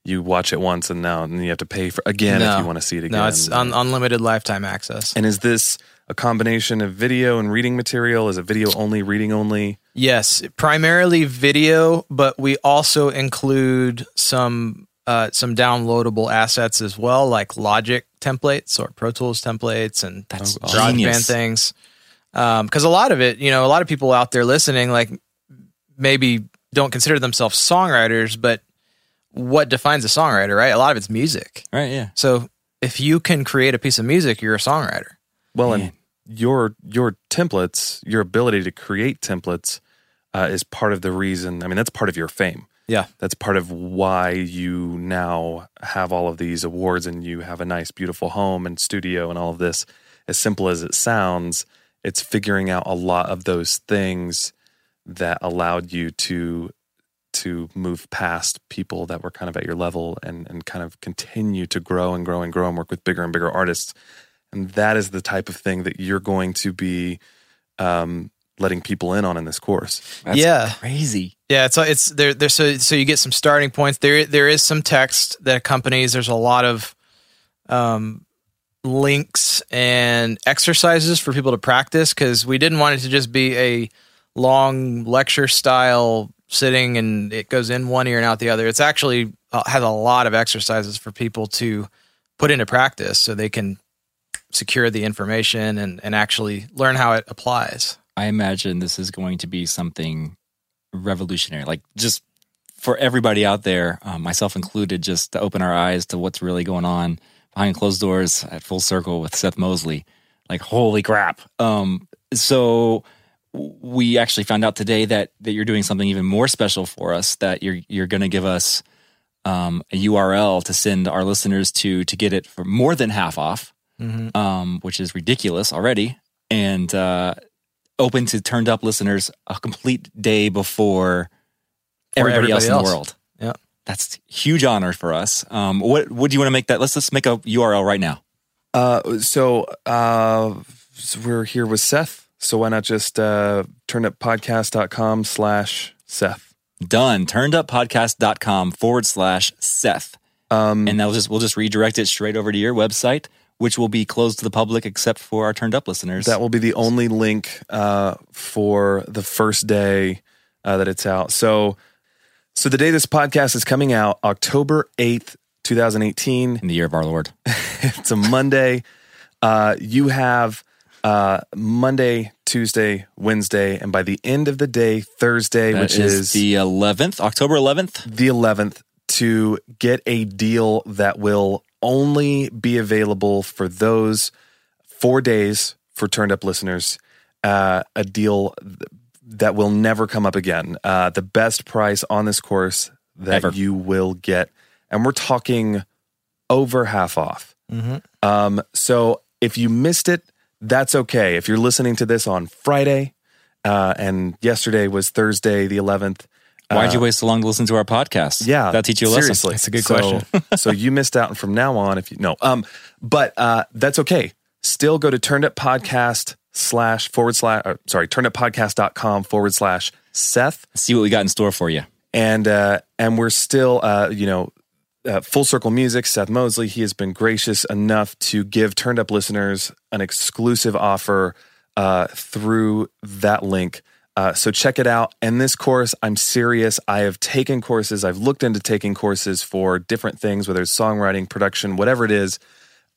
you watch it once and now and you have to pay for again if you want to see it again. No, it's un- unlimited lifetime access. and is this a combination of video and reading material? Is it video only, reading only? Yes, primarily video, but we also include some uh, some downloadable assets as well, like Logic templates or Pro Tools templates and That's GarageBand genius. things. Because a lot of it, you know, a lot of people out there listening, like maybe don't consider themselves songwriters, but what defines a songwriter, right? A lot of it's music. right yeah So if you can create a piece of music, you're a songwriter. Well, and your your templates, your ability to create templates, uh, is part of the reason. I mean, that's part of your fame. Yeah. That's part of why you now have all of these awards and you have a nice, beautiful home and studio and all of this. As simple as it sounds, it's figuring out a lot of those things that allowed you to to move past people that were kind of at your level and and kind of continue to grow and grow and grow and work with bigger and bigger artists. And that is the type of thing that you're going to be um, letting people in on in this course. That's Yeah. crazy Yeah, it's it's there. There, so so you get some starting points. There there is some text that accompanies. There's a lot of um, links and exercises for people to practice because we didn't want it to just be a long lecture style sitting and it goes in one ear and out the other. It's actually uh, has a lot of exercises for people to put into practice so they can secure the information and and actually learn how it applies. I imagine this is going to be something revolutionary, like just for everybody out there, um, myself included, just to open our eyes to what's really going on behind closed doors at Full Circle with Seth Mosley. Like, holy crap! Um, so we actually found out today that that you're doing something even more special for us. That you're you're going to give us um, a URL to send our listeners to to get it for more than half off, um, which is ridiculous already, and uh, open to turned up listeners a complete day before everybody, else, everybody in the world. Yeah. That's huge honor for us. Um, what what do you want to make that? Let's let's make a URL right now. Uh, so uh, so we're here with Seth. So why not just uh, turneduppodcast.com slash Seth? Done. Turneduppodcast.com forward slash Seth. Um, And that'll just we'll just redirect it straight over to your website, which will be closed to the public except for our turned up listeners. that will be the only link uh, for the first day uh, that it's out. So, so the day this podcast is coming out, October eighth, two thousand eighteen. in the year of our Lord. It's a Monday. Uh, you have uh, Monday, Tuesday, Wednesday, and by the end of the day, Thursday, That which is is the 11th, October 11th. the 11th to get a deal that will only be available for those four days for turned up listeners. Uh, a deal th- that will never come up again. Uh, the best price on this course that Ever. you will get. And we're talking over half off. Um, so if you missed it, that's okay. If you're listening to this on Friday, uh, and yesterday was Thursday, the 11th, Why'd you waste so long to listen to our podcast? Uh, yeah, That'll teach you a lesson. seriously. That's a good So- question. so you missed out, and from now on, if you no, um, but uh, that's okay. Still go to turned up podcast slash forward slash uh, sorry, turneduppodcast.com forward slash Seth, See what we got in store for you. and uh, and we're still uh, you know. Uh, Full Circle Music, Seth Mosley, he has been gracious enough to give Turned Up listeners an exclusive offer uh, through that link. Uh, so check it out. And this course, I'm serious. I have taken courses. I've looked into taking courses for different things, whether it's songwriting, production, whatever it is.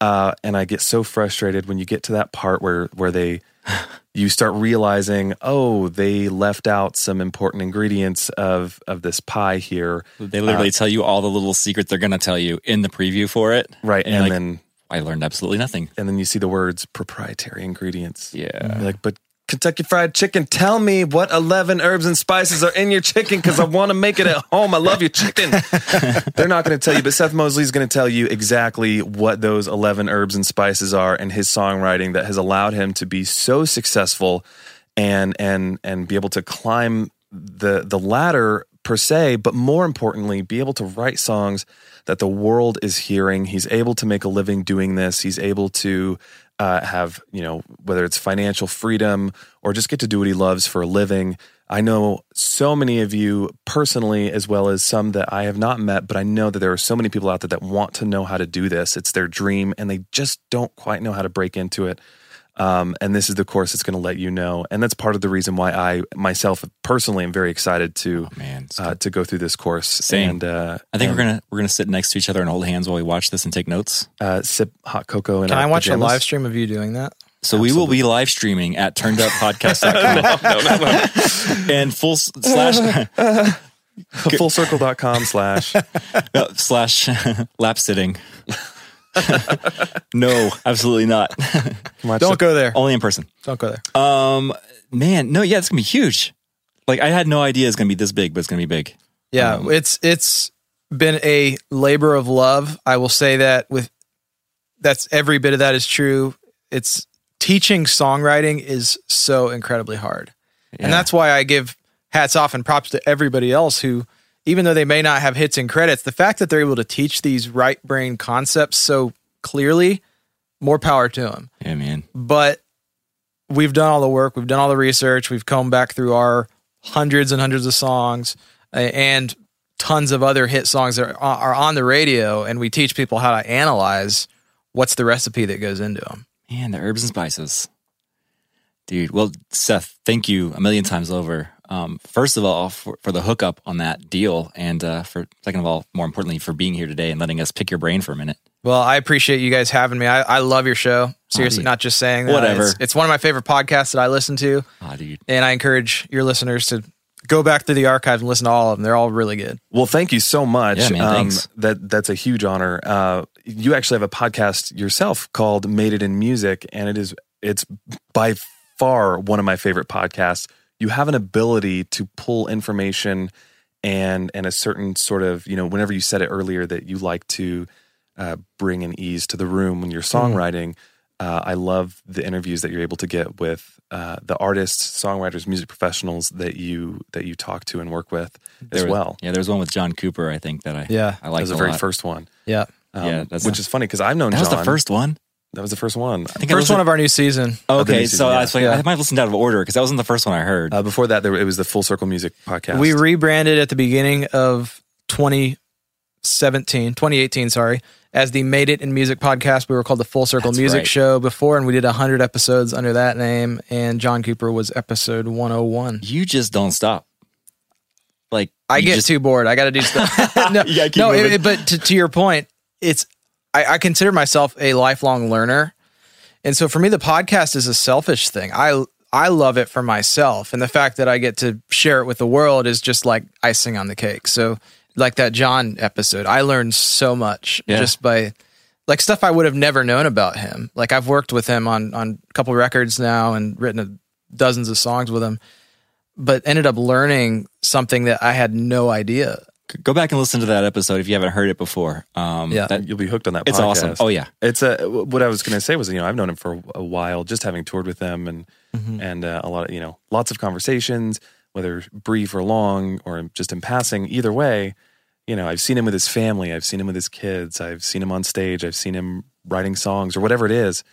Uh, and I get so frustrated when you get to that part where where they you start realizing, oh, they left out some important ingredients of of this pie here. They literally Uh, tell you all the little secrets they're going to tell you in the preview for it. right, And, and, like, then I learned absolutely nothing. and then you see the words proprietary ingredients. Yeah. Like, but Kentucky Fried Chicken, tell me what 11 herbs and spices are in your chicken because I want to make it at home. I love your chicken. They're not going to tell you, but Seth Mosley is going to tell you exactly what those 11 herbs and spices are and his songwriting that has allowed him to be so successful and and and be able to climb the the ladder per se, but more importantly, be able to write songs that the world is hearing. He's able to make a living doing this. He's able to uh, have you know whether it's financial freedom or just get to do what he loves for a living. I know so many of you personally, as well as some that I have not met, but I know that there are so many people out there that want to know how to do this. It's their dream, and they just don't quite know how to break into it. Um, and this is the course that's going to let you know. And that's part of the reason why I myself personally am very excited to Oh, man, uh, to go through this course. Same. And uh, I think and, we're gonna we're gonna sit next to each other and hold hands while we watch this and take notes. uh, sip hot cocoa. In Can I watch pajamas. a live stream of you doing that? So we will be live streaming at turneduppodcast.com and full s- slash Fullcircle.com slash. slash lap sitting. No, absolutely not. Don't it. go there. Only in person. Don't go there. Um, man, no, yeah, it's gonna be huge. Like I had no idea it's gonna be this big, but it's gonna be big. Yeah, Um, it's it's been a labor of love. I will say that with that's every bit of that is true. It's teaching songwriting is so incredibly hard. And that's why I give hats off and props to everybody else who even though they may not have hits and credits, the fact that they're able to teach these right brain concepts so clearly, more power to them Yeah, man. but we've done all the work, we've done all the research, we've combed back through our hundreds and hundreds of songs and tons of other hit songs that are, are on the radio, and we teach people how to analyze what's the recipe that goes into them. Man, the herbs and spices. Dude, well, Seth, thank you a million times over. Um, first of all, for, for the hookup on that deal, and uh, for second of all, more importantly, for being here today and letting us pick your brain for a minute. Well, I appreciate you guys having me. I, I love your show. Seriously, dude. not just saying that. Whatever. It's, it's one of my favorite podcasts that I listen to, Ah, dude. and I encourage your listeners to go back through the archives and listen to all of them. They're all really good. Well, thank you so much. Yeah, man, Um, thanks. That that's a huge honor. Uh, you actually have a podcast yourself called "Made It in Music," and it is it's by far one of my favorite podcasts. You have an ability to pull information and and a certain sort of you know whenever you said it earlier that you like to uh, bring an ease to the room when you're songwriting. Uh, I love the interviews that you're able to get with uh, the artists, songwriters, music professionals that you that you talk to and work with as was- well. Yeah, there was one with John Cooper, I think, that I Yeah. I like That was the very lot. first one. Yeah. Um, Yeah, that's which not- is funny because I've known That was the first one. That was the first one. I think I First listened- one of our new season. the Okay, new so season, I, yeah. was like, Yeah. I might have listened out of order because that wasn't the first one I heard. Uh, before that, there, it was the Full Circle Music podcast. We rebranded at the beginning of 2017, 2018, sorry, as the Made It in Music podcast. We were called the Full Circle That's Music right. Show before, and we did 100 episodes under that name. And John Cooper was episode 101. you just don't stop. Like I get just, too bored. I got to do stuff. no, You keep no moving. it- but to, to your point, it's I, I consider myself a lifelong learner, and so for me, the podcast is a selfish thing. I I love it for myself, and the fact that I get to share it with the world is just like icing on the cake. So, like that John episode, I learned so much Yeah. just by like stuff I would have never known about him. Like I've worked with him on on a couple records now and written a, dozens of songs with him, but ended up learning something that I had no idea. Go back and listen to that episode if you haven't heard it before. Um, Yeah. that, You'll be hooked on that. it's awesome. Oh yeah, It's a what I was going to say was you know I've known him for a while, just having toured with them and Mm-hmm. and uh, a lot of you know lots of conversations, whether brief or long or just in passing. Either way, you know I've seen him with his family, I've seen him with his kids, I've seen him on stage, I've seen him writing songs or whatever it is,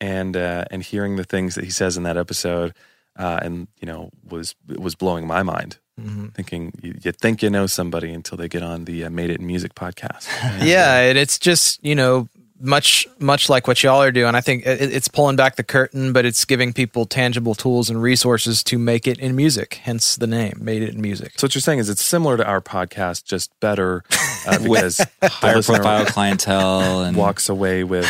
and uh, and hearing the things that he says in that episode, uh, and you know was was blowing my mind. Mm-hmm. Thinking you, you think you know somebody until they get on the uh, Made It in Music podcast. yeah and it's just you know much much like what y'all are doing i think it, it's pulling back the curtain but it's giving people tangible tools and resources to make it in music hence the name made it in music So what you're saying is it's similar to our podcast, just better uh, because higher profile clientele and walks away with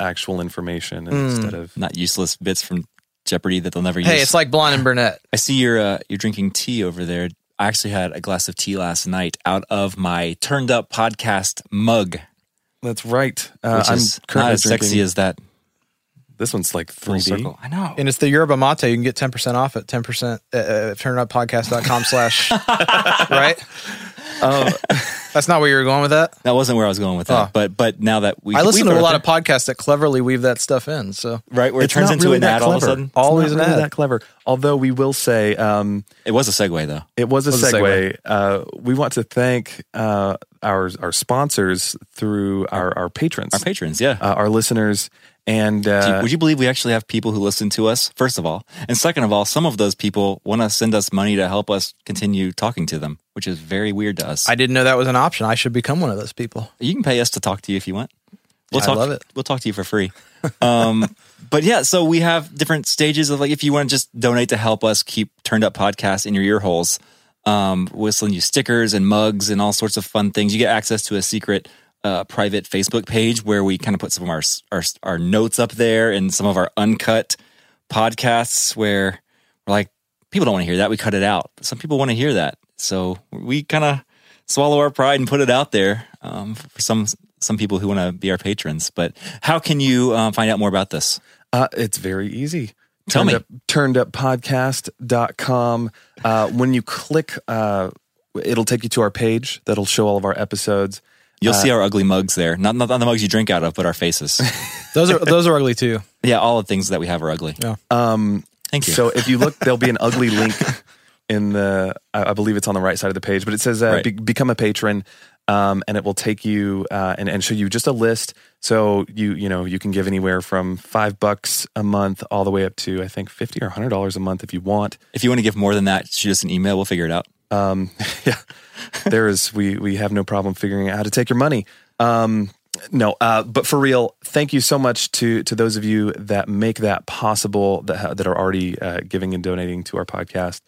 actual information Mm. instead of Not useless bits from Jeopardy that they'll never use. Hey, it's like Blonde and brunette. I see you're uh, you're drinking tea over there. I actually had a glass of tea last night out of my turned up podcast mug, That's right. Uh, which I'm is not currently as sexy as that this one's like 3D. circle. I know. And it's the Yerba Mate. You can get 10% off at 10% uh, uh, turneduppodcast.com slash, right? Oh. That's not where you were going with that? That wasn't where I was going with that. Oh. But but now that we I listen to a lot heard of podcasts that cleverly weave that stuff in. So right where it It's turns into really an that ad all of a clever. sudden. It's Always not an really ad. that clever. Although we will say um, It was a segue though. it was a Was a segue. Uh, we want to thank uh, our our sponsors through our our patrons, Our patrons, yeah. uh, our listeners, and Do you- uh, Would you believe we actually have people who listen to us? First of all, and second of all, some of those people want to send us money to help us continue talking to them, which is very weird to us. I didn't know that was an option. I should become one of those people. you can pay us to talk to you if you want. We'll I talk. love it. We'll talk to you for free. Um, but yeah, so we have different stages of like if you want to just donate to help us keep turned up podcast in your ear holes. Um, we'll you stickers and mugs and all sorts of fun things. You get access to a secret uh, private Facebook page where we kind of put some of our, our our notes up there and some of our uncut podcasts where we're like people don't want to hear that. We cut it out. Some people want to hear that, so we kind of swallow our pride and put it out there um, for some some people who want to be our patrons. But how can you um, find out more about this? Uh, it's very easy. Tell turned me. Up, turneduppodcast.com. Uh, when you click, uh, it'll take you to our page that'll show all of our episodes. You'll Uh, see our ugly mugs there. Not not the mugs you drink out of, but our faces. Those are those are ugly too. yeah, all the things that we have are ugly. Yeah. Um, Thank you. So if you look, there'll be an ugly link in the, I I believe it's on the right side of the page, but it says uh, Right. be, become a patron. Um, and it will take you uh, and, and show you just a list. So you you know you can give anywhere from five bucks a month all the way up to I think fifty or hundred dollars a month if you want. if you want to give more than that, shoot us an email. We'll figure it out. Um, yeah, there is. We we have no problem figuring out how to take your money. Um, no, uh, but for real, thank you so much to to those of you that make that possible that that are already uh, giving and donating to our podcast.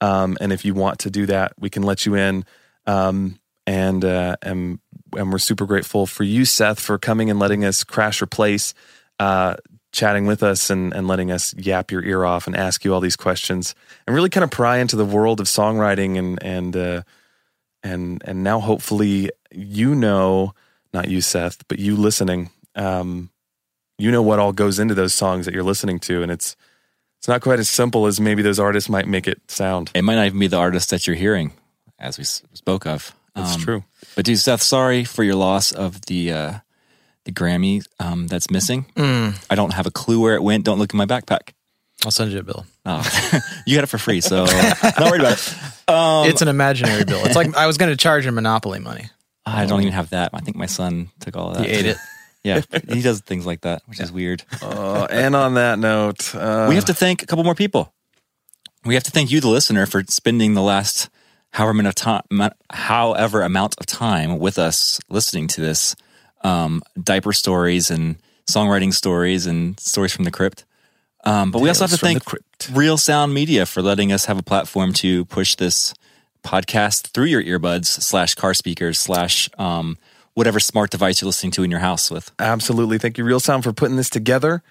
Um, and if you want to do that, we can let you in. Um, and uh, and and we're super grateful for you, Seth, for coming and letting us crash your place. Uh, chatting with us and, and letting us yap your ear off and ask you all these questions and really kind of pry into the world of songwriting and and uh, and and now hopefully you know not you Seth but you listening um, you know what all goes into those songs that you're listening to and it's it's not quite as simple as maybe those artists might make it sound. It might not even be the artist that you're hearing, as we spoke of. That's Um, true. But dude, Seth, sorry for your loss of the uh, the Grammy um, that's missing. Mm. I don't have a clue where it went. Don't look in my backpack. I'll send you a bill. Oh, you got it for free, so not worried about it. Um, it's an imaginary bill. It's like I was going to charge him Monopoly money. I don't even have that. I think my son took all of that. He ate it. Yeah, he does things like that, which is weird. Uh, and on that note, uh, we have to thank a couple more people. We have to thank you, the listener, for spending the last however amount of time, however amount of time with us listening to this um, diaper stories and songwriting stories and stories from the crypt. Um, but we also have to thank. Real Sound Media for letting us have a platform to push this podcast through your earbuds slash car speakers slash um, whatever smart device you're listening to in your house with. Absolutely. Thank you, Real Sound, for putting this together.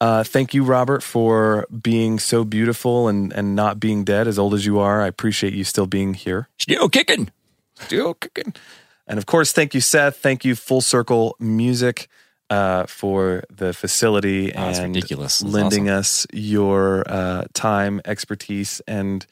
Uh, thank you, Robert, for being so beautiful and, and not being dead as old as you are. I appreciate you still being here. Still kicking. Still kicking. And of course, thank you, Seth. Thank you, Full Circle Music, uh, for the facility Oh, and ridiculous. It's lending us your uh, time, expertise, and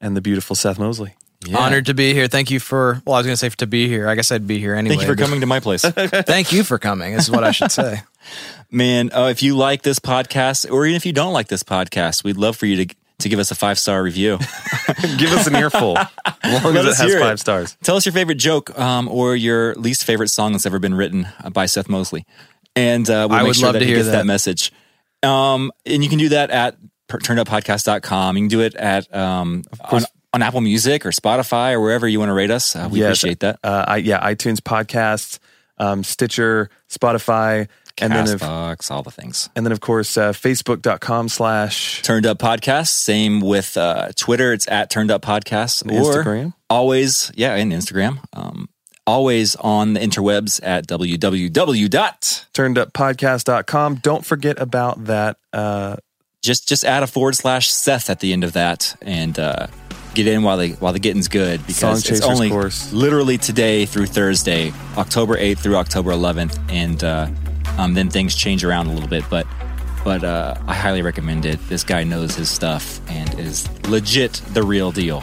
and the beautiful Seth Mosley. Yeah. Honored to be here. Thank you for. Well, I was going to say to be here. I guess I'd be here anyway. Thank you for coming to my place. Thank you for coming. Is what I should say. Man, uh, if you like this podcast, or even if you don't like this podcast, we'd love for you to to give us a five star review. Give us an earful, as long Let as it has hear it. five stars. Tell us your favorite joke um, or your least favorite song that's ever been written uh, by Seth Mosley, and uh, we'll I make would sure love that to he hear gets that. that. message. Um, and you can do that at turneduppodcast.com. You can do it at um, on, on Apple Music or Spotify or wherever you want to rate us. Uh, we Yes. appreciate that. Uh, I, yeah, iTunes podcasts, um, Stitcher, Spotify, and then of, Castbox, all the things. and then of course uh, Facebook.com slash Turned Up Podcast. Same with uh, Twitter. It's at Turned Up Podcast. And Or Instagram? Always, yeah, and Instagram. Um, always on the interwebs at www. dot turneduppodcast.com. Don't forget about that. Uh, just just add a forward slash Seth at the end of that and uh, get in while the while the getting's good because it's only course. literally today through Thursday, October eighth through October eleventh, and uh, um, then things change around a little bit, but. But uh, I highly recommend it. This guy knows his stuff and is legit the real deal.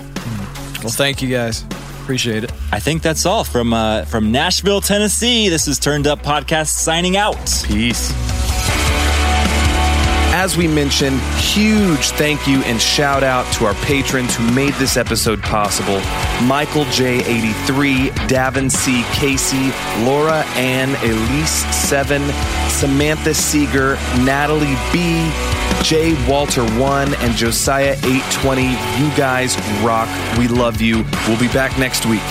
Well, thank you guys. Appreciate it. I think that's all from uh, from Nashville, Tennessee. This is Turned Up Podcast signing out. Peace. As we mentioned, huge thank you and shout out to our patrons who made this episode possible Michael J83, Davin C. Casey, Laura Ann, Elise 7, Samantha Seeger, Natalie B., J. Walter 1, and Josiah 820. You guys rock. We love you. We'll be back next week.